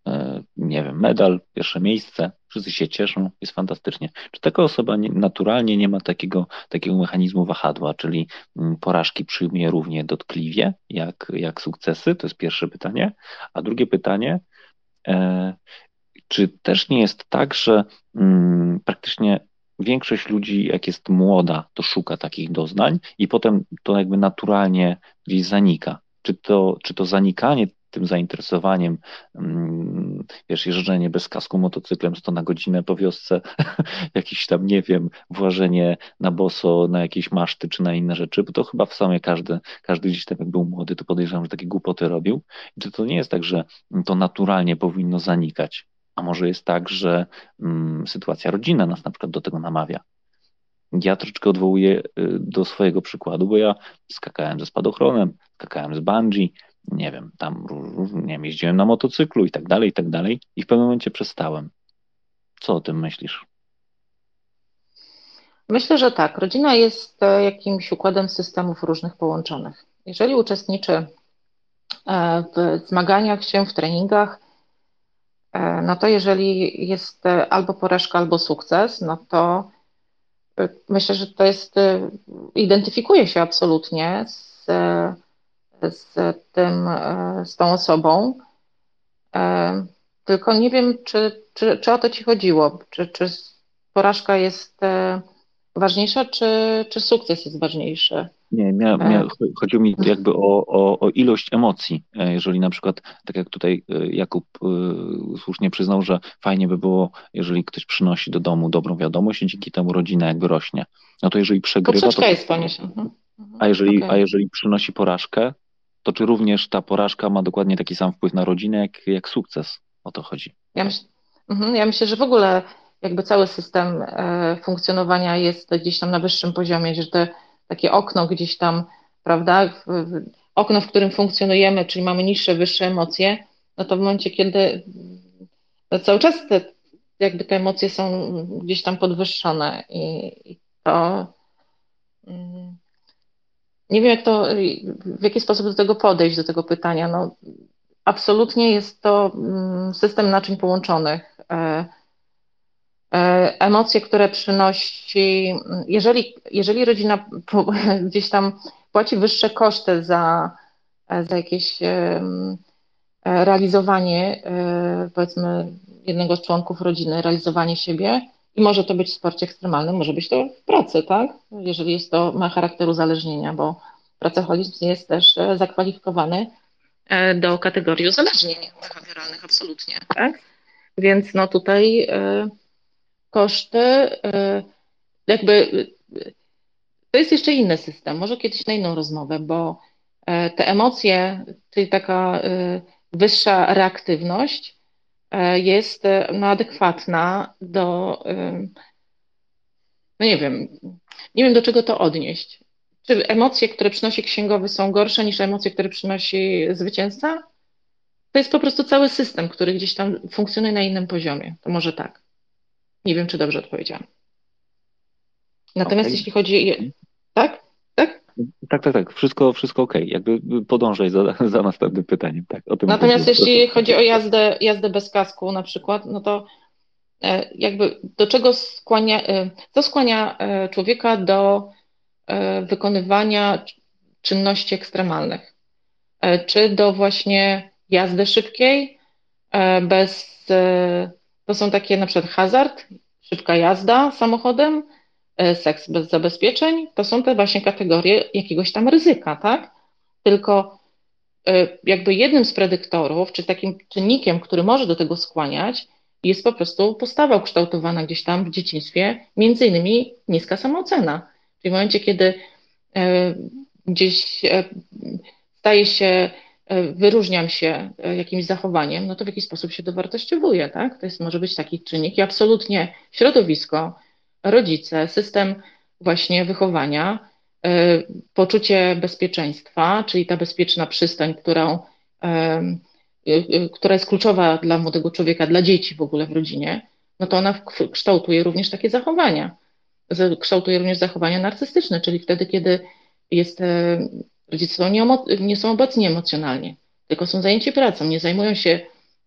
E, nie wiem, medal, pierwsze miejsce, wszyscy się cieszą, jest fantastycznie. Czy taka osoba nie, naturalnie nie ma takiego, takiego mechanizmu wahadła, czyli mm, porażki przyjmuje równie dotkliwie jak, jak sukcesy? To jest pierwsze pytanie. A drugie pytanie, czy też nie jest tak, że mm, praktycznie większość ludzi, jak jest młoda, to szuka takich doznań i potem to jakby naturalnie gdzieś zanika? Czy to, czy to zanikanie tym zainteresowaniem, mm, wiesz, jeżdżenie bez kasku motocyklem 100 na godzinę po wiosce, jakieś tam, nie wiem, włażenie na boso, na jakieś maszty czy na inne rzeczy, bo to chyba w sumie każdy, każdy gdzieś tam jak był młody, to podejrzewam, że takie głupoty robił. I to, to nie jest tak, że to naturalnie powinno zanikać, a może jest tak, że mm, sytuacja rodzinna nas na przykład do tego namawia. Ja troszeczkę odwołuję y, do swojego przykładu, bo ja skakałem ze spadochronem, skakałem z bungee, nie wiem, tam nie wiem, jeździłem na motocyklu i tak dalej, i tak dalej i w pewnym momencie przestałem. Co o tym myślisz? Myślę, że tak. Rodzina jest e, jakimś układem systemów różnych połączonych. Jeżeli uczestniczy e, w zmaganiach się, w treningach, e, no to jeżeli jest albo porażka, albo sukces, no to myślę, że to jest, identyfikuje się absolutnie z z tym, e, z tą osobą. E, tylko nie wiem, czy, czy, czy o to ci chodziło, czy, czy porażka jest e, ważniejsza, czy, czy sukces jest ważniejszy? Nie, mia, mia, chodziło mi jakby o, o, o, ilość emocji. Jeżeli na przykład, tak jak tutaj Jakub słusznie przyznał, że fajnie by było, jeżeli ktoś przynosi do domu dobrą wiadomość i dzięki temu rodzina jakby rośnie. No to jeżeli przegrywa. Poprzeczka to... jest poniesiona. Mhm. A jeżeli, okay. a jeżeli przynosi porażkę, to czy również ta porażka ma dokładnie taki sam wpływ na rodzinę, jak, jak sukces? O to chodzi. Ja, myśl, mhm, ja myślę, że w ogóle jakby cały system e, funkcjonowania jest gdzieś tam na wyższym poziomie, że te takie okno gdzieś tam, prawda, okno, w którym funkcjonujemy, czyli mamy niższe, wyższe emocje, no to w momencie, kiedy no cały czas te, jakby te emocje są gdzieś tam podwyższone i, i to mm, nie wiem, jak to, w jaki sposób do tego podejść, do tego pytania. No, absolutnie jest to mm, system naczyń połączonych. E, e, emocje, które przynosi, jeżeli, jeżeli rodzina gdzieś tam płaci wyższe koszty za, za jakieś realizowanie, e, powiedzmy, jednego z członków rodziny, realizowanie siebie, i może to być w sporcie ekstremalnym, może być to w pracy, tak? Jeżeli jest to, ma charakter uzależnienia, bo pracoholizm jest też e, zakwalifikowany e, do kategorii uzależnień behawioralnych, absolutnie, tak? Więc no tutaj e, koszty, jakby to jest jeszcze inny system, może kiedyś na inną rozmowę, bo te emocje, czyli taka wyższa reaktywność, jest e, no, adekwatna do, no nie wiem, nie wiem do czego to odnieść. Czy emocje, które przynosi księgowy są gorsze niż emocje, które przynosi zwycięzca? To jest po prostu cały system, który gdzieś tam funkcjonuje na innym poziomie. To może tak. Nie wiem, czy dobrze odpowiedziałam. Natomiast okay. jeśli chodzi. Tak? Tak, tak, tak. Wszystko, wszystko ok. Jakby podążaj za, za następnym pytaniem. Tak, Natomiast jeśli chodzi o jazdę, jazdę bez kasku na przykład, no to e, jakby do czego skłania, e, co skłania e, człowieka do wykonywania czynności ekstremalnych? Czy do właśnie jazdy szybkiej, bez, to są takie na przykład hazard, szybka jazda samochodem, seks bez zabezpieczeń, to są te właśnie kategorie jakiegoś tam ryzyka, tak? Tylko e, jakby jednym z predyktorów, czy takim czynnikiem, który może do tego skłaniać, jest po prostu postawa ukształtowana gdzieś tam w dzieciństwie, między innymi niska samoocena. Czyli w momencie, kiedy e, gdzieś staje się, wyróżniam się jakimś zachowaniem, no to w jakiś sposób się dowartościowuje, tak? To jest, może być taki czynnik i absolutnie środowisko, rodzice, system właśnie wychowania, poczucie bezpieczeństwa, czyli ta bezpieczna przystań, którą, która jest kluczowa dla młodego człowieka, dla dzieci w ogóle w rodzinie, no to ona kształtuje również takie zachowania. Kształtuje również zachowania narcystyczne, czyli wtedy, kiedy jest, rodzice są nie, nie są obecni emocjonalnie, tylko są zajęci pracą, nie zajmują się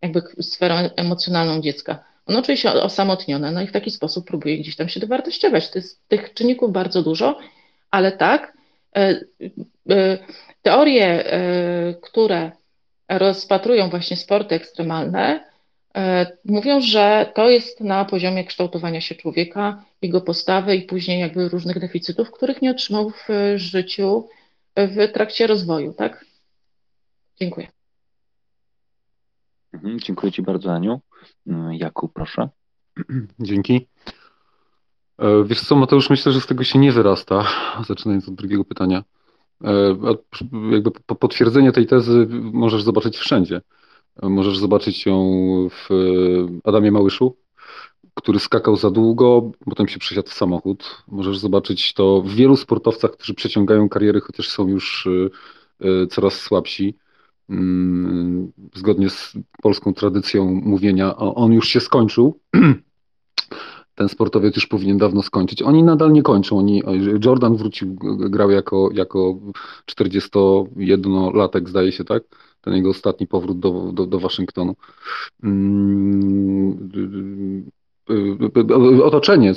jakby sferą emocjonalną dziecka. Ono czuje się osamotnione, no i w taki sposób próbuje gdzieś tam się dowartościować. To jest tych czynników bardzo dużo, ale tak, e, e, teorie, e, które rozpatrują właśnie sporty ekstremalne, mówią, że to jest na poziomie kształtowania się człowieka, jego postawy i później jakby różnych deficytów, których nie otrzymał w życiu w trakcie rozwoju, tak? Dziękuję. Mhm, dziękuję Ci bardzo, Aniu. Mm, Jakub, proszę. Dzięki. E, wiesz co, Mateusz, myślę, że z tego się nie wyrasta, zaczynając od drugiego pytania. E, jakby potwierdzenie tej tezy możesz zobaczyć wszędzie. E, możesz zobaczyć ją w Adamie Małyszu, który skakał za długo, potem się przesiadł w samochód. Możesz zobaczyć to w wielu sportowcach, którzy przeciągają kariery, chociaż są już coraz słabsi. Mm, zgodnie z polską tradycją mówienia, on już się skończył. Ten sportowiec już powinien dawno skończyć. Oni nadal nie kończą. Oni, Jordan wrócił, grał jako, jako 41-latek, zdaje się, tak? Ten jego ostatni powrót do, do, do Waszyngtonu. Mm, otoczenie,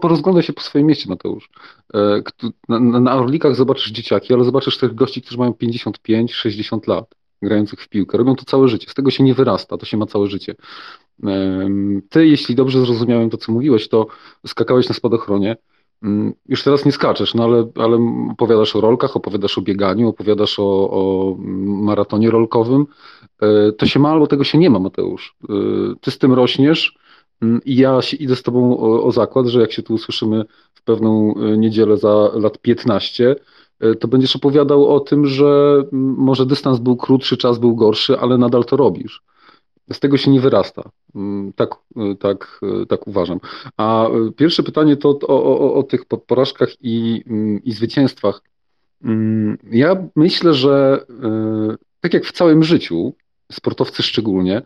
porozglądaj się po swoim mieście, Mateusz. E, na, na Orlikach zobaczysz dzieciaki, ale zobaczysz tych gości, którzy mają 55-60 lat grających w piłkę. Robią to całe życie. Z tego się nie wyrasta, to się ma całe życie. Ty, jeśli dobrze zrozumiałem to, co mówiłeś, to skakałeś na spadochronie. Mm, już teraz nie skaczesz, no ale, ale opowiadasz o rolkach, opowiadasz o bieganiu, opowiadasz o, o maratonie rolkowym. E, to się ma albo tego się nie ma, Mateusz. E, ty z tym rośniesz mm, i ja się idę z tobą o, o zakład, że jak się tu usłyszymy w pewną e, niedzielę za lat 15, E, to będziesz opowiadał o tym, że może dystans był krótszy, czas był gorszy, ale nadal to robisz. Z tego się nie wyrasta. Tak, e, tak, e, tak uważam. A pierwsze pytanie to o, o, o tych porażkach i, i zwycięstwach. Ja myślę, że tak jak w całym życiu, sportowcy szczególnie,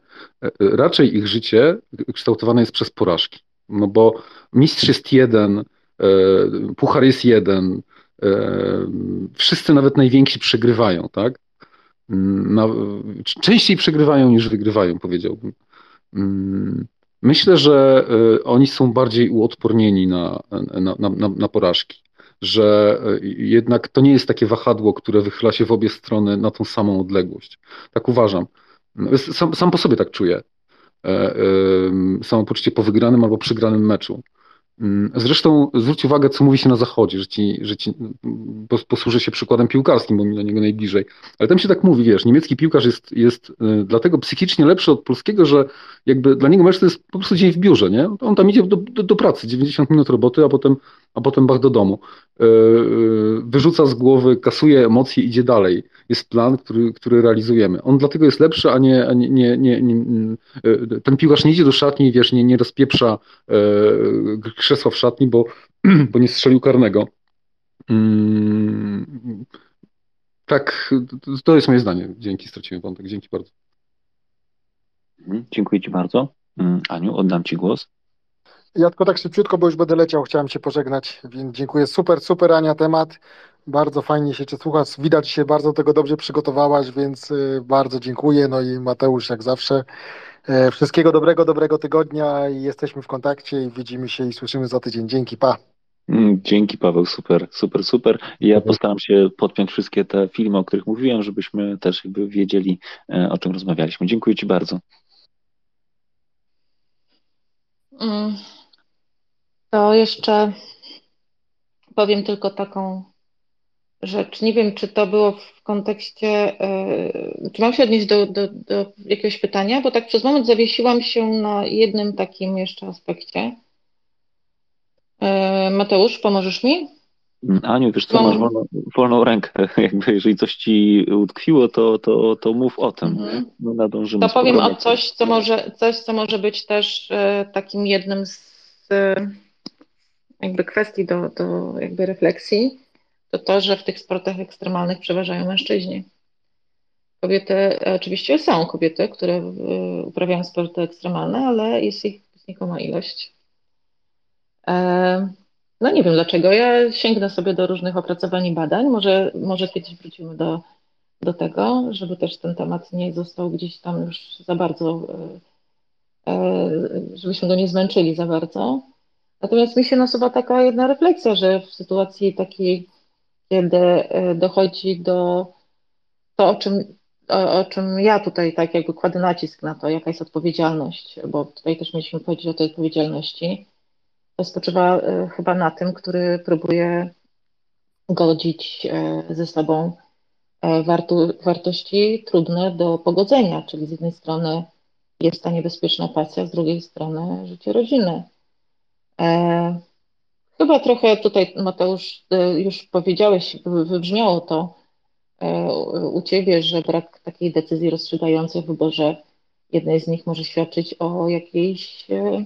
raczej ich życie kształtowane jest przez porażki. No bo mistrz jest jeden, puchar jest jeden, wszyscy, nawet najwięksi, przegrywają, tak? Na, częściej przegrywają niż wygrywają, powiedziałbym. Myślę, że e, oni są bardziej uodpornieni na, na, na, na porażki, że e, jednak to nie jest takie wahadło, które wychyla się w obie strony na tą samą odległość. Tak uważam. Sam, sam po sobie tak czuję. E, samo poczucie po wygranym albo przegranym meczu. Mm, zresztą zwróć uwagę, co mówi się na zachodzie, że ci, że ci posłużę się przykładem piłkarskim, bo mi do niego najbliżej. Ale tam się tak mówi, wiesz, niemiecki piłkarz jest, jest y, dlatego psychicznie lepszy od polskiego, że jakby dla niego mecz to jest po prostu dzień w biurze, nie? On tam idzie do, do, do pracy, 90 minut roboty, a potem, a potem bach do domu. Y, y, wyrzuca z głowy, kasuje emocje, idzie dalej. Jest plan, który, który realizujemy. On dlatego jest lepszy, a nie, a nie, nie, nie, nie ten piłkarz nie idzie do szatni, wiesz, nie, nie rozpieprza krzesła w szatni, bo, bo nie strzelił karnego. Mm, tak, to jest moje zdanie. Dzięki, straciłem wątek. Dzięki bardzo. Mhm, dziękuję Ci bardzo. Mm, Aniu, oddam Ci głos. Ja tylko tak szybciutko, bo już będę leciał, chciałem się pożegnać, więc dziękuję. Super, super Ania temat. Bardzo fajnie się Cię słucha. Widać się bardzo tego dobrze przygotowałaś, więc y, bardzo dziękuję. No i Mateusz, jak zawsze. E, wszystkiego dobrego, dobrego tygodnia i jesteśmy w kontakcie i widzimy się i słyszymy za tydzień. Dzięki, pa. Mm, dzięki Paweł, super, super, super. Ja postaram się podpiąć wszystkie te filmy, o których mówiłem, żebyśmy też jakby wiedzieli, e, o czym rozmawialiśmy. Dziękuję Ci bardzo. Mm. To jeszcze powiem tylko taką rzecz. Nie wiem, czy to było w kontekście, yy, czy mam się odnieść do, do, do jakiegoś pytania, bo tak przez moment zawiesiłam się na jednym takim jeszcze aspekcie. Yy, Mateusz, pomożesz mi? Aniu, wiesz co, masz wolną, wolną rękę. Jakby jeżeli coś ci utkwiło, to, to, to mów o tym. Mhm. No, nadążymy to powiem o coś, co może, coś, co może być też e, takim jednym z jakby kwestii do, do jakby refleksji, to to, że w tych sportach ekstremalnych przeważają mężczyźni. Kobiety, oczywiście są kobiety, które uprawiają sporty ekstremalne, ale jest ich znikoma ilość. No nie wiem dlaczego. Ja sięgnę sobie do różnych opracowań i badań. Może, może kiedyś wrócimy do, do tego, żeby też ten temat nie został gdzieś tam już za bardzo, e, e, żebyśmy go nie zmęczyli za bardzo. Natomiast mi się nasuwa taka jedna refleksja, że w sytuacji takiej, kiedy e, dochodzi do to, o czym, o, o czym ja tutaj tak jakby kładę nacisk na to, jaka jest odpowiedzialność, bo tutaj też mieliśmy powiedzieć o tej odpowiedzialności, to spoczywa chyba na tym, który próbuje godzić ze sobą E, warto, wartości trudne do pogodzenia, czyli z jednej strony jest ta niebezpieczna pasja, z drugiej strony życie rodziny. Chyba trochę tutaj, Mateusz, e, już powiedziałeś, wybrzmiało to e, u Ciebie, że brak takiej decyzji rozstrzygającej w wyborze jednej z nich może świadczyć o jakiejś e,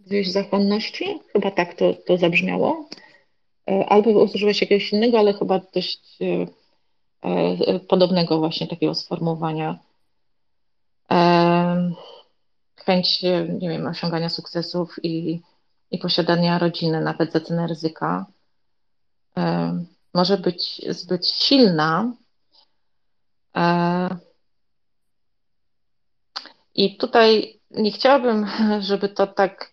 gdzieś zachłanności. Chyba tak to, to zabrzmiało. Albo użyłeś jakiegoś innego, ale chyba dość podobnego właśnie takiego sformułowania. Chęć, nie wiem, osiągania sukcesów i, i posiadania rodziny, nawet za cenę ryzyka, e, może być zbyt silna. I tutaj nie chciałabym, żeby to tak,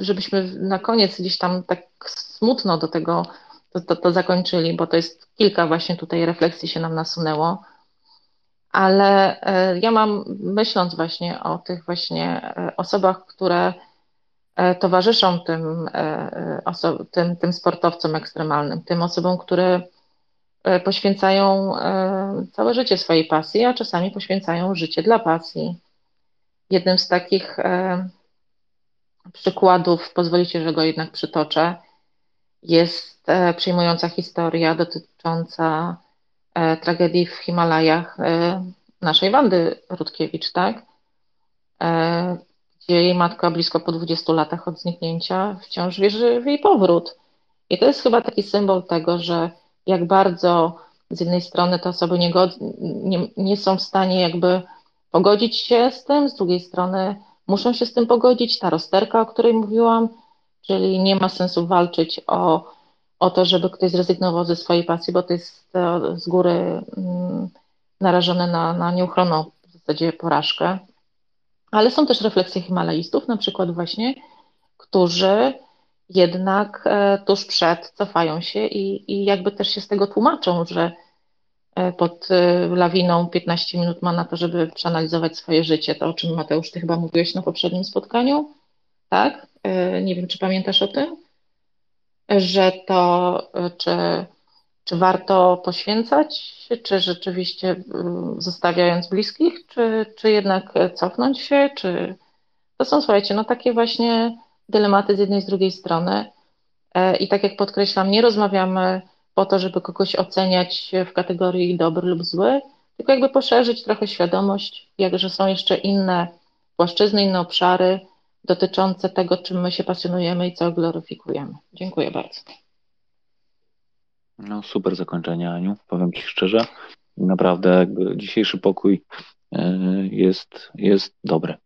żebyśmy na koniec gdzieś tam tak smutno do tego to, to, to zakończyli, bo to jest kilka właśnie tutaj refleksji się nam nasunęło. Ale e, ja mam, myśląc właśnie o tych właśnie e, osobach, które e, towarzyszą tym, tym, tym sportowcom ekstremalnym, tym osobom, które poświęcają całe życie swojej pasji, a czasami poświęcają życie dla pasji. Jednym z takich przykładów, pozwolicie, że go jednak przytoczę, jest e, przejmująca historia dotycząca e, tragedii w Himalajach e, naszej Wandy Rutkiewicz, tak? Gdzie jej matka blisko po 20 latach od zniknięcia wciąż wierzy w jej powrót. I to jest chyba taki symbol tego, że jak bardzo z jednej strony te osoby nie, nie, nie są w stanie jakby pogodzić się z tym, z drugiej strony muszą się z tym pogodzić. Ta rozterka, o której mówiłam, Czyli nie ma sensu walczyć o, o to, żeby ktoś zrezygnował ze swojej pasji, bo to jest e, z góry mm, narażone na, na nieuchronną w zasadzie porażkę. Ale są też refleksje Himalajstów, na przykład właśnie, którzy jednak e, tuż przed cofają się i, i jakby też się z tego tłumaczą, że e, pod lawiną 15 minut ma na to, żeby przeanalizować swoje życie. To, o czym Mateusz, ty chyba mówiłeś na poprzednim spotkaniu, tak? E, nie wiem, czy pamiętasz o tym, że to, e, czy, czy warto poświęcać, czy rzeczywiście e, zostawiając bliskich, czy, czy jednak cofnąć się, czy to są, słuchajcie, no takie właśnie dylematy z jednej i z drugiej strony. I tak jak podkreślam, nie rozmawiamy po to, żeby kogoś oceniać w kategorii dobry lub zły, tylko jakby poszerzyć trochę świadomość, jak, że są jeszcze inne płaszczyzny, inne obszary, dotyczące tego, czym my się pasjonujemy i co gloryfikujemy. Dziękuję bardzo. No super zakończenie, Aniu. Powiem Ci szczerze, naprawdę dzisiejszy pokój e, jest, jest dobry.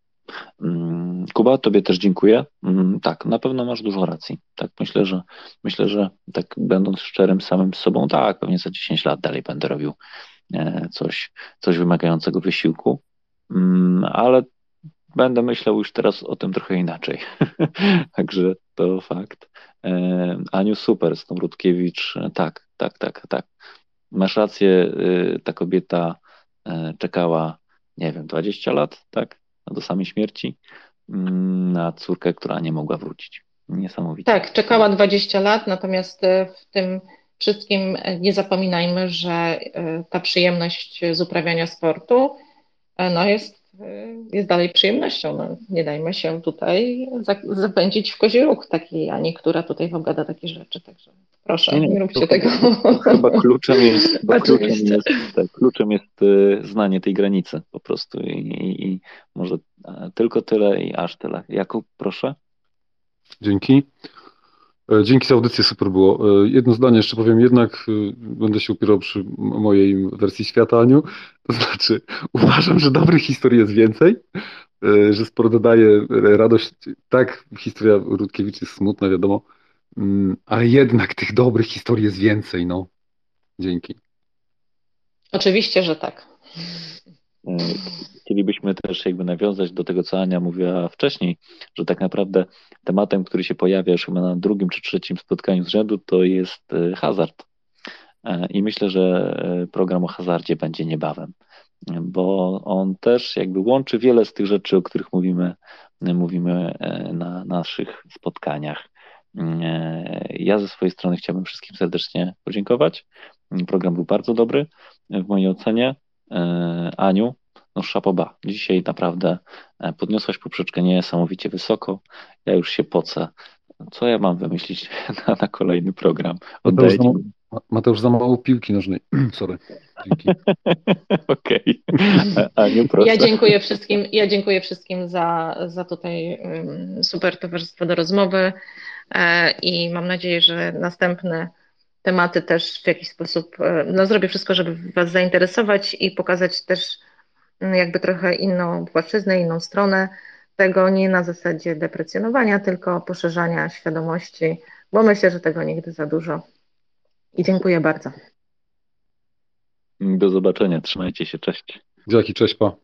Mm, Kuba, Tobie też dziękuję. Mm, tak, na pewno masz dużo racji. Tak, myślę, że myślę, że tak będąc szczerym samym z sobą, tak, pewnie za 10 lat dalej będę robił e, coś, coś wymagającego wysiłku, mm, ale będę myślał już teraz o tym trochę inaczej. Także to fakt. E, Aniu, super, Rutkiewicz, tak, tak, tak, tak. Masz rację, y, ta kobieta e, czekała, nie wiem, 20 lat, tak, do samej śmierci, mm, na córkę, która nie mogła wrócić. Niesamowite. Tak, czekała 20 lat, natomiast e, w tym wszystkim nie zapominajmy, że ta przyjemność z uprawiania sportu no jest jest dalej przyjemnością. No, nie dajmy się tutaj zapędzić w kozi róg takiej Ani, która tutaj wam gada takie rzeczy. Także proszę, nie, nie róbcie tego. Chyba kluczem jest, chyba kluczem jest, tak, kluczem jest y, znanie tej granicy po prostu i, i, i może tylko tyle i aż tyle. Jakub, proszę. Dzięki. E, dzięki za audycję, super było. E, jedno zdanie jeszcze powiem, jednak e, będę się upierał przy mojej wersji świata, Aniu. To znaczy, uważam, że dobrych historii jest więcej, że sporo dodaje radość. Tak, historia Rutkiewicz jest smutna, wiadomo, mm, ale jednak tych dobrych historii jest więcej, no. Dzięki. Oczywiście, że tak. Chcielibyśmy też jakby nawiązać do tego, co Ania mówiła wcześniej, że tak naprawdę tematem, który się pojawia już chyba na drugim czy trzecim spotkaniu z rzędu, to jest e, hazard. E, I myślę, że e, program o hazardzie będzie niebawem, bo on też jakby łączy wiele z tych rzeczy, o których mówimy, mówimy na naszych spotkaniach. Ja ze swojej strony chciałbym wszystkim serdecznie podziękować. Program był bardzo dobry w mojej ocenie. Aniu, no szapoba. Dzisiaj naprawdę e, podniosłaś poprzeczkę niesamowicie wysoko. Ja już się pocę. Co ja mam wymyślić na, na kolejny program? Mateusz za, Mateusz za mało piłki nożnej. Sorry. Okej. Okay. Ja dziękuję wszystkim, ja dziękuję wszystkim za, za tutaj super towarzystwo do rozmowy e, i mam nadzieję, że następne tematy też w jakiś sposób, e, no zrobię wszystko, żeby Was zainteresować i pokazać też jakby trochę inną płaszczyznę, inną stronę tego, nie na zasadzie deprecjonowania, tylko poszerzania świadomości, bo myślę, że tego nigdy za dużo. I dziękuję bardzo. Do zobaczenia, trzymajcie się, cześć. Dzięki, cześć, pa.